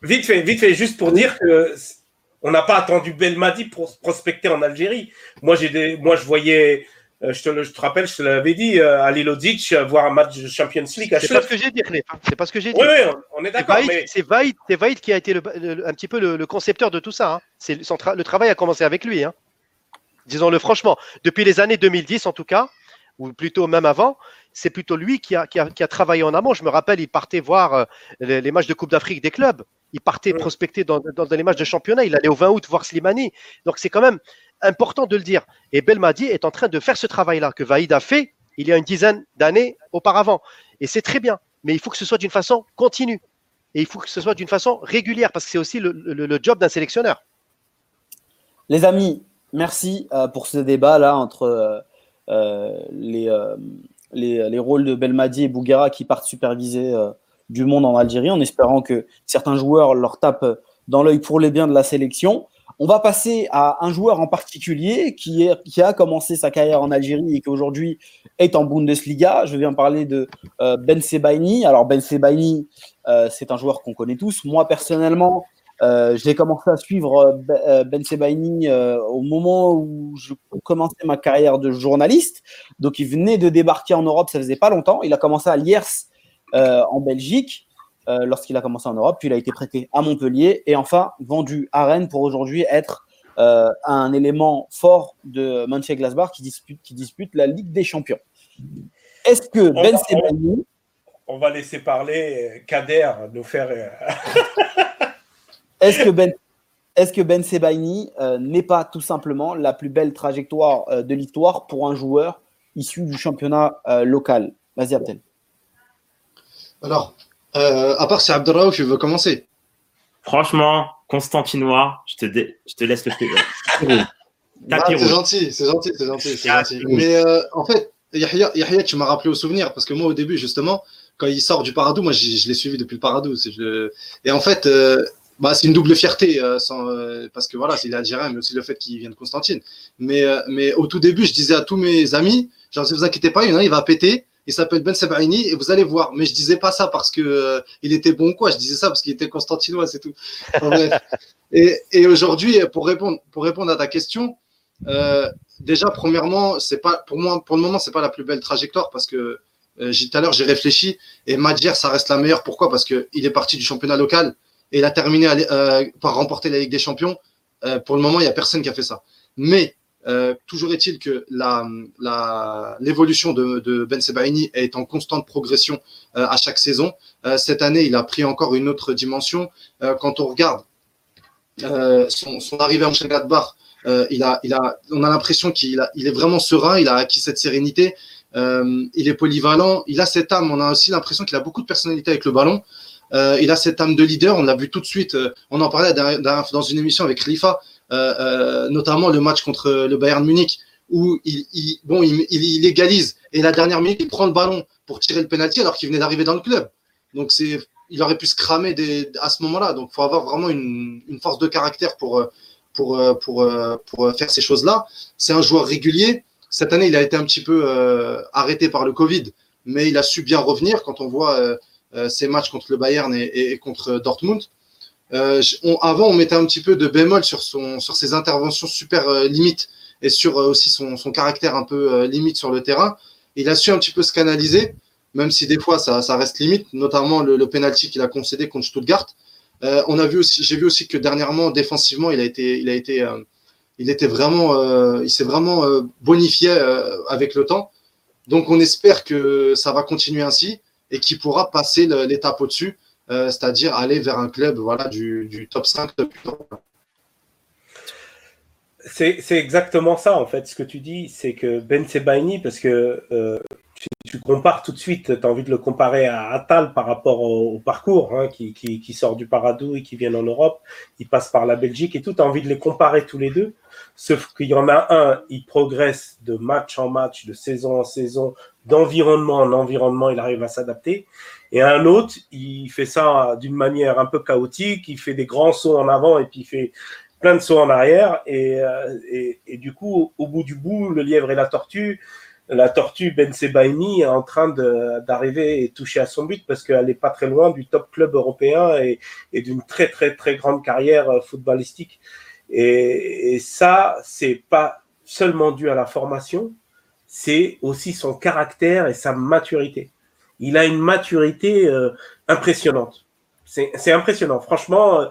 Vite fait, vite fait, juste pour dire que on n'a pas attendu Belmadi pour prospecter en Algérie. Moi, j'ai des, moi, je voyais, euh, je, te, je, te, rappelle, je te l'avais dit, euh, Ali Lodic voir un match de Champions League. C'est pas ce que j'ai dit, C'est pas ce que j'ai dit. Oui, oui, on est d'accord. C'est mais... qui a été un petit peu le, concepteur de tout ça. Hein. C'est le travail a commencé avec lui. Hein. Disons-le franchement. Depuis les années 2010, en tout cas, ou plutôt même avant, c'est plutôt lui qui a, qui, a, qui a, travaillé en amont. Je me rappelle, il partait voir euh, les, les, matchs de Coupe d'Afrique des clubs. Il partait prospecter dans, dans, dans, les matchs de championnat. Il allait au 20 août voir Slimani. Donc c'est quand même important de le dire. Et Belmadi est en train de faire ce travail-là que Vaïd a fait il y a une dizaine d'années auparavant. Et c'est très bien. Mais il faut que ce soit d'une façon continue. Et il faut que ce soit d'une façon régulière parce que c'est aussi le, le, le job d'un sélectionneur. Les amis, merci euh, pour ce débat-là entre euh, euh les, euh, les, les, rôles de Belmadi et Bouguera qui partent superviser euh, du monde en Algérie en espérant que certains joueurs leur tapent dans l'œil pour les biens de la sélection. On va passer à un joueur en particulier qui, est, qui a commencé sa carrière en Algérie et qui aujourd'hui est en Bundesliga. Je viens parler de euh, Ben Sebaini. Alors Ben Sebaini, euh, c'est un joueur qu'on connaît tous. Moi personnellement, euh, j'ai commencé à suivre Ben Sebaini au moment où je commençais ma carrière de journaliste. Donc il venait de débarquer en Europe, ça faisait pas longtemps. Il a commencé à Liers en Belgique. Euh, lorsqu'il a commencé en Europe, puis il a été prêté à Montpellier et enfin vendu à Rennes pour aujourd'hui être euh, un élément fort de Mönchengladbach qui dispute, qui dispute la Ligue des Champions. Est-ce que Ben Sebaini... On va laisser parler Kader, nous faire... (laughs) Est-ce que Ben... Est-ce que Ben Sebaini euh, n'est pas tout simplement la plus belle trajectoire euh, de l'histoire pour un joueur issu du championnat euh, local? Vas-y, Abdel. Alors, euh, à part si Abdelraouf, tu veux commencer? Franchement, Constantinois, je te, je te laisse le faire. (laughs) Ah, c'est gentil, c'est gentil, c'est gentil, c'est gentil. Mais euh, en fait, Yahya, Yahya tu m'as rappelé au souvenir parce que moi, au début, justement, quand il sort du Paradou, moi, je, je l'ai suivi depuis le Paradou. Je... Et en fait, euh, bah, c'est une double fierté euh, sans, euh, parce que voilà, c'est algérien, mais aussi le fait qu'il vient de Constantine. Mais, euh, mais au tout début, je disais à tous mes amis, genre, ne vous inquiétez pas, il y en a, il va péter il s'appelle Ben Sebaini et vous allez voir. Mais je disais pas ça parce que euh, il était bon quoi. Je disais ça parce qu'il était constantinois, c'est tout. (laughs) et, et aujourd'hui, pour répondre, pour répondre à ta question, euh, déjà premièrement, c'est pas pour moi, pour le moment, c'est pas la plus belle trajectoire parce que euh, tout à l'heure j'ai réfléchi et Madjer, ça reste la meilleure. Pourquoi? Parce que il est parti du championnat local et il a terminé euh, par remporter la Ligue des Champions. Euh, pour le moment, il y a personne qui a fait ça. Mais euh, toujours est-il que l'évolution de, de, Ben Sebaini est en constante progression à chaque saison. Cette année, il a pris encore une autre dimension. Quand on regarde son, arrivée en Mönchengladbach, il a, on a l'impression qu'il il est vraiment serein, il a acquis cette sérénité, il est polyvalent, il a cette âme. On a aussi l'impression qu'il a beaucoup de personnalité avec le ballon. Il a cette âme de leader, on l'a vu tout de suite. on en parlait dans une émission avec Khalifa. Euh, euh, notamment le match contre le Bayern Munich où il, bon, il, il, égalise et la dernière minute, il prend le ballon pour tirer le penalty alors qu'il venait d'arriver dans le club. Donc c'est, il aurait pu se cramer à ce moment-là. Donc faut avoir vraiment une, une, force de caractère pour pour pour pour faire ces choses-là. C'est un joueur régulier. Cette année, il a été un petit peu euh, arrêté par le Covid, mais il a su bien revenir. Quand on voit euh, ses matchs contre le Bayern et, contre Dortmund, euh, avant, on mettait un petit peu de bémol sur, son, sur ses interventions super euh, limites et sur euh, aussi son, son, caractère un peu euh, limite sur le terrain. Il a su un petit peu se canaliser, même si des fois ça, ça reste limite, notamment le, le penalty qu'il a concédé contre Stuttgart. Euh, on a vu aussi, j'ai vu aussi que dernièrement, défensivement, il a été, il a été, il était vraiment, il s'est vraiment bonifié avec le temps. Donc, on espère que ça va continuer ainsi et qu'il pourra passer l'étape au-dessus euh, c'est-à-dire aller vers un club voilà, du, top 5. C'est exactement ça, en fait, ce que tu dis, c'est que Ben Sebaini, parce que euh, tu, compares tout de suite, tu as envie de le comparer à Atal par rapport au, parcours, hein, qui, qui, qui, sort du Paradou et qui vient en Europe, il passe par la Belgique et tout, tu as envie de les comparer tous les deux, sauf qu'il y en a un, il progresse de match en match, de saison en saison, d'environnement en environnement, il arrive à s'adapter. Et un autre, il fait ça d'une manière un peu chaotique, il fait des grands sauts en avant et puis il fait plein de sauts en arrière. Et, euh, et, et, du coup, au bout du bout, le lièvre et la tortue, la tortue Ben Sebaini est en train d'arriver et toucher à son but parce qu'elle n'est pas très loin du top club européen et, d'une très très très grande carrière euh, footballistique. Et, ça, c'est pas seulement dû à la formation, c'est aussi son caractère et sa maturité. Il a une maturité euh, impressionnante. C'est impressionnant. Franchement, euh,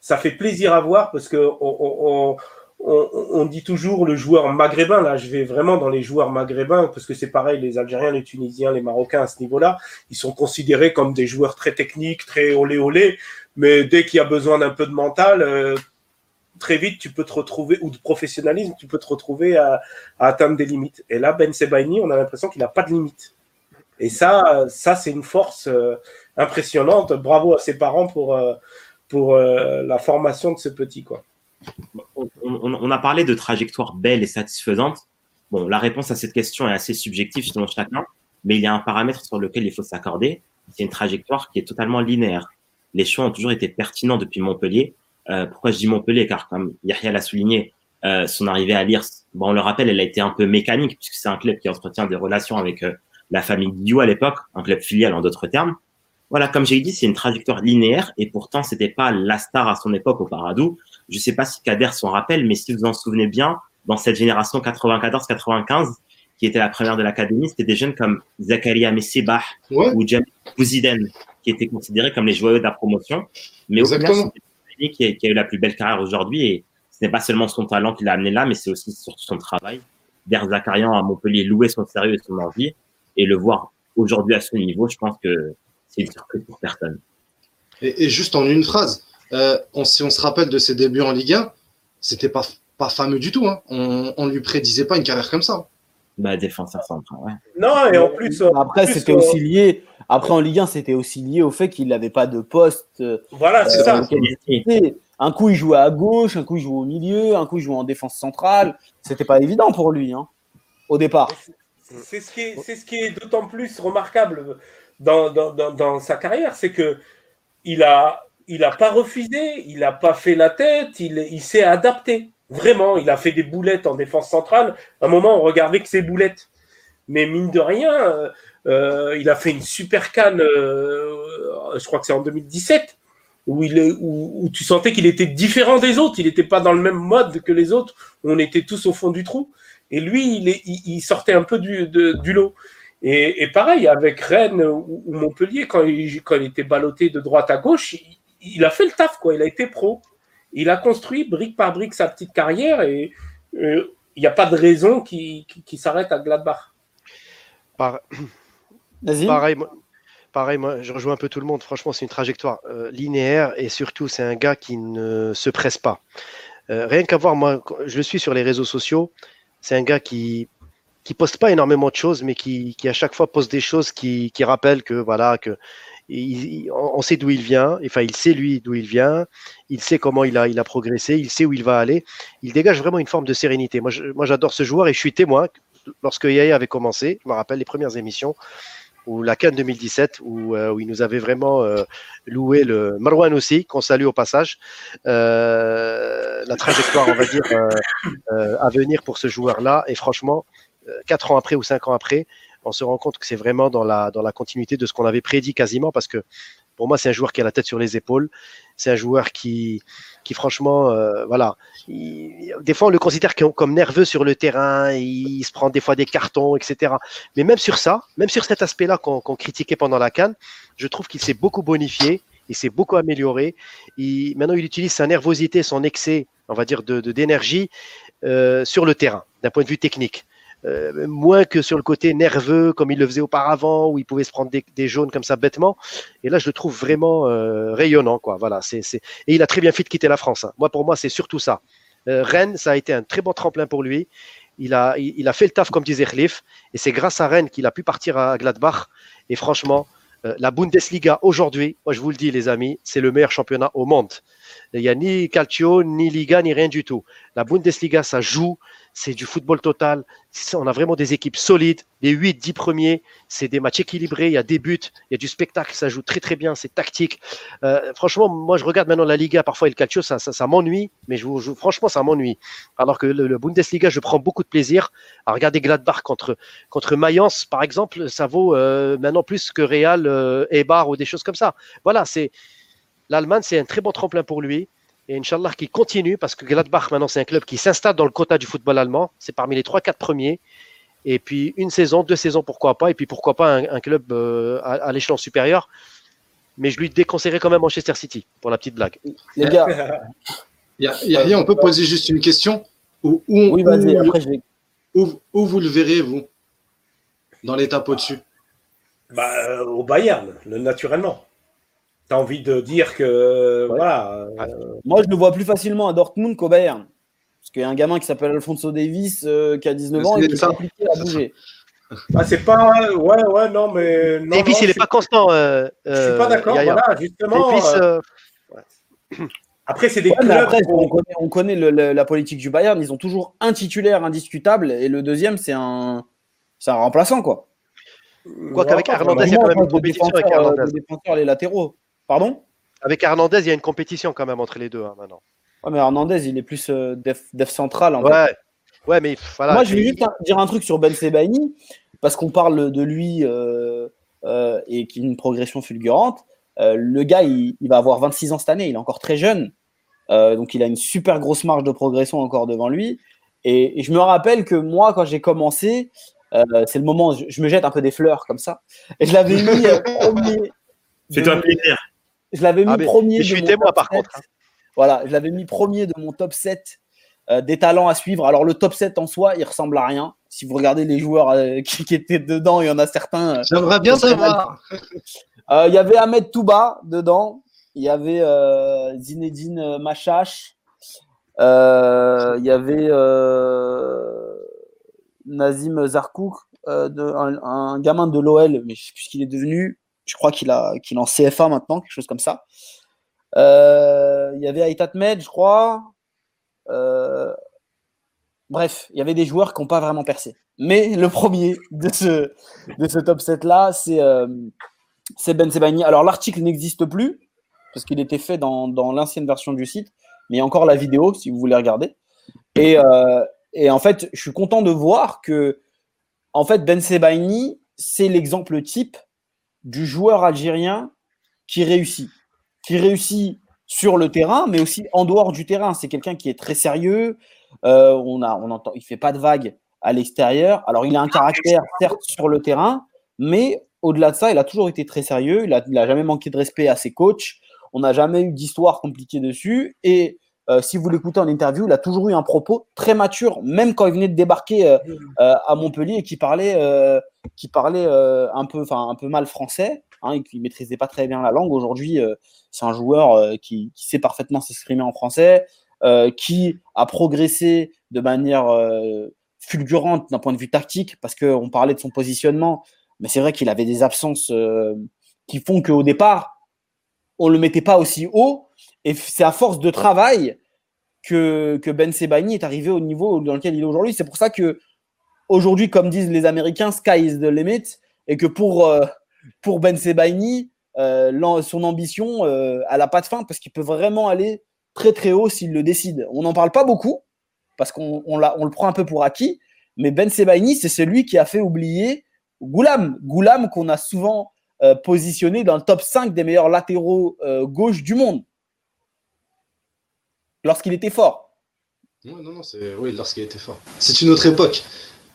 ça fait plaisir à voir parce que on, on, dit toujours le joueur maghrébin. Là, je vais vraiment dans les joueurs maghrébins parce que c'est pareil, les Algériens, les Tunisiens, les Marocains à ce niveau-là, ils sont considérés comme des joueurs très techniques, très olé olé. Mais dès qu'il y a besoin d'un peu de mental, euh, très vite, tu peux te retrouver, ou de professionnalisme, tu peux te retrouver à, atteindre des limites. Et là, Ben Sebaini, on a l'impression qu'il n'a pas de limite. Et ça, ça c'est une force euh, impressionnante. Bravo à ses parents pour, euh, pour la formation de ce petit. Quoi on, a parlé de trajectoire belle et satisfaisante. Bon, la réponse à cette question est assez subjective selon chacun, mais il y a un paramètre sur lequel il faut s'accorder. C'est une trajectoire qui est totalement linéaire. Les choix ont toujours été pertinents depuis Montpellier. Euh, pourquoi je dis Montpellier? Car comme Yahya l'a souligné, euh, son arrivée à Lirs, bon, on le rappelle, elle a été un peu mécanique puisque c'est un club qui entretient des relations avec euh, la famille Guillou à l'époque, un club filial en d'autres termes. Voilà, comme j'ai dit, c'est une trajectoire linéaire et pourtant c'était pas la star à son époque au Paradou. Je ne sais pas si Kader s'en rappelle, mais si vous en souvenez bien, dans cette génération 94-95, qui était la première de l'académie, c'était des jeunes comme Zakaria Messibah ou James Bouziden, qui étaient considérés comme les joyaux de la promotion. Mais au final, qui, a, eu la plus belle carrière aujourd'hui et ce n'est pas seulement son talent qui l'a amené là, mais c'est aussi surtout son travail. Der Zakarian à Montpellier louer son sérieux et son envie et le voir aujourd'hui à ce niveau, je pense que c'est une surprise pour personne. Et, juste en une phrase, euh, si on se rappelle de ses débuts en Ligue 1, c'était pas, fameux du tout. Hein. On, on lui prédisait pas une carrière comme ça. Bah, défenseur central, ouais. Non, et en plus. Après, c'était aussi lié. Après, en Ligue 1, c'était aussi lié au fait qu'il n'avait pas de poste. Euh, voilà, c'est ça. Un coup, il jouait à gauche, un coup, il jouait au milieu, un coup, il jouait en défense centrale. C'était pas évident pour lui, hein, au départ. C'est ce qui est, ce qui est d'autant plus remarquable dans, dans, dans, dans sa carrière, c'est que il a, il n'a pas refusé, il n'a pas fait la tête, il, s'est adapté. Vraiment, il a fait des boulettes en défense centrale. À un moment, on regardait que ses boulettes. Mais mine de rien, euh, euh, il a fait une super canne, euh, je crois que c'est en 2017, où, il où, tu sentais qu'il était différent des autres. Il n'était pas dans le même mode que les autres. On était tous au fond du trou. Et lui, il, sortait un peu du, lot. Et, pareil, avec Rennes ou, Montpellier, quand il, quand il était ballotté de droite à gauche, il a fait le taf, quoi. Il a été pro. Il a construit brique par brique sa petite carrière et euh, il n'y a pas de raison qu'il s'arrête à Gladbach. (coughs) Pareil, moi, pareil, moi, je rejoins un peu tout le monde. Franchement, c'est une trajectoire euh, linéaire et surtout, c'est un gars qui ne se presse pas. Euh, rien qu'à voir, moi, je le suis sur les réseaux sociaux. C'est un gars qui qui poste pas énormément de choses, mais qui, qui à chaque fois poste des choses qui, qui rappellent que voilà que on sait d'où il vient, enfin il sait lui d'où il vient, il sait comment il a, progressé, il sait où il va aller. Il dégage vraiment une forme de sérénité. Moi, j'adore ce joueur et je suis témoin lorsque Yaya avait commencé, je me rappelle les premières émissions, ou la Cannes 2017, où, euh, où, il nous avait vraiment euh, loué le Marwan aussi, qu'on salue au passage, euh, la trajectoire, on va dire, à venir pour ce joueur-là. Et franchement, quatre ans après ou cinq ans après, on se rend compte que c'est vraiment dans la, dans la continuité de ce qu'on avait prédit quasiment, parce que pour moi, c'est un joueur qui a la tête sur les épaules. C'est un joueur qui, qui franchement, euh, voilà. des fois, on le considère comme nerveux sur le terrain. Il se prend des fois des cartons, etc. Mais même sur ça, même sur cet aspect-là qu'on critiquait pendant la canne, je trouve qu'il s'est beaucoup bonifié. Il s'est beaucoup amélioré. Il, maintenant, il utilise sa nervosité, son excès, on va dire, de d'énergie euh, sur le terrain, d'un point de vue technique. Euh, moins que sur le côté nerveux comme il le faisait auparavant où il pouvait se prendre des, jaunes comme ça bêtement. Et là je le trouve vraiment euh, rayonnant quoi. Voilà c'est et il a très bien fait de quitter la France hein. moi pour moi c'est surtout ça. Euh, Rennes ça a été un très bon tremplin pour lui. Il a il, a fait le taf comme disait Khlif et c'est grâce à Rennes qu'il a pu partir à Gladbach. Et franchement la Bundesliga aujourd'hui moi je vous le dis les amis c'est le meilleur championnat au monde. Il n'y a ni Calcio, ni Liga, ni rien du tout. La Bundesliga, ça joue, c'est du football total. On a vraiment des équipes solides. Les 8, 10 premiers, c'est des matchs équilibrés. Il y a des buts, il y a du spectacle. Ça joue très, très bien. C'est tactique. Euh, franchement, moi, je regarde maintenant la Liga. Parfois, le calcio, ça, ça, m'ennuie. Mais je, franchement, ça m'ennuie. Alors que le, Bundesliga, je prends beaucoup de plaisir à regarder Gladbach contre, contre Mayence, par exemple. Ça vaut euh, maintenant plus que Real, euh, Eibar ou des choses comme ça. Voilà, c'est l'Allemagne, c'est un très bon tremplin pour lui. Et Inch'Allah qui continue, parce que Gladbach, maintenant, c'est un club qui s'installe dans le quota du football allemand. C'est parmi les 3-4 premiers. Et puis une saison, deux saisons, pourquoi pas. Et puis pourquoi pas un, club euh, à, l'échelon supérieur. Mais je lui déconseillerais quand même Manchester City, pour la petite blague. Les gars. Il (laughs) y a, on peut poser juste une question. Où, oui, vas-y, après je vais. Où, vous le verrez, vous Dans l'étape au-dessus bah, euh, Au Bayern, naturellement envie de dire que. Voilà. Euh, Moi, je le vois plus facilement à Dortmund qu'au Bayern. Parce qu'il y a un gamin qui s'appelle Alfonso Davis euh, qui a 19 ans et qui est compliqué à bouger. Ah, c'est pas. Ouais, ouais, non, mais. Non, Davis, il n'est pas constant. Euh, je suis pas d'accord, voilà, justement. Après, c'est des clubs. on connaît, la politique du Bayern. Ils ont toujours un titulaire indiscutable et le deuxième, c'est un, un remplaçant, quoi. Quoi qu'avec Hernandez, il y a quand même une compétition avec Hernandez. Les défenseurs, les latéraux. Pardon Avec Hernandez, il y a une compétition quand même entre les deux hein, maintenant. Ouais, mais Hernandez, il est plus euh, def, central. En ouais. ouais, mais voilà. Moi, je vais juste dire un truc sur Ben Sebaini, parce qu'on parle de lui euh, euh, et qu'il a une progression fulgurante. le gars, il, va avoir 26 ans cette année, il est encore très jeune. donc, il a une super grosse marge de progression encore devant lui. Et, je me rappelle que moi, quand j'ai commencé, c'est le moment, je, je, me jette un peu des fleurs comme ça. Et je l'avais mis premier. (laughs) Fais-toi plaisir. Je l'avais mis ah, premier. je suis témoin par contre. Hein. Voilà, je l'avais mis premier de mon top 7 euh, des talents à suivre. Alors, le top 7 en soi, il ressemble à rien. Si vous regardez les joueurs euh, (laughs) qui, étaient dedans, il y en a certains. Euh, J'aimerais bien savoir. Il y avait Ahmed Touba dedans. Il y avait Zinedine Machache. Il y avait Nazim Zarkouk, un, un, gamin de l'OL, mais je sais plus ce qu'il est devenu je crois qu'il est en CFA maintenant, quelque chose comme ça. Euh, il y avait Aitat Med, je crois. Euh, bref, il y avait des joueurs qui n'ont pas vraiment percé. Mais le premier de ce, de ce top 7 là, c'est euh, Ben Sebani. Alors l'article n'existe plus parce qu'il était fait dans, l'ancienne version du site, mais il y a encore la vidéo si vous voulez regarder. Et, et en fait, je suis content de voir que en fait Ben Sebaini, c'est l'exemple type du joueur algérien qui réussit. Qui réussit sur le terrain, mais aussi en dehors du terrain. C'est quelqu'un qui est très sérieux. Euh, on a, on entend, il fait pas de vagues à l'extérieur. Alors, il a un caractère, certes, sur le terrain, mais au-delà de ça, il a toujours été très sérieux. Il n'a jamais manqué de respect à ses coachs. On n'a jamais eu d'histoire compliquée dessus. Et euh, si vous l'écoutez en interview, il a toujours eu un propos très mature, même quand il venait de débarquer euh, euh, à Montpellier et qui parlait, qui parlait un, peu, un peu mal français, hein, et qui ne maîtrisait pas très bien la langue. Aujourd'hui, c'est un joueur qui, qui, sait parfaitement s'exprimer en français, qui a progressé de manière fulgurante d'un point de vue tactique, parce qu'on parlait de son positionnement, mais c'est vrai qu'il avait des absences qui font qu'au départ, on ne le mettait pas aussi haut et c'est à force de travail que, que Ben Sebaini est arrivé au niveau dans lequel il est aujourd'hui. C'est pour ça que aujourd'hui, comme disent les Américains, sky is the limit, et que pour, euh, pour Ben Sebaini, euh, son ambition, euh, elle n'a pas de fin parce qu'il peut vraiment aller très très haut s'il le décide. On n'en parle pas beaucoup parce qu'on on, on, le prend un peu pour acquis, mais Ben Sebaini, c'est celui qui a fait oublier Goulam. Goulam qu'on a souvent positionné dans le top 5 des meilleurs latéraux gauche du monde lorsqu'il était fort. non, non, c'est oui, lorsqu'il était fort. C'est une autre époque.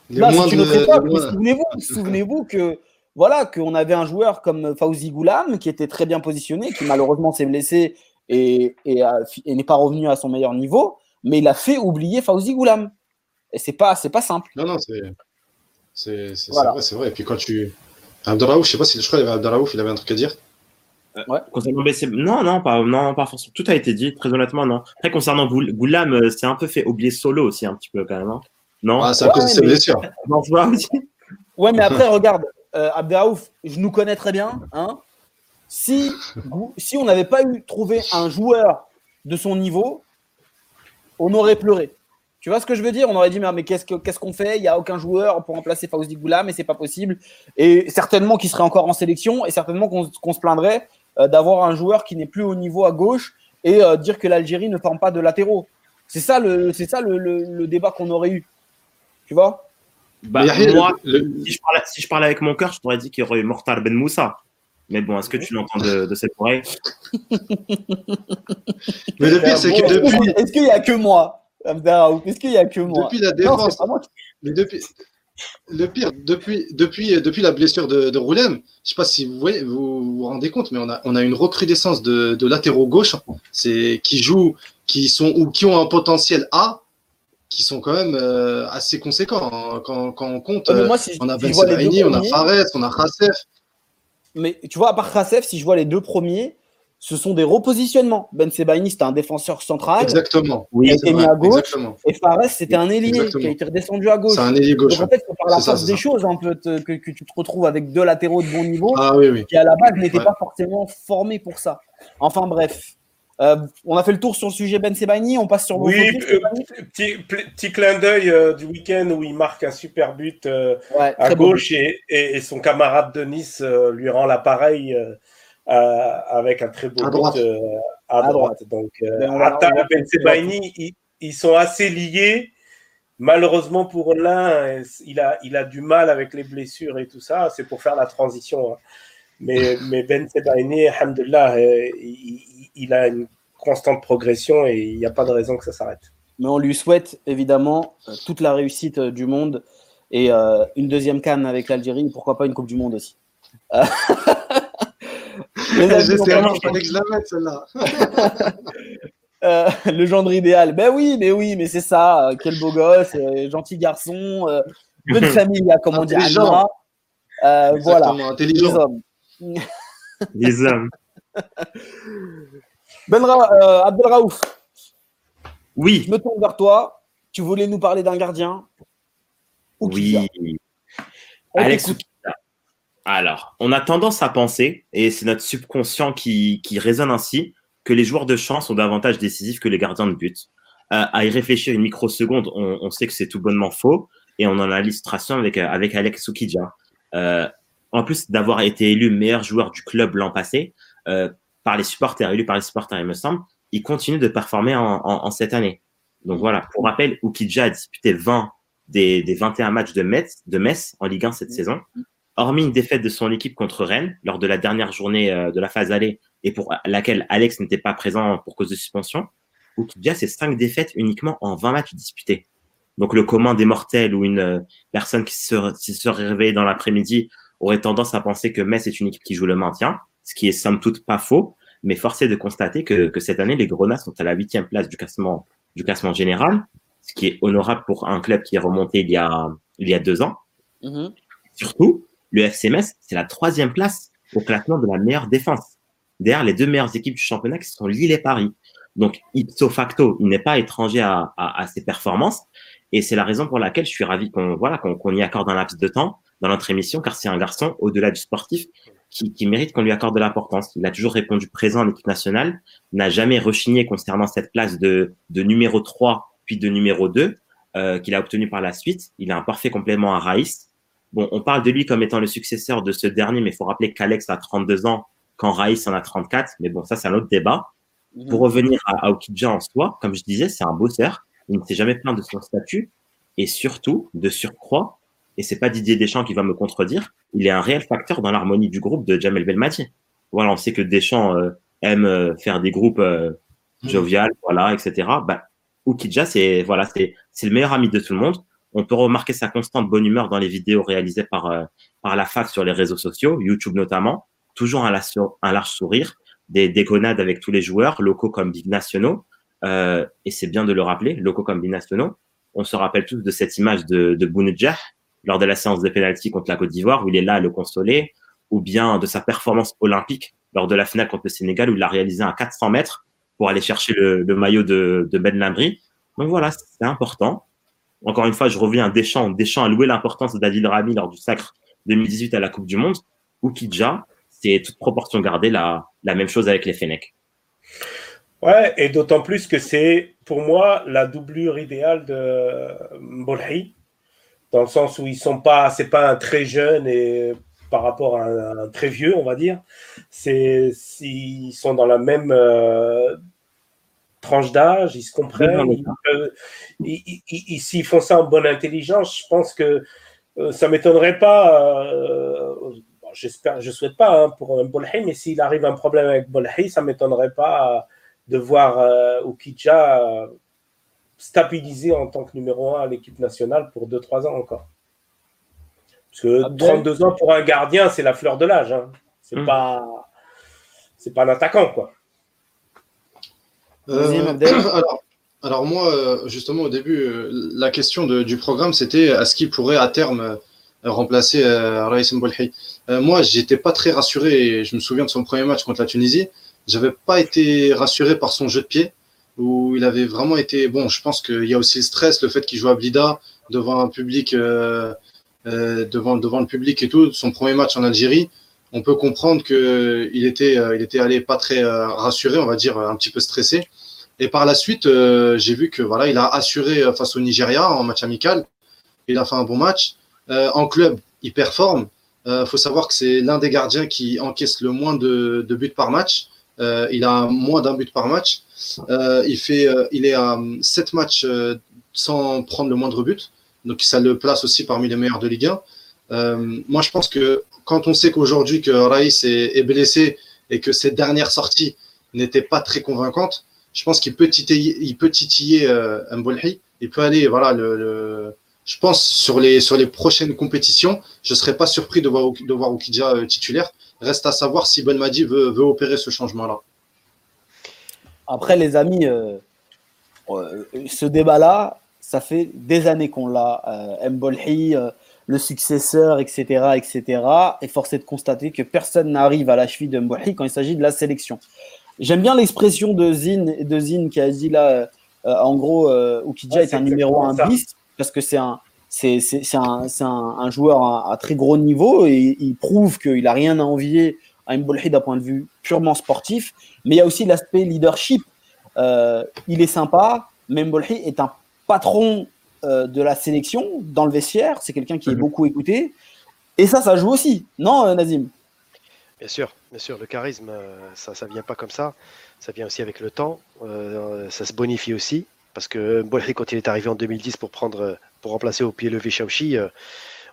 Souvenez-vous, (laughs) souvenez-vous que voilà qu'on avait un joueur comme Fauzi Goulam qui était très bien positionné, qui malheureusement s'est blessé et, et, n'est pas revenu à son meilleur niveau, mais il a fait oublier Fauzi Goulam. Et c'est pas c'est pas simple. Non non c'est c'est vrai, c'est vrai. Et puis quand tu Abdelraouf, je sais pas si je crois qu'il Abdelraouf, il avait un truc à dire. Ouais. Concernant non, non, pas, non, pas forcément. Tout a été dit, très honnêtement, non. Après, concernant Goulam, euh, c'est un peu fait oublier solo aussi, un petit peu quand même. Hein. Non? Ah, c'est à cause de ses blessures. (laughs) Ouais, mais après, regarde, euh, je nous connais très bien. Hein. Si, si on n'avait pas eu trouvé un joueur de son niveau, on aurait pleuré. Tu vois ce que je veux dire? On aurait dit, mais, qu'est-ce qu'on fait? Il n'y a aucun joueur pour remplacer Fauzi Goula, mais c'est pas possible. Et certainement qu'il serait encore en sélection, et certainement qu'on se plaindrait euh, d'avoir un joueur qui n'est plus au niveau à gauche et euh, dire que l'Algérie ne forme pas de latéraux. C'est ça le, c'est ça le, débat qu'on aurait eu. Tu vois? Bah, moi, si, je parlais, si, je parlais, avec mon cœur, je t'aurais dit qu'il y aurait eu Mortar Ben Moussa. Mais bon, est-ce que tu l'entends de, cette oreille? (laughs) Mais le pire, c'est que depuis. Est-ce qu'il n'y a que moi? Est-ce qu'il n'y a que moi? Depuis la défense. mais depuis. Le pire, depuis, depuis, depuis la blessure de, de Roulem, je ne sais pas si vous, voyez, vous vous rendez compte, mais on a, on a une recrudescence de, de latéraux gauche c'est, qui jouent, qui sont ou qui ont un potentiel A, qui sont quand même euh, assez conséquents. Hein. Quand, quand, on compte, euh, on a Ben on a Fares, on a Rassef. Mais tu vois, à part Rassef, si je vois les deux premiers, ce sont des repositionnements. Ben Sebaini, c'était un défenseur central. Exactement. Oui, il a mis à gauche. Et Fares, c'était un ailier qui a été redescendu à gauche. C'est un ailier gauche. en fait, c'est par la force des choses un peu que, que, tu te retrouves avec deux latéraux de bon niveau ah, oui, oui. qui, à la base, n'étaient pas forcément formés pour ça. Enfin, bref. Euh, on a fait le tour sur le sujet Ben Sebaini, on passe sur Oui, euh, petit, petit, clin d'œil euh, du week-end où il marque un super but à gauche et, et, son camarade de Nice lui rend l'appareil euh, avec un très beau à droite. Euh, à, droite. Donc, euh, Atta et Ben ils, sont assez liés. Malheureusement pour l'un, il a, il a du mal avec les blessures et tout ça. C'est pour faire la transition. Hein. Mais, mais Ben Sebaini, alhamdulillah, il, il, a une constante progression et il n'y a pas de raison que ça s'arrête. Mais on lui souhaite évidemment toute la réussite du monde et une deuxième canne avec l'Algérie, pourquoi pas une Coupe du Monde aussi. (laughs) (laughs) Euh, le gendre idéal. Ben oui, mais oui, mais c'est ça. Quel beau gosse, euh, gentil garçon, euh, de (laughs) famille, comme on dit à voilà. Intelligent. Les hommes. Les hommes. (laughs) Ben Abdelraouf. Oui. Je me tourne vers toi. Tu voulais nous parler d'un gardien Oui. Alex alors, on a tendance à penser, et c'est notre subconscient qui, qui résonne ainsi, que les joueurs de champ sont davantage décisifs que les gardiens de but. Euh, à y réfléchir une microseconde, on, on sait que c'est tout bonnement faux, et on en a l'illustration avec, avec Alex Soukidja. Euh, en plus d'avoir été élu meilleur joueur du club l'an passé, euh, par les supporters, élu par les supporters, il me semble, il continue de performer en, en, cette année. Donc voilà, pour rappel, Oukidja a disputé 20 des, des 21 matchs de Metz, de Metz en Ligue 1 cette saison hormis une défaite de son équipe contre Rennes lors de la dernière journée euh, de la phase aller et pour laquelle Alex n'était pas présent pour cause de suspension, Oukidja, c'est cinq défaites uniquement en 20 matchs disputés. Donc le commun des mortels ou une euh, personne qui se, serait réveillée dans l'après-midi aurait tendance à penser que Metz est une équipe qui joue le maintien, ce qui est somme toute pas faux, mais force est de constater que, que cette année, les Grenats sont à la huitième place du classement, du classement général, ce qui est honorable pour un club qui est remonté il y a, il y a deux ans. Mm-hmm. Surtout, le FC Metz, c'est la troisième place au classement de la meilleure défense. Derrière les deux meilleures équipes du championnat qui sont Lille et Paris. Donc, ipso facto, il n'est pas étranger à, à, à ses performances. Et c'est la raison pour laquelle je suis ravi qu'on voilà, qu'on y accorde un laps de temps dans notre émission, car c'est un garçon, au-delà du sportif, qui, qui mérite qu'on lui accorde de l'importance. Il a toujours répondu présent en équipe nationale, n'a jamais rechigné concernant cette place de, de numéro 3, puis de numéro 2, euh, qu'il a obtenu par la suite. Il a un parfait complément à Raïs. Bon, on parle de lui comme étant le successeur de ce dernier, mais il faut rappeler qu'Alex a 32 ans quand Raïs en a 34. Mais bon, ça, c'est un autre débat. Mhm. Pour revenir à, Aokidja en soi, comme je disais, c'est un bosseur. Il ne s'est jamais plaint de son statut. Et surtout, de surcroît, et c'est pas Didier Deschamps qui va me contredire, il est un réel facteur dans l'harmonie du groupe de Jamel Belmadi. Voilà, on sait que Deschamps euh, aime euh, faire des groupes euh, mhm. jovial, voilà, etc. Bah, c'est voilà, c'est le meilleur ami de tout le monde. On peut remarquer sa constante bonne humeur dans les vidéos réalisées par, euh, par la fac sur les réseaux sociaux, YouTube notamment. Toujours un, large sourire, des déconnades avec tous les joueurs, locaux comme binationaux. Euh, et c'est bien de le rappeler, locaux comme binationaux. On se rappelle tous de cette image de, de Bounedjah lors de la séance de pénalty contre la Côte d'Ivoire où il est là à le consoler, ou bien de sa performance olympique lors de la finale contre le Sénégal où il a réalisé un 400 mètres pour aller chercher le, maillot de, de Ben Lambry. Donc voilà, c'est important. Encore une fois, je reviens à Deschamps. Deschamps a loué l'importance de David Rami lors du sacre 2018 à la Coupe du Monde. Ou Kidja, c'est toute proportion gardée la, même chose avec les Fenech. Ouais, et d'autant plus que c'est pour moi la doublure idéale de Mbolhi, dans le sens où ils sont pas, c'est pas un très jeune et par rapport à un, très vieux, on va dire. C'est ils sont dans la même euh, tranche d'âge, ils se comprennent. S'ils font ça en bonne intelligence, je pense que euh, ça m'étonnerait pas. Euh, j'espère, je souhaite pas hein, pour un Bolhi, mais s'il arrive un problème avec Bolhi, ça m'étonnerait pas de voir euh, Ukidja stabiliser en tant que numéro 1 à l'équipe nationale pour 2-3 ans encore. Parce que 32 ans pour un gardien, c'est la fleur de l'âge. Hein. C'est mmh. pas c'est pas un attaquant quoi. (clears throat) alors, moi, euh, justement, au début, euh, la question du programme, c'était est-ce qu'il pourrait à terme euh, remplacer Raïs Mbolhi Moi, j'étais pas très rassuré. Je me souviens de son premier match contre la Tunisie. J'avais pas été rassuré par son jeu de pied, où il avait vraiment été. Bon, je pense qu'il y a aussi le stress, le fait qu'il joue à Blida devant un public, devant, devant le public et tout. Son premier match en Algérie, on peut comprendre qu'il était, il était allé pas très rassuré, on va dire un petit peu stressé. Et par la suite, euh, j'ai vu que voilà, il a assuré euh, face au Nigeria en match amical. Il a fait un bon match. Euh, en club, il performe. Il faut savoir que c'est l'un des gardiens qui encaisse le moins de, buts par match. il a moins d'un but par match. il, fait, il est à 7 matchs sans prendre le moindre but. Donc ça le place aussi parmi les meilleurs de Ligue 1. moi, je pense que quand on sait qu'aujourd'hui que Raïs est, blessé et que ses dernières sorties n'étaient pas très convaincantes, je pense qu'il peut titiller, il euh, Il peut aller, voilà, je pense sur les, sur les prochaines compétitions, je ne serais pas surpris de voir, de euh, titulaire. Reste à savoir si Ben Madi veut, veut opérer ce changement-là. Après, les amis, euh, ce débat-là, ça fait des années qu'on l'a. Mbolhi, le successeur, etc., etc. Et force est de constater que personne n'arrive à la cheville de Mbolhi quand il s'agit de la sélection. J'aime bien l'expression de Zin, de Zin qui a dit là, euh, en gros, euh, Ukidja est, un numéro 1 bis parce que c'est un, c'est, un, un, un, joueur à, très gros niveau et il prouve qu'il n'a rien à envier à Mbolhi d'un point de vue purement sportif. Mais il y a aussi l'aspect leadership. Euh, il est sympa, mais est un patron euh, de la sélection dans le vestiaire. C'est quelqu'un qui est mhm. beaucoup écouté. Et ça, ça joue aussi, non, Nazim? Bien sûr, bien sûr, le charisme, euh, ça ne vient pas comme ça. Ça vient aussi avec le temps. Euh, ça se bonifie aussi. Parce que Bolhi, (laughs) quand il est arrivé en 2010 pour, prendre, pour remplacer au pied levé Shaoxi, euh,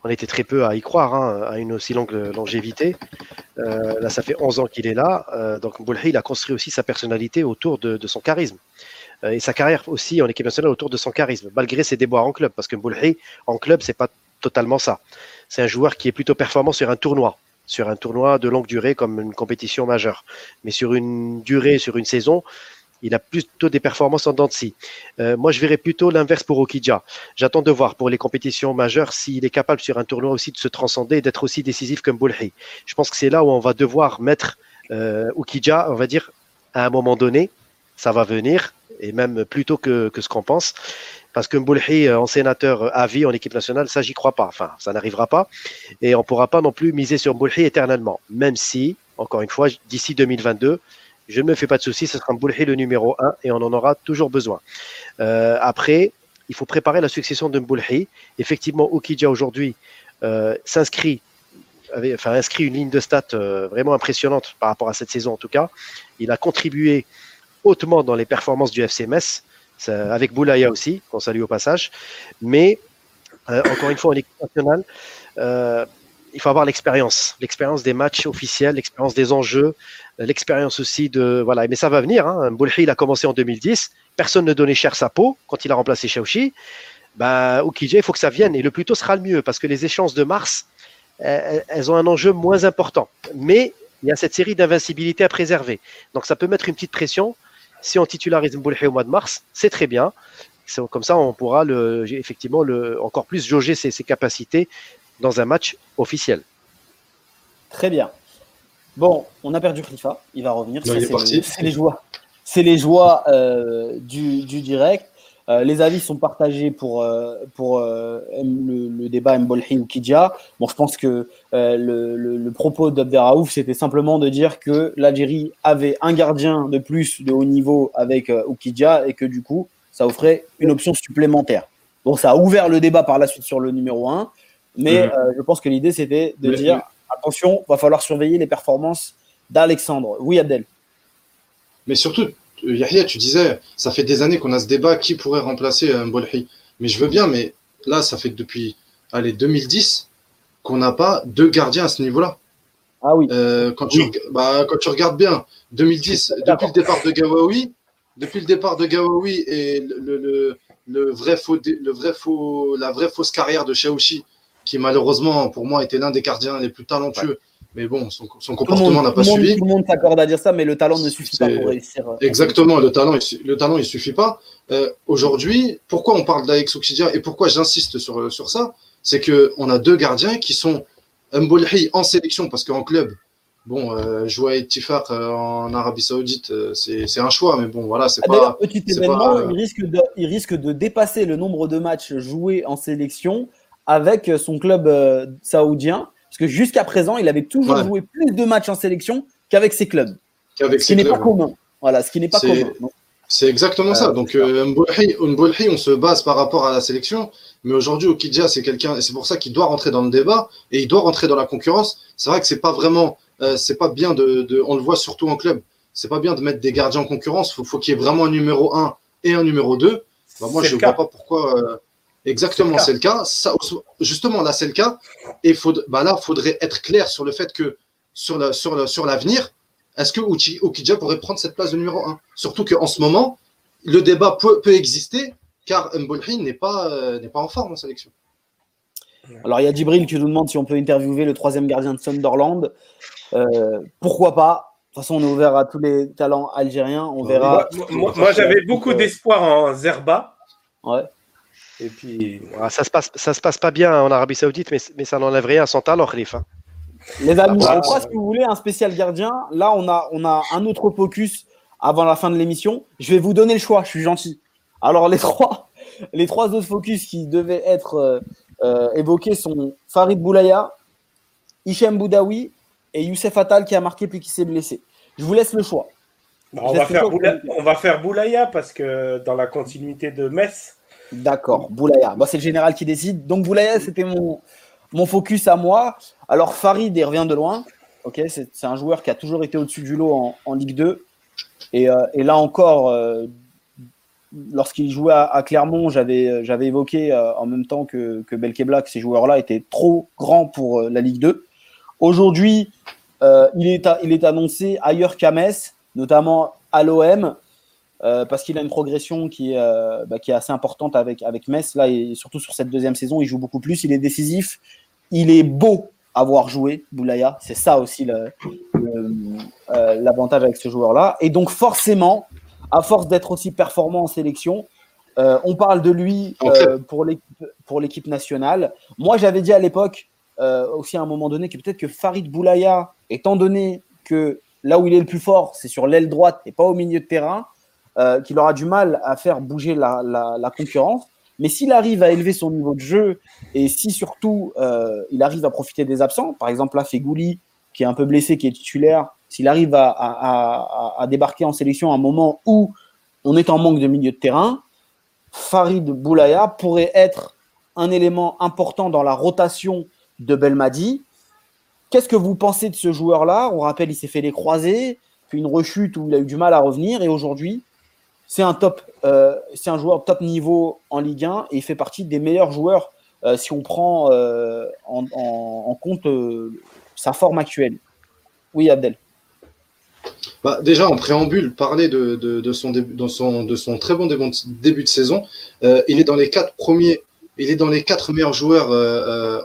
on était très peu à y croire, hein, à une aussi longue longévité. là, ça fait 11 ans qu'il est là. donc Bolhi, il a construit aussi sa personnalité autour de, son charisme. Et sa carrière aussi en équipe nationale autour de son charisme, malgré ses déboires en club. Parce que Bolhi, en club, c'est pas totalement ça. C'est un joueur qui est plutôt performant sur un tournoi sur un tournoi de longue durée comme une compétition majeure. Mais sur une durée, sur une saison, il a plutôt des performances en dents de scie. Euh, moi, je verrais plutôt l'inverse pour Okidja. J'attends de voir pour les compétitions majeures s'il est capable sur un tournoi aussi de se transcender et d'être aussi décisif comme Boulhi. Je pense que c'est là où on va devoir mettre euh, Okidja, on va dire, à un moment donné. Ça va venir, et même plus tôt que, ce qu'on pense. Parce que Mboulhi, euh, en sénateur à vie en équipe nationale, ça, j'y crois pas. Enfin, ça n'arrivera pas. Et on pourra pas non plus miser sur Mboulhi éternellement. Même si, encore une fois, d'ici 2022, je ne me fais pas de soucis, ce sera Mboulhi le numéro 1 et on en aura toujours besoin. Euh, après, il faut préparer la succession de Mboulhi. Effectivement, Okidja aujourd'hui euh, s'inscrit enfin inscrit une ligne de stats euh, vraiment impressionnante par rapport à cette saison en tout cas. Il a contribué hautement dans les performances du FC Metz avec Boulaya aussi, qu'on salue au passage. Mais euh, encore une fois, en équipe nationale, euh, il faut avoir l'expérience, l'expérience des matchs officiels, l'expérience des enjeux, l'expérience aussi de voilà. Mais ça va venir. Hein. Boulhi, il a commencé en 2010. Personne ne donnait cher sa peau quand il a remplacé Shaoxi. Bah, Okije, il faut que ça vienne et le plus tôt sera le mieux parce que les échéances de mars, elles ont un enjeu moins important. Mais il y a cette série d'invincibilité à préserver. Donc ça peut mettre une petite pression. Si on titularise Mboulhi au mois de mars, c'est très bien. Comme ça, on pourra le, effectivement le, encore plus jauger ses, capacités dans un match officiel. Très bien. Bon, on a perdu Khalifa, il va revenir. C'est les joies, c'est les joies euh, du, direct. Euh, les avis sont partagés pour, euh, pour euh, le, débat Mbolhi ou Kidja. Bon, je pense que le, le, propos d'Abderraouf, c'était simplement de dire que l'Algérie avait un gardien de plus de haut niveau avec Oukidja et que du coup, ça offrait une option supplémentaire. Bon, ça a ouvert le débat par la suite sur le numéro 1, mais mhm. je pense que l'idée, c'était de dire attention, va falloir surveiller les performances d'Alexandre. Oui, Abdel. Mais surtout, Yahya, tu disais, ça fait des années qu'on a ce débat, qui pourrait remplacer un Mbolhi? Mais je veux bien, mais là, ça fait depuis allez, 2010 qu'on n'a pas deux gardiens à ce niveau-là. Ah oui. Euh, quand, Tu, bah, quand tu regardes bien, 2010, depuis le départ de Gawawi, depuis le départ de Gawawi et le, le, vrai faux, le vrai faux, la vraie fausse carrière de Shaoshi, qui malheureusement pour moi était l'un des gardiens les plus talentueux. Mais bon, son, comportement n'a pas suivi. Tout le monde s'accorde à dire ça, mais le talent ne suffit pas pour réussir. Euh, Exactement, le talent, le talent, il suffit pas. Euh, aujourd'hui, pourquoi on parle d'Alex Oxidia et pourquoi j'insiste sur, sur ça? C'est qu'on a deux gardiens qui sont Mbolhi en sélection, parce qu'en club, bon, euh, jouer à Tifar en Arabie Saoudite, c'est un choix, mais bon, voilà, c'est ah, pas. Petit événement, il, risque de, il risque de dépasser le nombre de matchs joués en sélection avec son club saoudien parce que jusqu'à présent, il avait toujours joué plus de matchs en sélection qu'avec ses clubs. Qu'avec ce qui n'est pas commun. Voilà, ce qui n'est pas commun. C'est exactement ça. Euh, Donc, euh, on se base par rapport à la sélection. Mais aujourd'hui, Okidja, c'est quelqu'un, et c'est pour ça qu'il doit rentrer dans le débat et il doit rentrer dans la concurrence. C'est vrai que c'est pas vraiment, euh, c'est pas bien de, on le voit surtout en club, c'est pas bien de mettre des gardiens en concurrence. Il faut, qu'il y ait vraiment un numéro 1 et un numéro 2. Bah, moi, je ne vois pas pourquoi. Exactement, c'est le cas. Ça, justement, là, c'est le cas. Et faut, bah là, il faudrait être clair sur le fait que sur l'avenir, sur sur est-ce que Okidja pourrait prendre cette place de numéro 1 Surtout qu'en ce moment, le débat peut, peut exister car Mbolhi n'est pas, euh, n'est pas en forme en sélection. Alors, il y a Djibril qui nous demande si on peut interviewer le troisième gardien de Sunderland. Euh, pourquoi pas? De toute façon, on est ouvert à tous les talents algériens. On verra. Moi, moi j'avais beaucoup d'espoir en Zerba. Ouais. Et puis, ça se passe, ça se passe pas bien en Arabie Saoudite, mais, mais ça n'enlève rien à son talent, Khalifa. Les amis, on passe, si vous voulez, un spécial gardien. Là, on a, on a un autre focus avant la fin de l'émission. Je vais vous donner le choix, je suis gentil. Alors, les trois, les trois autres focus qui devaient être euh, euh, évoqués sont Farid Boulaya, Hichem Boudaoui et Youssef Attal qui a marqué puis qui s'est blessé. Je vous laisse le choix. Bah, on, va faire on, va faire Boulaya parce que dans la continuité de Metz, D'accord, Boulaya. c'est le général qui décide. Donc Boulaya, c'était mon, focus à moi. Alors Farid, il revient de loin. Ok, c'est un joueur qui a toujours été au-dessus du lot en, Ligue 2. Euh, et, là encore, euh, lorsqu'il jouait à, Clermont, j'avais évoqué euh, en même temps que, que Belkebla que ces joueurs-là étaient trop grands pour la Ligue 2. Aujourd'hui, il, est il est annoncé ailleurs qu'à Metz, notamment à l'OM. Euh, parce qu'il a une progression qui est, euh, bah, qui est assez importante avec, avec Metz. Là, et surtout sur cette deuxième saison, il joue beaucoup plus, il est décisif, il est beau à voir jouer, Boulaya. C'est ça aussi euh, l'avantage avec ce joueur-là. Et donc, forcément, à force d'être aussi performant en sélection, on parle de lui pour l'équipe nationale. Moi, j'avais dit à l'époque, aussi à un moment donné, que peut-être que Farid Boulaya, étant donné que là où il est le plus fort, c'est sur l'aile droite et pas au milieu de terrain, euh, qu'il aura du mal à faire bouger la, concurrence. Mais s'il arrive à élever son niveau de jeu et si surtout euh, il arrive à profiter des absents, par exemple là, Fegouli, qui est un peu blessé, qui est titulaire, s'il arrive à, débarquer en sélection à un moment où on est en manque de milieu de terrain, Farid Boulaya pourrait être un élément important dans la rotation de Belmadi. Qu'est-ce que vous pensez de ce joueur-là? On rappelle, il s'est fait les croisés, puis une rechute où il a eu du mal à revenir, et aujourd'hui, c'est un top, euh, c'est un joueur top niveau en Ligue 1 et il fait partie des meilleurs joueurs euh, si on prend euh, en, compte sa forme actuelle. Oui, Abdel. Bah, déjà, en préambule, parler de, son, de son très bon début de saison. il est dans les quatre premiers, il est dans les quatre meilleurs joueurs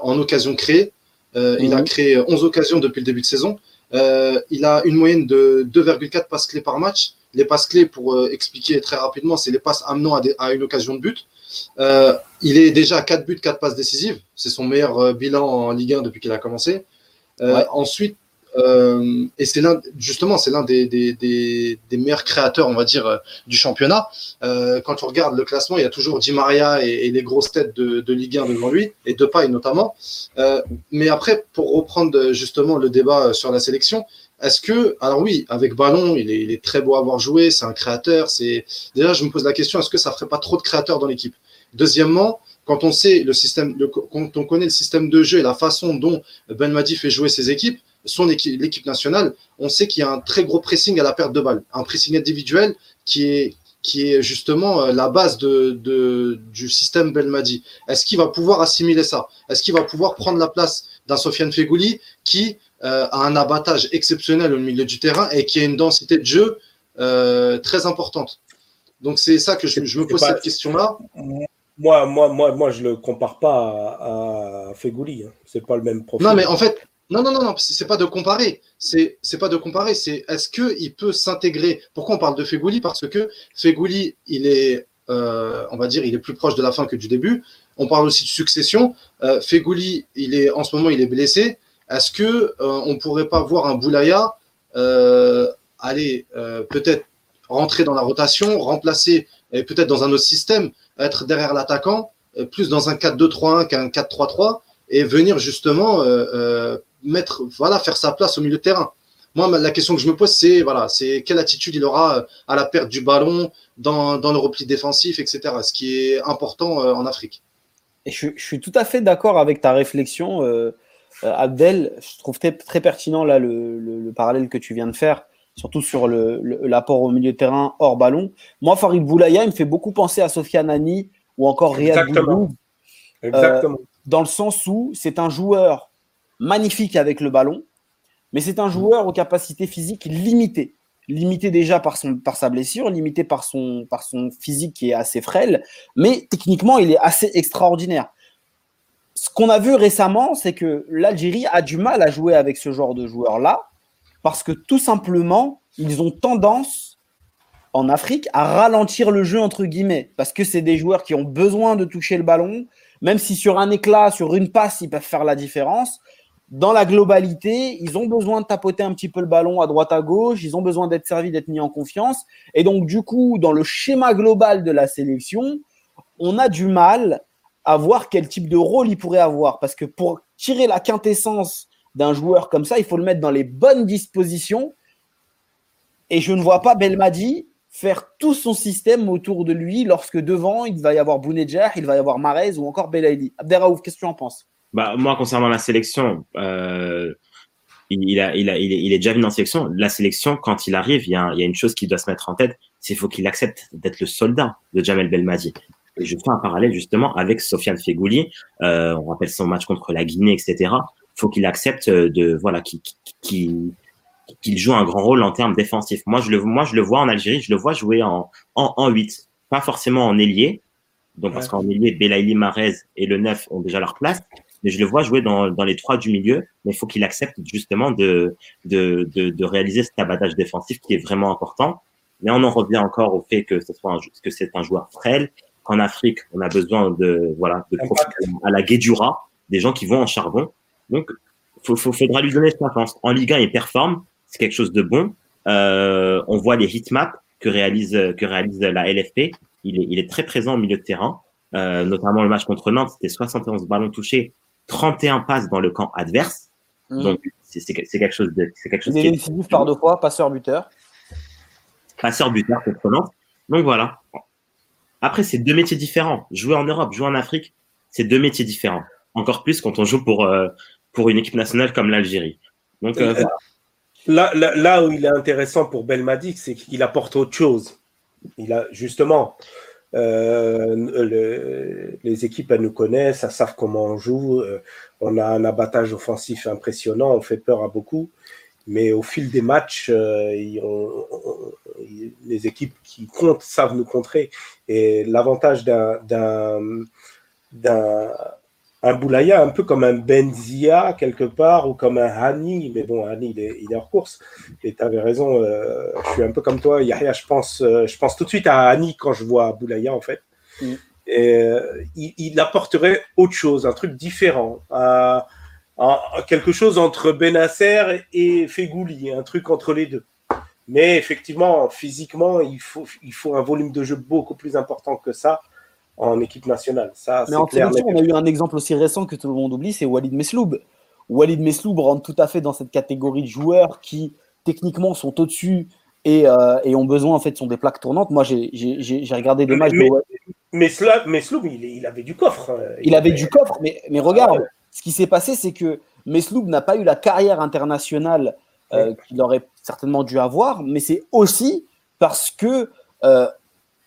en occasion créée. Il a mhm. créé 11 occasions depuis le début de saison. il a une moyenne de 2,4 passes clés par match. Les passes clés, pour euh, expliquer très rapidement, c'est les passes amenant à, une occasion de but. Euh, il est déjà à 4 buts, 4 passes décisives. C'est son meilleur euh, bilan en Ligue 1 depuis qu'il a commencé. Ensuite, euh, et c'est l'un, justement, c'est l'un des, meilleurs créateurs, on va dire, euh, du championnat. Euh, quand on regarde le classement, il y a toujours Di Maria et, les grosses têtes de, Ligue 1 devant lui, et de paille notamment. Mais après, pour reprendre justement le débat sur la sélection, est-ce que, alors oui, avec Ballon, il est, très beau à avoir joué, c'est un créateur. C'est déjà, je me pose la question, est-ce que ça ferait pas trop de créateurs dans l'équipe? Deuxièmement, quand on sait le système, quand on connaît le système de jeu et la façon dont Ben Madi fait jouer ses équipes, son équipe, l'équipe nationale, on sait qu'il y a un très gros pressing à la perte de balle, un pressing individuel qui est qui est justement euh, la base de, de du système Belmadi. Est-ce qu'il va pouvoir assimiler ça? Est-ce qu'il va pouvoir prendre la place d'un Sofiane Fegouli qui euh, a un abattage exceptionnel au milieu du terrain et qui a une densité de jeu euh, très importante? Donc c'est ça que je, je me pose cette question-là. Moi, moi, moi, moi, je le compare pas à, à Fegouli. Hein. C'est pas le même profil. Non, mais en fait, non, non, non, non, c'est pas de comparer. C'est, c'est pas de comparer. C'est est-ce que il peut s'intégrer? Pourquoi on parle de Fegouli? Parce que Fegouli, il est, euh, on va dire, il est plus proche de la fin que du début. On parle aussi de succession. Euh, il est en ce moment, il est blessé. Est-ce que euh, on pourrait pas voir un Boulaya euh, aller euh, peut-être rentrer dans la rotation, remplacer et peut-être dans un autre système, être derrière l'attaquant, euh, plus dans un 4-2-3-1 qu'un 4-3-3 et venir justement euh, mettre, voilà, faire sa place au milieu de terrain. Moi, la question que je me pose, c'est voilà, c'est quelle attitude il aura euh, à la perte du ballon, dans, dans le repli défensif, etc. Ce qui est important euh, en Afrique. Et je, je, suis tout à fait d'accord avec ta réflexion, euh, Abdel. Je trouve très, très pertinent là le, le, le, parallèle que tu viens de faire, surtout sur l'apport au milieu de terrain hors ballon. Moi, Farid Boulaya, il me fait beaucoup penser à Sofiane Ani ou encore Riyad Exactement. Exactement. dans le sens où c'est un joueur magnifique avec le ballon, mais c'est un joueur aux capacités physiques limitées. Limité déjà par, son, par sa blessure, limité par son, physique qui est assez frêle, mais techniquement, il est assez extraordinaire. Ce qu'on a vu récemment, c'est que l'Algérie a du mal à jouer avec ce genre de joueurs-là, parce que tout simplement, ils ont tendance en Afrique à ralentir le jeu, entre guillemets, parce que c'est des joueurs qui ont besoin de toucher le ballon, même si sur un éclat, sur une passe, ils peuvent faire la différence dans la globalité, ils ont besoin de tapoter un petit peu le ballon à droite à gauche, ils ont besoin d'être servis, d'être mis en confiance. Et donc, du coup, dans le schéma global de la sélection, on a du mal à voir quel type de rôle il pourrait avoir. Parce que pour tirer la quintessence d'un joueur comme ça, il faut le mettre dans les bonnes dispositions. Et je ne vois pas Belmadi faire tout son système autour de lui lorsque devant, il va y avoir Bounedjah, il va y avoir Marez ou encore Belaïli. Abderraouf, qu'est-ce que tu en penses? Bah, moi, concernant la sélection, euh, il, a, il, a, il, est, il est déjà venu en sélection. La sélection, quand il arrive, il y a, il y a une chose qui doit se mettre en tête, c'est qu'il faut qu'il accepte d'être le soldat de Jamel Belmadi. Et je fais un parallèle justement avec Sofiane Fegouli. Euh, on rappelle son match contre la Guinée, etc. Il faut qu'il accepte de voilà qu'il qu'il qu'il joue un grand rôle en termes défensifs. Moi, je le moi je le vois en Algérie, je le vois jouer en en, en 8, pas forcément en ailier. Donc parce qu'en ailier, Belaïli, Marez et le 9 ont déjà leur place mais je le vois jouer dans, dans les trois du milieu, mais il faut qu'il accepte justement de, de, de, de, réaliser cet abattage défensif qui est vraiment important. Mais on en revient encore au fait que ce soit un, que c'est un joueur frêle, qu'en Afrique, on a besoin de, voilà, de à la Guédura, des gens qui vont en charbon. Donc, faut, faut, faudra lui donner sa chance. En Ligue 1, il performe, c'est quelque chose de bon. Euh, on voit les hitmaps que réalise, que réalise la LFP. Il est, il est très présent au milieu de terrain. Euh, notamment le match contre Nantes, c'était 71 ballons touchés, 31 passes dans le camp adverse. Mmh. Donc, c'est quelque chose de. C'est quelque chose Il est décisif par deux fois, passeur-buteur. Passeur-buteur contre Nantes. Donc voilà. Après, c'est deux métiers différents. Jouer en Europe, jouer en Afrique, c'est deux métiers différents. Encore plus quand on joue pour, euh, pour une équipe nationale comme l'Algérie. Donc, euh, voilà. là, là, là, où il est intéressant pour Belmadi, c'est qu'il apporte autre chose. Il a justement, euh, le, les équipes, elles nous connaissent, elles savent comment on joue. Euh, on a un abattage offensif impressionnant, on fait peur à beaucoup. Mais au fil des matchs, euh, on, les équipes qui comptent savent nous contrer. Et l'avantage d'un un Boulaya, un peu comme un Benzia quelque part, ou comme un Hani, mais bon, Hani, il est, il est hors course. Et tu avais raison, euh, je suis un peu comme toi, Yahya, je pense, euh, je pense tout de suite à Hani quand je vois Boulaya, en fait. Mm. Et, euh, il, il, apporterait autre chose, un truc différent, à, quelque chose entre Benasser et Fegouli, un truc entre les deux. Mais effectivement, physiquement, il faut, il faut un volume de jeu beaucoup plus important que ça en équipe nationale. Ça, mais en clair, on a eu un exemple aussi récent que tout le monde oublie, c'est Walid Mesloub. Walid Mesloub rentre tout à fait dans cette catégorie de joueurs qui, techniquement, sont au-dessus et, euh, et, ont besoin, en fait, sont des plaques tournantes. Moi, j'ai regardé des matchs mais, de... Mesloub, il, il, avait du coffre. Euh, il, avait, du coffre, mais, mais regarde, ce qui s'est passé, c'est que Mesloub n'a pas eu la carrière internationale euh, qu'il aurait certainement dû avoir, mais c'est aussi parce que euh,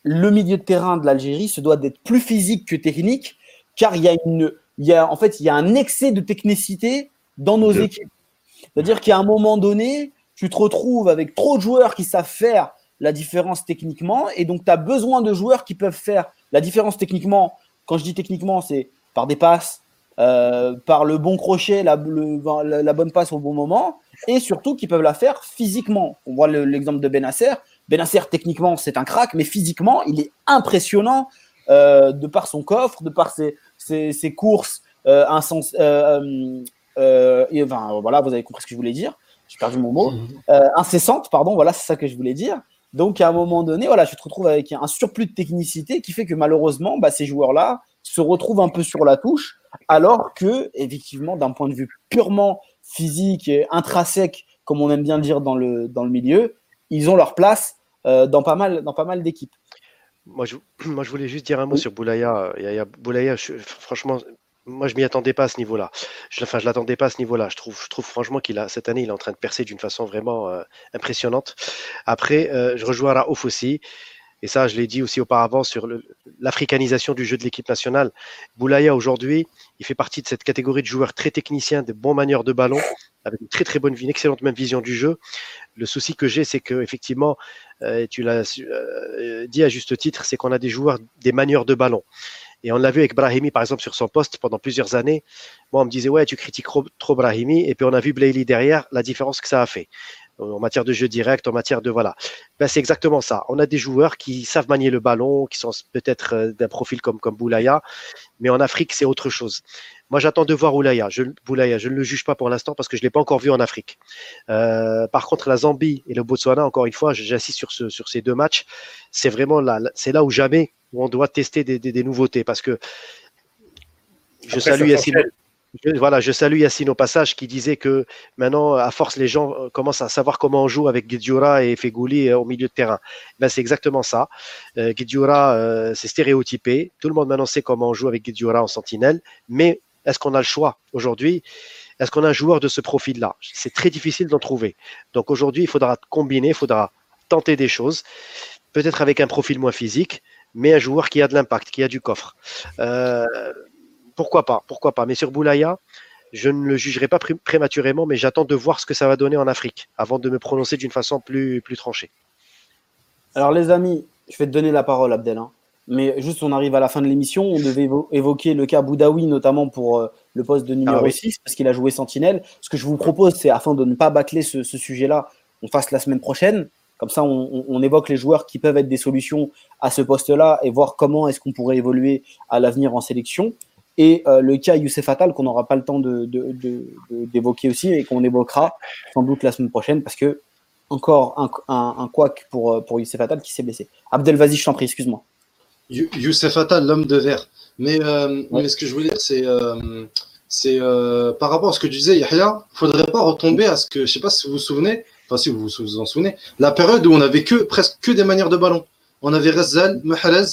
le milieu de terrain de l'Algérie se doit d'être plus physique que technique, car il y a une, il y a, en fait, il y a un excès de technicité dans nos équipes. C'est-à-dire qu'à un moment donné, tu te retrouves avec trop de joueurs qui savent faire la différence techniquement, et donc tu as besoin de joueurs qui peuvent faire la différence techniquement. Quand je dis techniquement, c'est par des passes, euh, par le bon crochet, la, la, bonne passe au bon moment, et surtout qui peuvent la faire physiquement. On voit l'exemple de Benasser. Benasser, techniquement, c'est un crack, mais physiquement, il est impressionnant euh, de par son coffre, de par ses, ses, courses euh, euh, et, enfin, voilà, vous avez compris ce que je voulais dire. J'ai perdu mon mot. Mhm. incessante, pardon, voilà, c'est ça que je voulais dire. Donc, à un moment donné, voilà, je te retrouve avec un surplus de technicité qui fait que malheureusement, bah, ces joueurs-là se retrouvent un peu sur la touche alors que, effectivement, d'un point de vue purement physique et intrinsèque, comme on aime bien le dire dans le, dans le milieu, ils ont leur place euh, dans pas mal, dans pas mal d'équipes. Moi je, (clears throat) moi, je voulais juste dire un mot sur Boulaya. Boulaya, franchement, moi, je m'y attendais pas à ce niveau-là. Je, enfin, je l'attendais pas à ce niveau-là. Je trouve, je trouve franchement qu'il a cette année, il est en train de percer d'une façon vraiment euh, impressionnante. Après, euh, je rejoins Raouf aussi. Et ça, je l'ai dit aussi auparavant sur l'africanisation du jeu de l'équipe nationale. Boulaya, aujourd'hui, il fait partie de cette catégorie de joueurs très techniciens, de bons manières de ballon, avec une très très bonne, une excellente même vision du jeu. Le souci que j'ai, c'est que effectivement, euh, tu l'as euh, dit à juste titre, c'est qu'on a des joueurs, des manières de ballon. Et on l'a vu avec Brahimi, par exemple, sur son poste pendant plusieurs années. Moi, on me disait, ouais, tu critiques trop, Brahimi. Et puis, on a vu Blayley derrière, la différence que ça a fait en matière de jeu direct, en matière de voilà. Ben, c'est exactement ça. On a des joueurs qui savent manier le ballon, qui sont peut-être euh, d'un profil comme, comme Boulaya, mais en Afrique, c'est autre chose. Moi, j'attends de voir Boulaya. Je, Boulaya, je ne le juge pas pour l'instant parce que je ne l'ai pas encore vu en Afrique. Euh, par contre, la Zambie et le Botswana, encore une fois, j'insiste sur, ce, sur ces deux matchs, c'est vraiment là, c'est là où jamais on doit tester des, des, nouveautés parce que je salue Yassine. Voilà, je salue Yacine au passage qui disait que maintenant, à force, les gens euh, commencent à savoir comment on joue avec Guidjura et Fegouli euh, au milieu de terrain. Ben, c'est exactement ça. Euh, euh, c'est stéréotypé. Tout le monde maintenant sait comment on joue avec Guidjura en sentinelle. Mais est-ce qu'on a le choix aujourd'hui? Est-ce qu'on a un joueur de ce profil-là? C'est très difficile d'en trouver. Donc aujourd'hui, il faudra combiner, il faudra tenter des choses, peut-être avec un profil moins physique, mais un joueur qui a de l'impact, qui a du coffre. Pourquoi pas, pourquoi pas. Mais sur Boulaya, je ne le jugerai pas prématurément, mais j'attends de voir ce que ça va donner en Afrique avant de me prononcer d'une façon plus, plus tranchée. Alors les amis, je vais te donner la parole Abdel. Hein. Mais juste, on arrive à la fin de l'émission. On devait évoquer le cas Boudaoui, notamment pour euh, le poste de numéro 6, ah parce qu'il a joué Sentinelle. Ce que je vous propose, c'est afin de ne pas bâcler ce, sujet-là, on fasse la semaine prochaine. Comme ça, on, on, évoque les joueurs qui peuvent être des solutions à ce poste-là et voir comment est-ce qu'on pourrait évoluer à l'avenir en sélection et euh, le cas Youssef Attal qu'on n'aura pas le temps d'évoquer de, aussi et qu'on évoquera sans doute la semaine prochaine parce que encore un, un, un couac pour, euh, pour Youssef Attal qui s'est blessé. Abdel, vas-y, je t'en prie, excuse-moi. Youssef Attal, l'homme de verre. Mais, euh, mais, ce que je voulais dire, c'est c'est par rapport à ce que tu disais, Yahya, il ne faudrait pas retomber à ce que, je ne sais pas si vous vous souvenez, enfin si vous vous en souvenez, la période où on avait que, presque que des manières de ballon. On avait Rezal, Mahrez,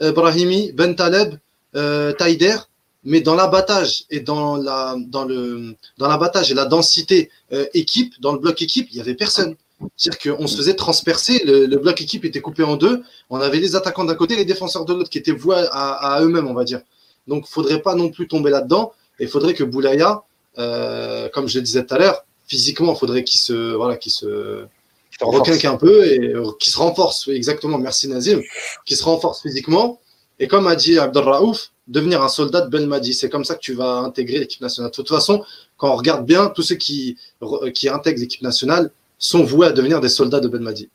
Brahimi, Ben Taleb, Taider, mais dans l'abattage et dans la dans le dans l'abattage et la densité euh, équipe dans le bloc équipe il y avait personne. C'est-à-dire qu'on se faisait transpercer le, bloc équipe était coupé en deux on avait les attaquants d'un côté les défenseurs de l'autre qui étaient voués à, eux-mêmes on va dire. Donc faudrait pas non plus tomber là-dedans et faudrait que Boulaya euh, comme je le disais tout à l'heure physiquement il faudrait qu'il se voilà qu'il se requinque un peu et euh, qu'il se renforce exactement. Merci Nazim. Qu'il se renforce physiquement. Et comme a dit Abdelraouf devenir un soldat de Belmadi. C'est comme ça que tu vas intégrer l'équipe nationale. De toute façon, quand on regarde bien, tous ceux qui, intègrent l'équipe nationale sont voués à devenir des soldats de Belmadi.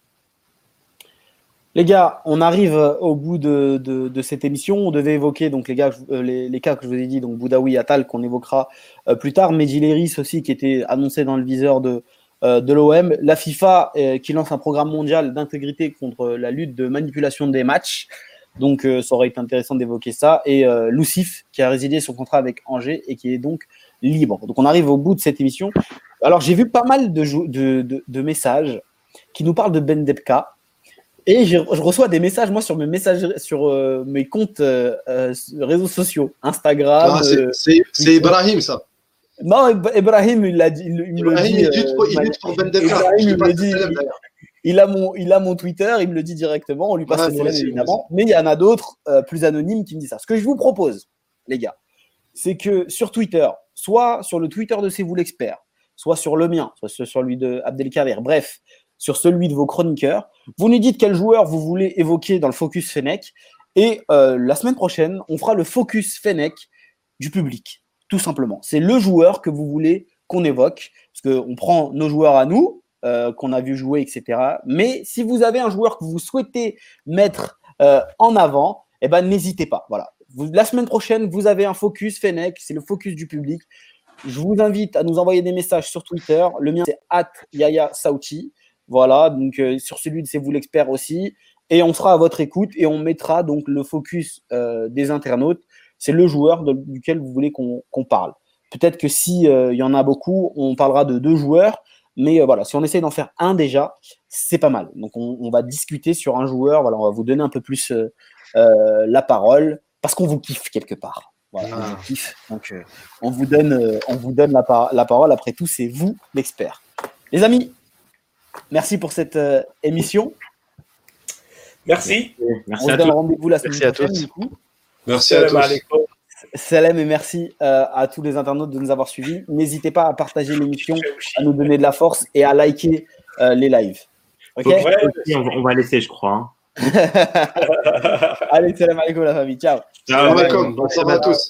Les gars, on arrive au bout de, cette émission. On devait évoquer donc les, gars, euh, cas que je vous ai dit, donc Boudaoui Atal qu'on évoquera euh, plus tard, Mehdi aussi qui était annoncé dans le viseur de, euh, de l'OM, la FIFA qui lance un programme mondial d'intégrité contre la lutte de manipulation des matchs. Donc ça aurait été intéressant d'évoquer ça. Et Lucif qui a résilié son contrat avec Angers et qui est donc libre. Donc on arrive au bout de cette émission. Alors j'ai vu pas mal de, de, de messages qui nous parlent de Ben Debka. Et je, reçois des messages, moi, sur mes messages, sur euh, mes comptes euh, euh, réseaux sociaux, Instagram. Ah, c'est Ibrahim, ça. Non, Ibrahim, il a dit. Il, il Ibrahim, il, dit, il pour Ben il, dit, il, a mon, il a mon Twitter, il me le dit directement, on lui passe le évidemment. Mais il y en a d'autres plus anonymes qui me disent ça. Ce que je vous propose, les gars, c'est que sur Twitter, soit sur le Twitter de C'est vous l'expert, soit sur le mien, soit sur celui de Abdelkader, bref, sur celui de vos chroniqueurs. Vous nous dites quel joueur vous voulez évoquer dans le Focus Fennec. Et euh, la semaine prochaine, on fera le Focus Fennec du public, tout simplement. C'est le joueur que vous voulez qu'on évoque, parce qu'on prend nos joueurs à nous, euh, qu'on a vu jouer, etc. Mais si vous avez un joueur que vous souhaitez mettre euh, en avant, eh ben, n'hésitez pas. Voilà. la semaine prochaine, vous avez un Focus Fennec, c'est le focus du public. Je vous invite à nous envoyer des messages sur Twitter. Le mien, c'est at Yaya Sauti. Voilà, donc euh, sur celui de C'est vous l'expert aussi. Et on sera à votre écoute et on mettra donc le focus des internautes. C'est le joueur duquel vous voulez qu'on parle. Peut-être que s'il y en a beaucoup, on parlera de deux joueurs. Mais voilà, si on essaie d'en faire un déjà, c'est pas mal. Donc on, va discuter sur un joueur. Voilà, on va vous donner un peu plus la parole parce qu'on vous kiffe quelque part. Voilà, on vous ah. kiffe. Donc on vous donne, on vous donne la, la parole. Après tout, c'est vous l'expert. Les amis, Merci pour cette euh, émission. Merci. Merci On se donne rendez-vous la semaine prochaine. Du coup. Merci à tous. Salam et merci euh, à tous les internautes de nous avoir suivis. N'hésitez pas à partager l'émission, à nous donner de la force et à liker euh, les lives. On, va laisser, je crois. Hein. (laughs) Allez, salam alaikum la famille. Ciao. Salam alaikum. Bonsoir à tous.